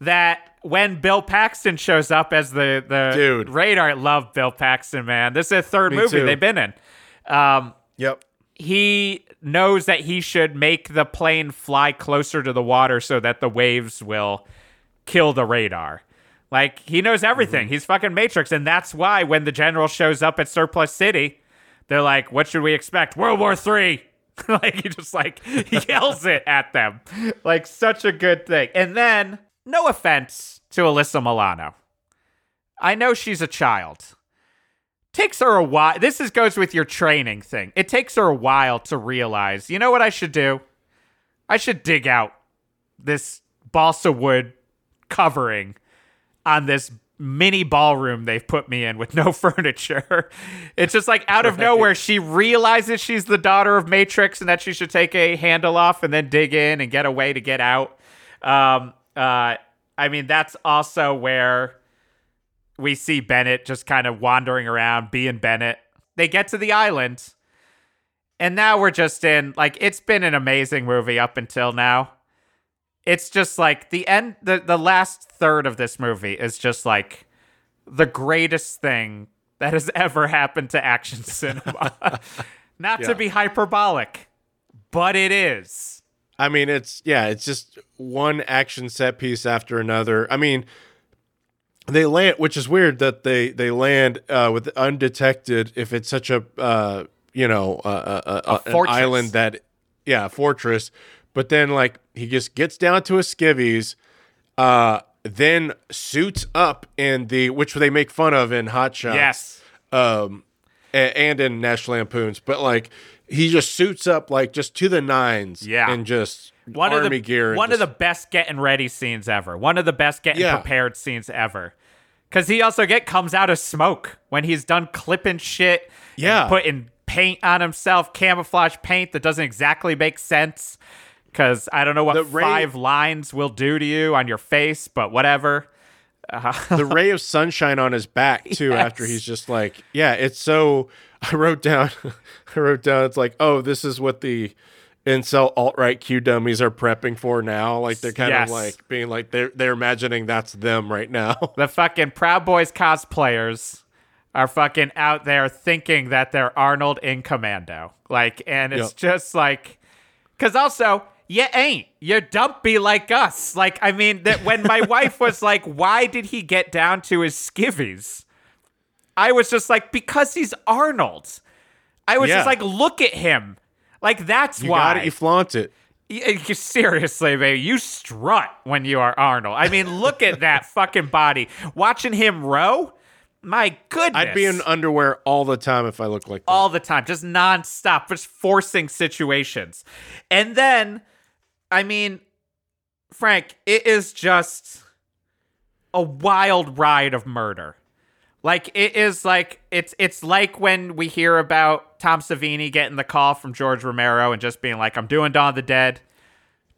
that when Bill Paxton shows up as the the Dude. radar, love Bill Paxton, man. This is the third Me movie too. they've been in. Um, Yep. he knows that he should make the plane fly closer to the water so that the waves will kill the radar. Like he knows everything. Mm-hmm. He's fucking Matrix, and that's why when the general shows up at Surplus City, they're like, "What should we expect? World War Three. like he just like yells it at them, like such a good thing. And then, no offense to Alyssa Milano, I know she's a child. Takes her a while. This is goes with your training thing. It takes her a while to realize. You know what I should do? I should dig out this balsa wood covering on this mini ballroom they've put me in with no furniture. It's just like out of nowhere, she realizes she's the daughter of Matrix and that she should take a handle off and then dig in and get a way to get out. Um, uh, I mean, that's also where we see Bennett just kind of wandering around, being Bennett. They get to the island, and now we're just in like it's been an amazing movie up until now. It's just like the end the, the last third of this movie is just like the greatest thing that has ever happened to action cinema. Not to be hyperbolic but it is I mean, it's yeah, it's just one action set piece after another. I mean, they land, which is weird that they they land uh, with undetected. If it's such a uh, you know uh, A an island that yeah, a fortress, but then like he just gets down to his skivvies, uh, then suits up in the which they make fun of in Hot Shots yes um and in National Lampoons, but like he just suits up like just to the nines, Yeah. and just one army of the gear. one of the best getting ready scenes ever one of the best getting Yeah. prepared scenes ever because he also get comes out of smoke when he's done clipping shit Yeah. putting paint on himself camouflage paint that doesn't exactly make sense because i don't know what The five lines will do to you on your face but whatever the ray of sunshine on his back too. After he's just like, yeah, it's so. I wrote down, I wrote down. It's like, oh, this is what the incel alt right Q dummies are prepping for now. Like they're kind Yes. of like being like they're they're imagining that's them right now. the fucking Proud Boys cosplayers are fucking out there thinking that they're Arnold in Commando. Like, and it's Yep. just like, because also, you ain't. You're dumpy like us. Like, I mean, that when my wife was like, why did he get down to his skivvies? I was just like, because he's Arnold. I was Yeah. just like, look at him. Like, that's You why. got it. You flaunt it. Y- uh, y- Seriously, baby, you strut when you are Arnold. I mean, look at that fucking body. Watching him row, my goodness. I'd be in underwear all the time if I looked like that. all the time, just nonstop, just forcing situations. And then, I mean, Frank, it is just a wild ride of murder. Like it is like it's it's like when we hear about Tom Savini getting the call from George Romero and just being like, "I'm doing Dawn of the Dead.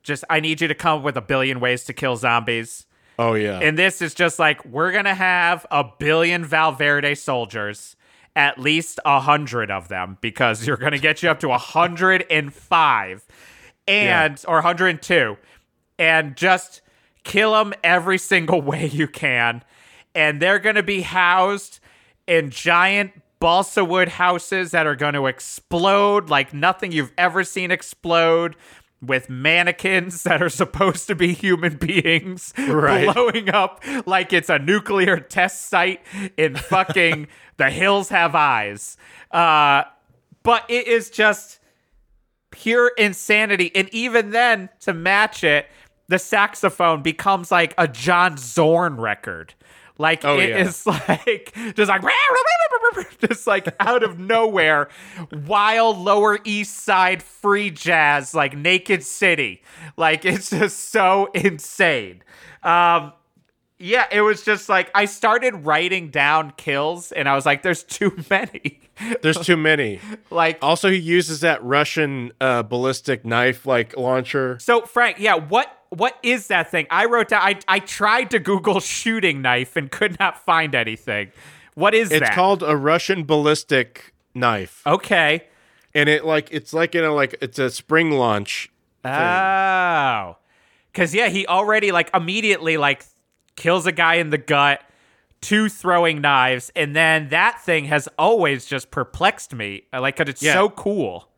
Just I need you to come up with a billion ways to kill zombies." oh yeah. And this is just like we're gonna have a billion Valverde soldiers, at least a hundred of them, because you're gonna get you up to a hundred and five, and or hundred and two, and just kill them every single way you can, and they're gonna be housed in giant balsa wood houses that are going to explode like nothing you've ever seen explode with mannequins that are supposed to be human beings Right. blowing up like it's a nuclear test site in fucking the hills have eyes. Uh but it is just pure insanity and even then to match it the saxophone becomes like a john zorn record Like Oh, it yeah. is like just like just like out of nowhere, wild Lower East Side free jazz, like Naked City. Like it's just so insane. Um, yeah, it was just like I started writing down kills, and I was like, "There's too many." There's too many. like Also, he uses that Russian uh, ballistic knife like launcher. So Frank, yeah, what what is that thing? I wrote down. I I tried to Google shooting knife and could not find anything. What is It's that? It's called a Russian ballistic knife, Okay. and it like it's like in a like it's a spring launch. Oh, because yeah, he already like immediately like kills a guy in the gut, two throwing knives, and then that thing has always just perplexed me. I Like, cause it's Yeah. so cool.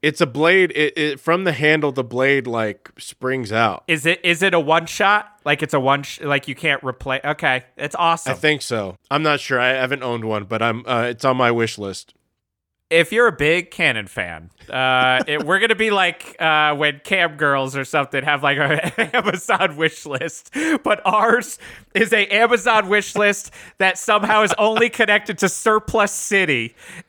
It's a blade. It, it from the handle, the blade like springs out. Is it is it a one shot? Like it's a one sh- like you can't replace. Okay, it's awesome. I think so. I'm not sure. I haven't owned one, but I'm. Uh, it's on my wish list. If you're a big Canon fan, uh, it, we're gonna be like uh, when Cam Girls or something have like a Amazon wish list, but ours is a Amazon wish list that somehow is only connected to Surplus City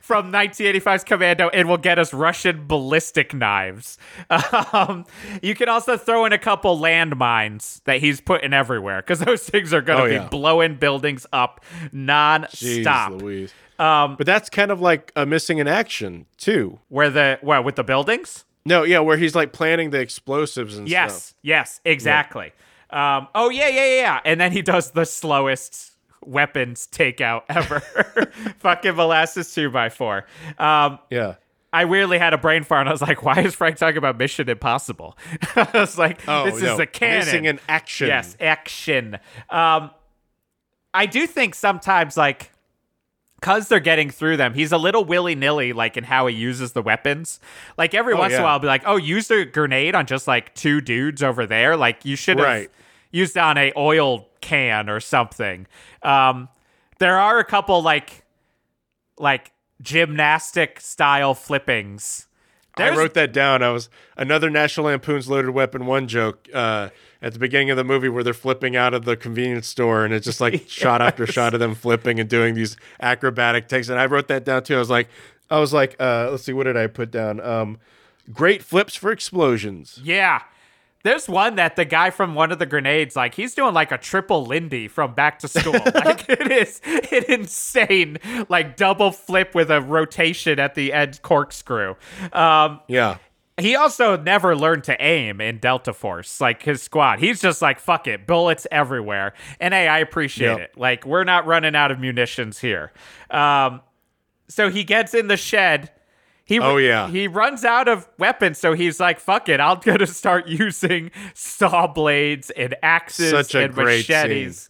from 1985's Commando and will get us Russian ballistic knives. Um, you can also throw in a couple landmines that he's putting everywhere because those things are gonna Oh, be yeah. blowing buildings up non-stop. Louise. Um, But that's kind of like a missing in action too. Where the well with the buildings? No, yeah, where he's like planning the explosives and Yes, stuff. yes, yes, exactly. Um, oh yeah, yeah, yeah, yeah. And then he does the slowest weapons takeout ever. Fucking molasses two by four. Um, Yeah. I weirdly had a brain fart. and I was like, "Why is Frank talking about Mission Impossible?" I was like, Oh, "This no. is a canon." Missing in action. Yes, action. Um, I do think sometimes like because they're getting through them, he's a little willy nilly, like in how he uses the weapons. Like every once in a while, I'll be like, "Oh, use the grenade on just like two dudes over there." Like you should have Right. used it on a oil can or something. Um, there are a couple like like gymnastic style flippings. I wrote that down. I was another National Lampoon's Loaded Weapon one joke uh, at the beginning of the movie where they're flipping out of the convenience store and it's just like shot after shot of them flipping and doing these acrobatic takes. And I wrote that down too. I was like, I was like, uh, let's see, what did I put down? Um, great flips for explosions. Yeah. There's one that the guy from one of the grenades, like he's doing like a triple Lindy from back to school. like it is an insane, like double flip with a rotation at the end corkscrew. Um, Yeah. He also never learned to aim in Delta Force, like his squad. He's just like, fuck it, bullets everywhere. And hey, I appreciate Yep. it. Like, we're not running out of munitions here. Um, so he gets in the shed. He, Oh, yeah. He runs out of weapons, so he's like, fuck it, I'm going to start using saw blades and axes and machetes.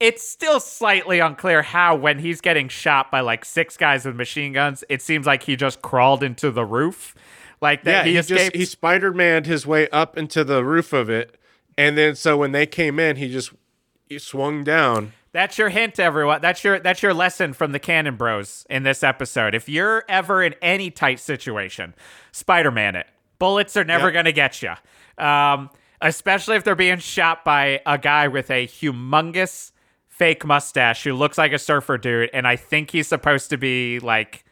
It's still slightly unclear how, when he's getting shot by like six guys with machine guns, it seems like he just crawled into the roof. Like that Yeah, he, he, escaped. just he Spider Maned his way up into the roof of it, and then so when they came in, he just he swung down. That's your hint, everyone. That's your that's your lesson from the Cannon Bros in this episode. If you're ever in any tight situation, Spider-Man it. Bullets are never Yep. gonna get you, um, especially if they're being shot by a guy with a humongous fake mustache who looks like a surfer dude, and I think he's supposed to be like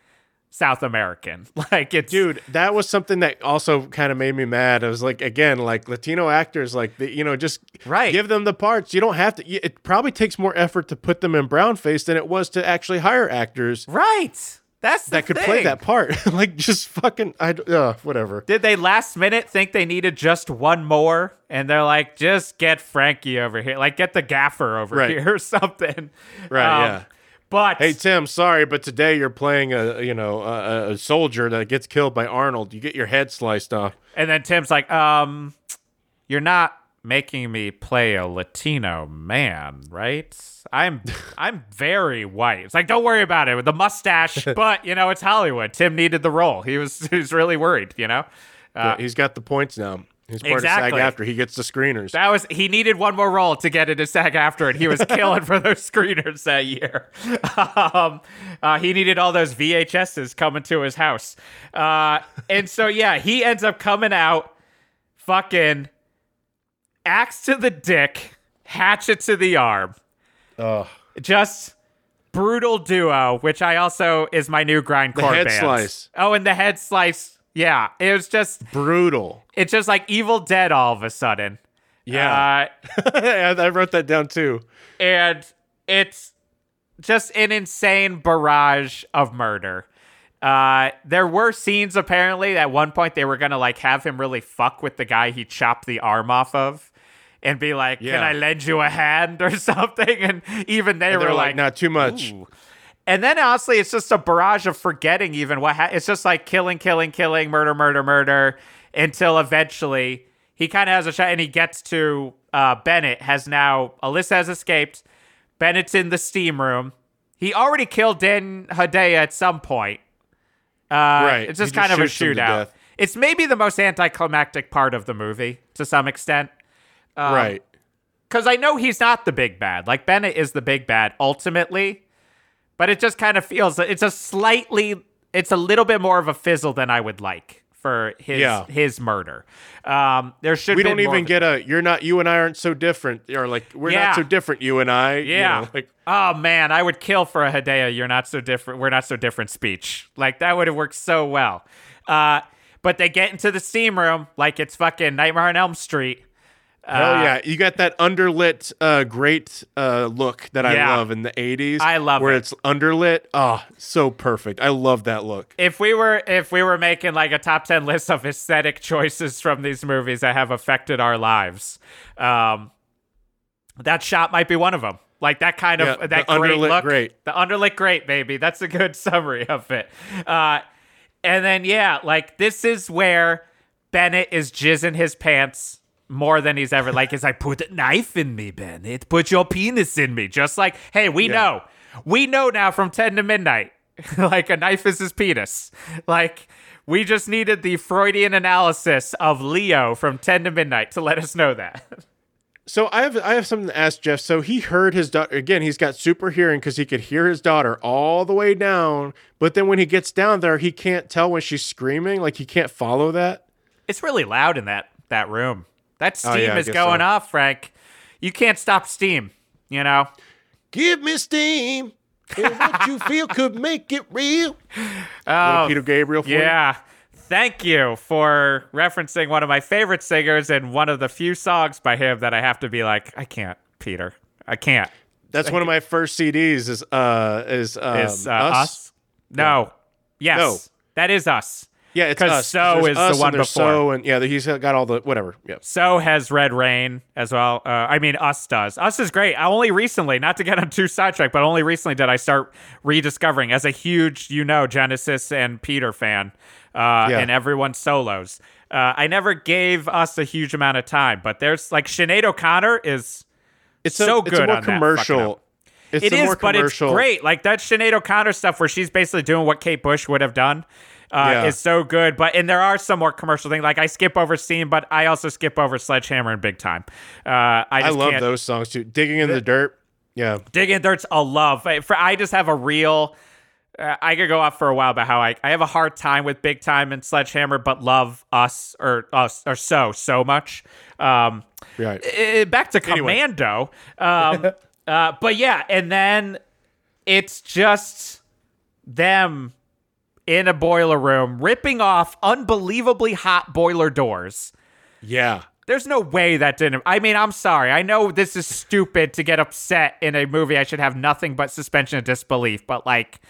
South American. Like it's Dude, that was something that also kind of made me mad. I was like, again, like Latino actors, like the, you know, just Right. give them the parts. You don't have to. It probably takes more effort to put them in brown face than it was to actually hire actors right. That's the that could play that part. like, just fucking, I, uh, whatever. Did they last minute think they needed just one more? And they're like, just get Frankie over here. Like, get the gaffer over Right. here or something. Right, Um, yeah. But Hey Tim, sorry, but today you're playing a you know a, a soldier that gets killed by Arnold. You get your head sliced off. and then Tim's like, um, you're not making me play a Latino man, right? I'm I'm very white. It's like, don't worry about it with the mustache, but you know, it's Hollywood. Tim needed the role. He was he was really worried, you know? Uh, He's got the points now. He's part Exactly. of SAG after he gets the screeners. That was he needed one more role to get into SAG after it. He was killing for those screeners that year. Um, uh, he needed all those VHSs coming to his house, uh, and so yeah, he ends up coming out, fucking axe to the dick, hatchet to the arm. Oh, Just brutal duo, which I also is my new grindcore head band. slice. Oh, and the head slice. Yeah, it was just brutal. it's just like Evil Dead all of a sudden. Yeah. Uh, I I wrote that down too. and it's just an insane barrage of murder. Uh, there were scenes apparently at one point they were gonna like have him really fuck with the guy he chopped the arm off of, and be like, Yeah. "Can I lend you a hand or something?" And even they They were like, not too much. Ooh. And then honestly, it's just a barrage of forgetting even what ha- it's just like killing, killing, killing, murder, murder, murder, until eventually he kind of has a shot and he gets to uh, Bennett. Has now Alyssa has escaped. Bennett's in the steam room. He already killed Dan Hedaya at some point. Uh, Right. It's just kind of a shoots him to shootout. It's maybe the most anticlimactic part of the movie to some extent Um, right. because I know he's not the big bad. Like Bennett is the big bad ultimately, but it just kind of feels it's a slightly, it's a little bit more of a fizzle than I would like for his Yeah. his murder. Um, there should be We don't even get a you're not you and I aren't so different or like we're Yeah. not so different you and I you Yeah. know, like oh man, I would kill for a Hedaya. You're not so different. We're not so different. Speech like that would have worked so well. Uh, but they get into the steam room like it's fucking Nightmare on Elm Street. Hell yeah. You got that underlit uh great uh look that Yeah. I love in the 80s I love where it. it's underlit. Oh so perfect. I love that look. If we were if we were making like a top 10 list of aesthetic choices from these movies that have affected our lives um that shot might be one of them like that kind of Yeah, that great underlit look. great. the underlit great baby. That's a good summary of it. Uh and then yeah like this is where bennett is jizzing his pants more than he's ever like is i put a knife in me bennett put your penis in me just like hey we Yeah. know we know now from 10 to midnight like a knife is his penis like we just needed the freudian analysis of leo from 10 to midnight to let us know that So I have I have something to ask Geoff. So he heard his daughter again. He's got super hearing because he could hear his daughter all the way down. But then when he gets down there, he can't tell when she's screaming. Like he can't follow that. it's really loud in that that room that steam Oh, yeah, is going so. off frank you can't stop steam you know Give me steam. And what you feel could make it real. oh Peter Gabriel. For you? yeah thank you for referencing one of my favorite singers and one of the few songs by him that i have to be like i can't peter i can't that's one of my first CDs. Is uh is um, is uh, us? No. Yes. No. That is us. Yeah, it's us. So There's is the us and one there's before. So and yeah, he's got all the whatever. Yeah. So has Red Rain as well. Uh, I mean, Us does. Us is great. I only recently, not to get on too sidetracked, but only recently did I start rediscovering as a huge, you know, Genesis and Peter fan uh, Yeah. and everyone's solos. Uh, I never gave Us a huge amount of time, but there's like Sinead O'Connor is It's so a, good It's a more on commercial. It's It more but it's great. Like that Sinead O'Connor stuff where she's basically doing what Kate Bush would have done. Uh, Yeah. is so good, but and there are some more commercial things. Like I skip over Steam, but I also skip over Sledgehammer and Big Time. Uh, I, I love can't- those songs too. Digging in the dirt. Yeah. digging in Dirt's a love. I- For I just have a real. Uh, I could go off for a while about how I, I have a hard time with Big Time and Sledgehammer, but love us or us or so so much. Um, Right. eh, back to Anyway. Commando. Um, uh, but yeah, and then it's just them in a boiler room ripping off unbelievably hot boiler doors. Yeah. There's no way that didn't. I mean, I'm sorry. I know this is stupid to get upset in a movie. I should have nothing but suspension of disbelief. But like,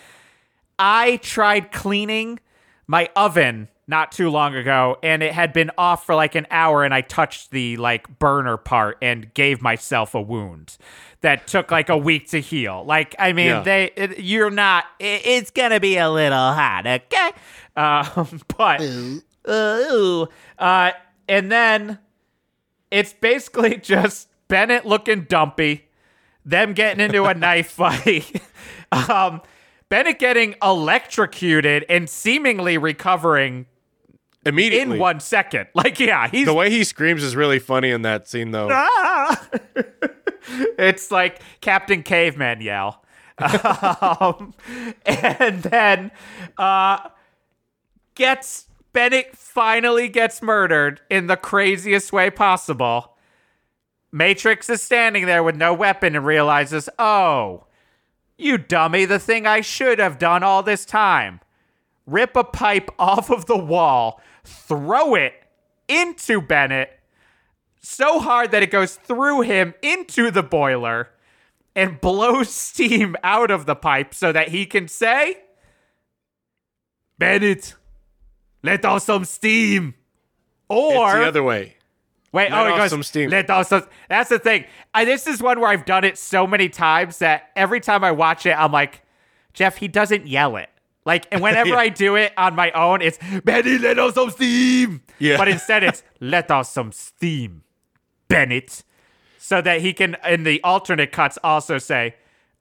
I tried cleaning my oven not too long ago, and it had been off for like an hour, and I touched the like burner part and gave myself a wound that took like a week to heal. Like, I mean, Yeah. they it, you're not. It, it's gonna be a little hot, okay? Um, but uh, uh, and then it's basically just Bennett looking dumpy, them getting into a knife fight, um, Bennett getting electrocuted and seemingly recovering Immediately. in one second. Like, yeah, he's the way he screams is really funny in that scene though. Ah! it's like Captain Caveman yell. um, and then uh, gets Bennett finally gets murdered in the craziest way possible. Matrix is standing there with no weapon and realizes, oh, you dummy, the thing I should have done all this time. Rip a pipe off of the wall, throw it into Bennett so hard that it goes through him into the boiler and blows steam out of the pipe so that he can say, Bennett, let off some steam. Or It's the other way. Wait, Let oh, it goes, some steam. Let off some. That's the thing. I, this is one where I've done it so many times that every time I watch it, I'm like, Geoff, he doesn't yell it. Like, and whenever Yeah. I do it on my own, it's Benny, let off some steam. Yeah. But instead, it's let off some steam, Bennett, so that he can in the alternate cuts also say,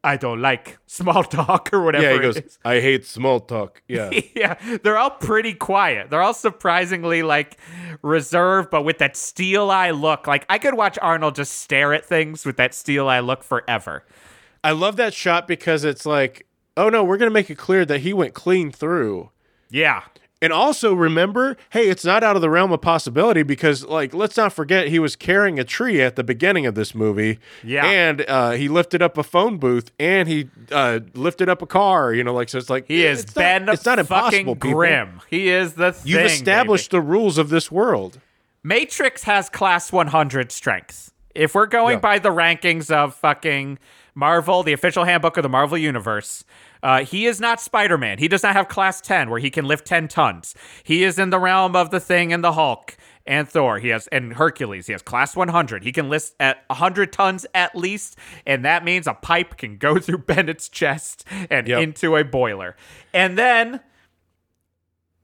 I don't like small talk or whatever. Yeah, he goes, is. I hate small talk. Yeah. yeah, they're all pretty quiet. They're all surprisingly like reserved, but with that steel eye look. Like I could watch Arnold just stare at things with that steel eye look forever. I love that shot because it's like, oh no, we're going to make it clear that he went clean through. Yeah. And also remember, hey, it's not out of the realm of possibility because, like, let's not forget he was carrying a tree at the beginning of this movie. Yeah. And uh, he lifted up a phone booth and he uh, lifted up a car, you know, like, so it's like, He is Ben Not, it's not fucking impossible, people. Grim. He is the thing. You've established baby. the rules of this world. Matrix has class 100 strength. If we're going Yeah. by the rankings of fucking Marvel, the official handbook of the Marvel Universe, uh, he is not Spider Man. He does not have class 10 where he can lift 10 tons. He is in the realm of the Thing and the Hulk and Thor. He has, and Hercules. He has class 100. He can lift at 100 tons at least. And that means a pipe can go through Bennett's chest and Yep. into a boiler. And then.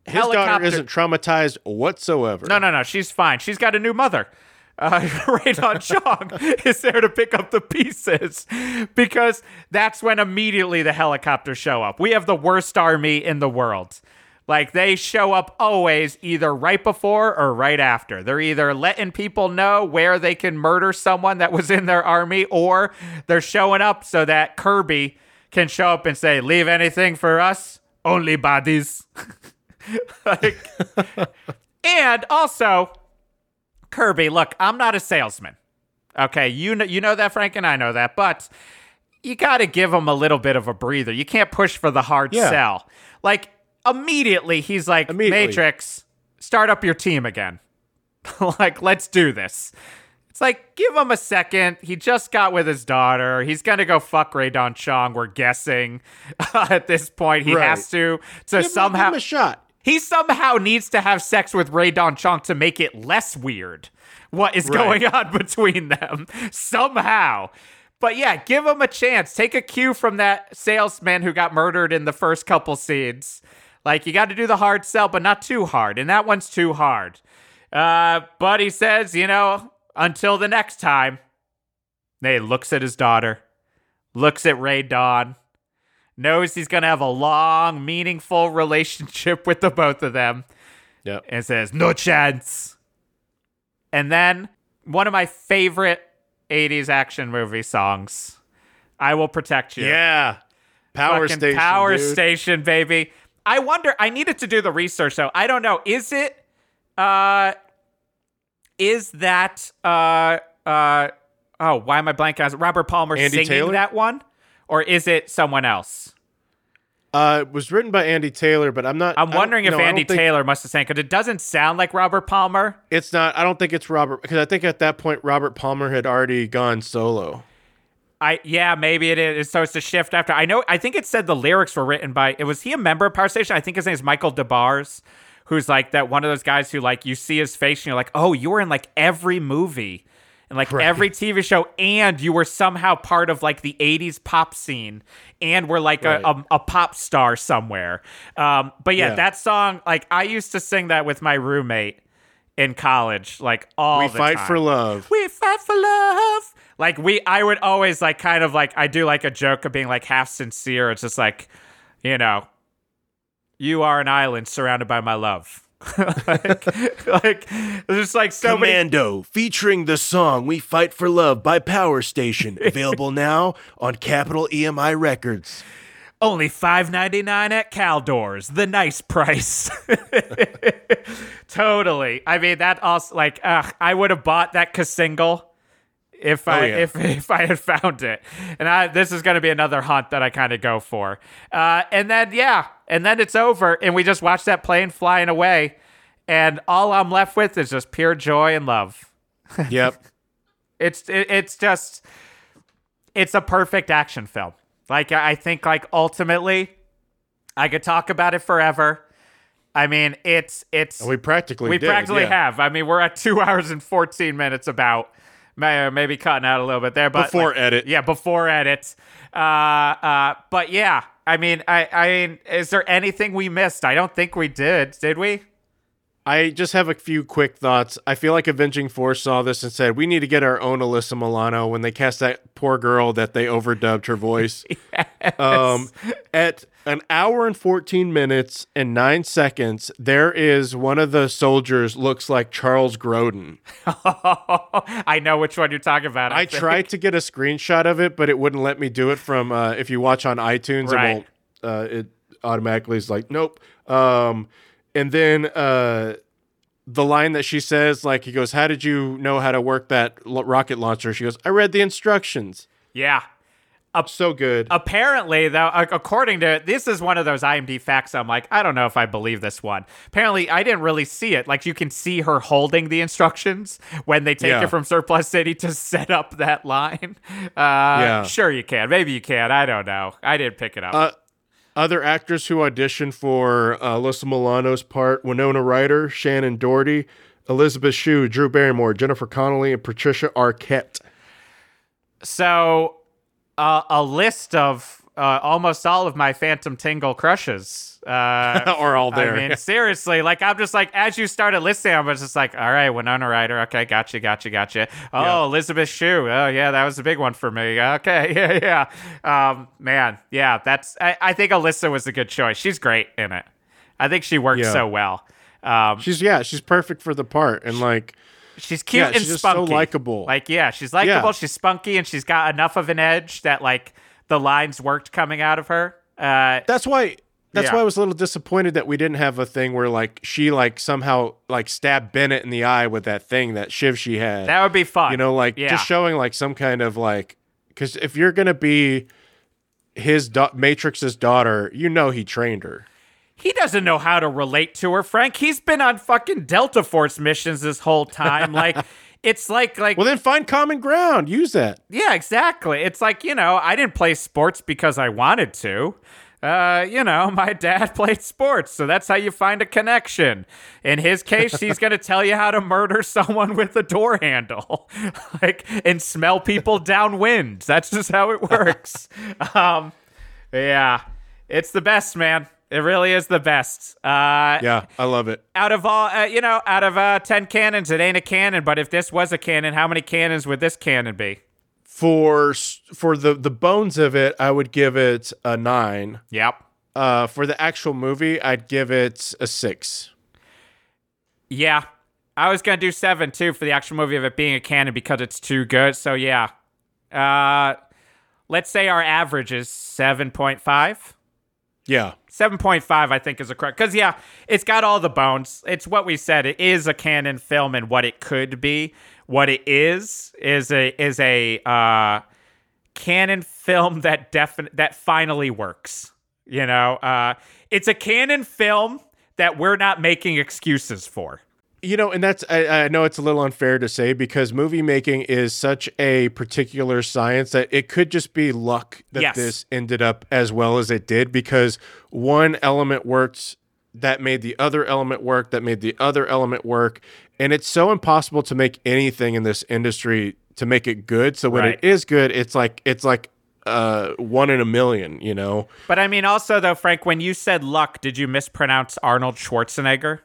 His daughter isn't traumatized whatsoever. no, no, no. She's fine. She's got a new mother. Uh, Rae Dawn Chong is there to pick up the pieces because that's when immediately the helicopters show up. We have the worst army in the world. Like they show up always either right before or right after. They're either letting people know where they can murder someone that was in their army or they're showing up so that Kirby can show up and say, Leave anything for us? Only bodies. like, and also, Kirby, look, I'm not a salesman. Okay, you know you know that, Frank, and I know that, but you got to give him a little bit of a breather. You can't push for the hard Yeah. sell. Like immediately, he's like, Immediately. Matrix, start up your team again. like, let's do this. It's like, give him a second. He just got with his daughter. He's gonna go fuck Rae Dawn Chong. We're guessing at this point. He Right. has to to Give him- somehow give him a shot. He somehow needs to have sex with Rae Dawn Chong to make it less weird what is Right. going on between them. Somehow. But yeah, give him a chance. Take a cue from that salesman who got murdered in the first couple scenes. Like, you got to do the hard sell, but not too hard. And that one's too hard. Uh, but he says, you know, until the next time. He looks at his daughter, looks at Rae Dawn, knows he's going to have a long, meaningful relationship with the both of them, Yep. and says, No chance. And then one of my favorite 80s action movie songs, I Will Protect You. Yeah. Power Fucking station. Power dude. Station, baby. I wonder, I needed to do the research though. I don't know. Is it, uh, is that, uh, uh, oh, why am I blanking? Is Robert Palmer Andy singing Taylor? that one? Or is it someone else? Uh, it was written by Andy Taylor, but I'm not. I'm wondering if no, Andy Taylor must have sang because it doesn't sound like Robert Palmer. It's not. I don't think it's Robert because I think at that point Robert Palmer had already gone solo. I yeah, maybe it is. So it's a shift after. I know. I think it said the lyrics were written by. It was he a member of Power Station? I think his name is Michael Des Barres, who's like that one of those guys who like you see his face and you're like, oh, you were in like every movie and like Right. every TV show, and you were somehow part of like the '80s pop scene, and were like Right. a, a a pop star somewhere. Um, but yeah, Yeah. that song, like I used to sing that with my roommate in college, like all we fight time for love. we fight for love. Like we, I would always like kind of like I do like a joke of being like half sincere. It's just like, you know, you are an island surrounded by my love. like, like there's like so many. Commando, featuring the song "We Fight for Love" by Power Station, available now on Capitol EMI Records. Only five ninety nine at Caldors, the nice price. totally. I mean that also like, ugh, I would have bought that single if I yeah. if if I had found it. And I this is going to be another hunt that I kind of go for. Uh, and then yeah, and then it's over, and we just watch that plane flying away, and all I'm left with is just pure joy and love. Yep. It's it, it's just it's a perfect action film. Like I I think like ultimately, I could talk about it forever. I mean, it's it's we practically we did, practically yeah. have. I mean, we're at two hours and fourteen minutes about. May- Maybe cutting out a little bit there, but Before like- edit. yeah, before edit. Uh, uh, but yeah, I mean, I, I mean, is there anything we missed? I don't think we did. Did we? I just have a few quick thoughts. I feel like Avenging Force saw this and said, we need to get our own Alyssa Milano when they cast that poor girl that they overdubbed her voice. Um, at an hour and 14 minutes and nine seconds, there is one of the soldiers looks like Charles Grodin. I know which one you're talking about. I think. tried to get a screenshot of it, but it wouldn't let me do it from uh, if you watch on iTunes, Right. it won't. Uh, it automatically is like nope. Um, and then uh, the line that she says, like he goes, "How did you know how to work that l- rocket launcher?" She goes, "I read the instructions." Yeah. Up so good. Apparently, though, according to this is one of those IMD facts. I'm like, I don't know if I believe this one. Apparently, I didn't really see it. Like, you can see her holding the instructions when they take Yeah. it from Surplus City to set up that line. Uh, Yeah. Sure, you can. Maybe you can. I don't know. I didn't pick it up. Uh, Other actors who auditioned for uh, Alyssa Milano's part: Winona Ryder, Shannen Doherty, Elizabeth Shue, Drew Barrymore, Jennifer Connelly, and Patricia Arquette. So, uh, a list of uh, almost all of my Phantom Tingle crushes. Uh, Are all there. I mean, seriously, like I'm just like as you started listening, I was just like, all right, Winona Ryder, okay, gotcha, gotcha, gotcha. Oh, Yeah. Elizabeth Shue, oh yeah, that was a big one for me. Okay, yeah, yeah. Um, man, yeah, that's. I, I think Alyssa was a good choice. She's great in it. I think she works Yeah. so well. Um, She's yeah, she's perfect for the part, and like She's cute and she's just so spunky. likable. Like, yeah, she's likable. She's spunky, and she's got enough of an edge that like the lines worked coming out of her. Uh, that's why that's Yeah. why I was a little disappointed that we didn't have a thing where like she like somehow like stabbed Bennett in the eye with that thing that shiv she had. that would be fun. you know, like yeah. just showing like some kind of like because if you're gonna be his da- Matrix's daughter, you know he trained her. he doesn't know how to relate to her, Frank. He's been on fucking Delta Force missions this whole time. like, it's like like Well, then find common ground. Use that. Yeah, exactly. It's like, you know, I didn't play sports because I wanted to. Uh, you know, my dad played sports, so that's how you find a connection. In his case, he's going to tell you how to murder someone with a door handle, like, and smell people downwind. That's just how it works. um, yeah, it's the best, man. It really is the best. Uh, Yeah, I love it. out of all, uh, you know, out of uh, 10 cannons, it ain't a cannon, but if this was a cannon, how many cannons would this cannon be? For for the the bones of it, I would give it a nine. Yep. Uh, for the actual movie, I'd give it a six. Yeah. I was gonna do seven too for the actual movie of it being a Cannon because it's too good. So yeah. Uh let's say our average is seven point five. Yeah, 7.5 I think is a correct cuz yeah, it's got all the bones. It's what we said. It is a Cannon film and what it could be. What it is is a is a uh Cannon film that defin- that finally works. You know, uh it's a Cannon film that we're not making excuses for. you know, and that's I, I know it's a little unfair to say because movie making is such a particular science that it could just be luck that Yes. this ended up as well as it did because one element worked that made the other element work that made the other element work and it's so impossible to make anything in this industry to make it good so when Right. it is good it's like it's like uh one in a million you know But I mean, also though, Frank, when you said luck, did you mispronounce Arnold Schwarzenegger?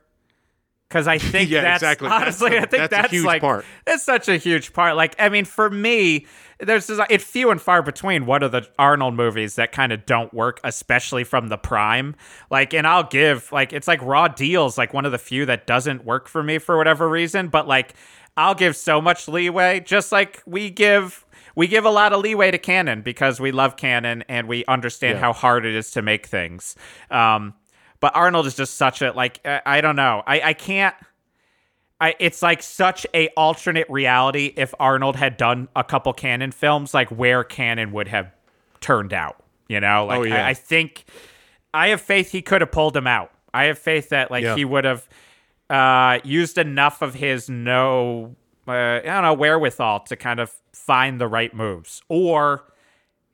Because I think Yeah, that's exactly. That's honestly, a- I think that's a that's, huge like part. that's such a huge part. Like, I mean, for me, there's just, it's few and far between what are the Arnold movies that kind of don't work, especially from the prime. Like, and I'll give like it's like Raw Deals, like one of the few that doesn't work for me for whatever reason. But like, I'll give so much leeway, just like we give we give a lot of leeway to Cannon because we love Cannon and we understand Yeah. how hard it is to make things. Um, but Arnold is just such a like I, I don't know. I I can't. I, it's like such a alternate reality if Arnold had done a couple Cannon films, like where Cannon would have turned out. You know, like Oh, yeah. I, I think I have faith he could have pulled him out. I have faith that like Yeah. he would have uh, used enough of his no, uh, I don't know, wherewithal to kind of find the right moves, or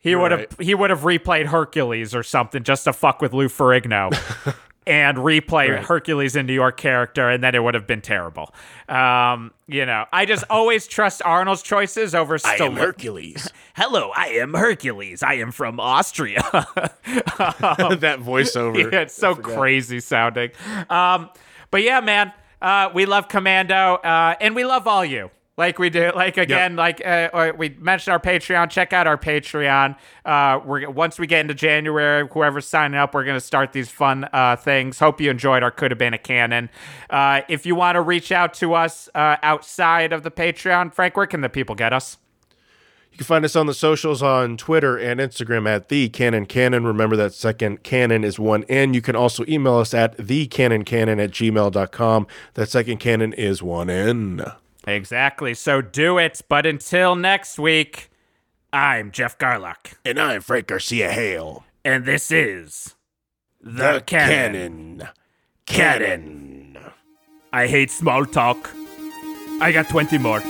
he would have he would have replayed Hercules or something just to fuck with Lou Ferrigno. And replay Right. Hercules in New York character, and then it would have been terrible. Um, you know, I just always trust Arnold's choices over Stallone. Hercules. Hello, I am Hercules. I am from Austria. that voiceover. yeah, it's so crazy sounding. Um, but yeah, man, uh, we love Commando, uh, and we love all you. Like we do, like again, like uh, we mentioned our Patreon. Check out our Patreon. Uh, we're once we get into January, whoever's signing up, we're gonna start these fun uh, things. Hope you enjoyed our could have been a Cannon. Uh, if you want to reach out to us uh, outside of the Patreon, Frank, where can the people get us? You can find us on the socials on Twitter and Instagram at the Cannon Canon. Remember that second canon is one N. You can also email us at thecannoncanon at gmail.com. That second canon is one N. Exactly. So do it. But until next week, I'm Geoff Garlock. And I'm Frank Garcia Hale. And this is The, Cannon. Canon. I hate small talk. I got 20 more.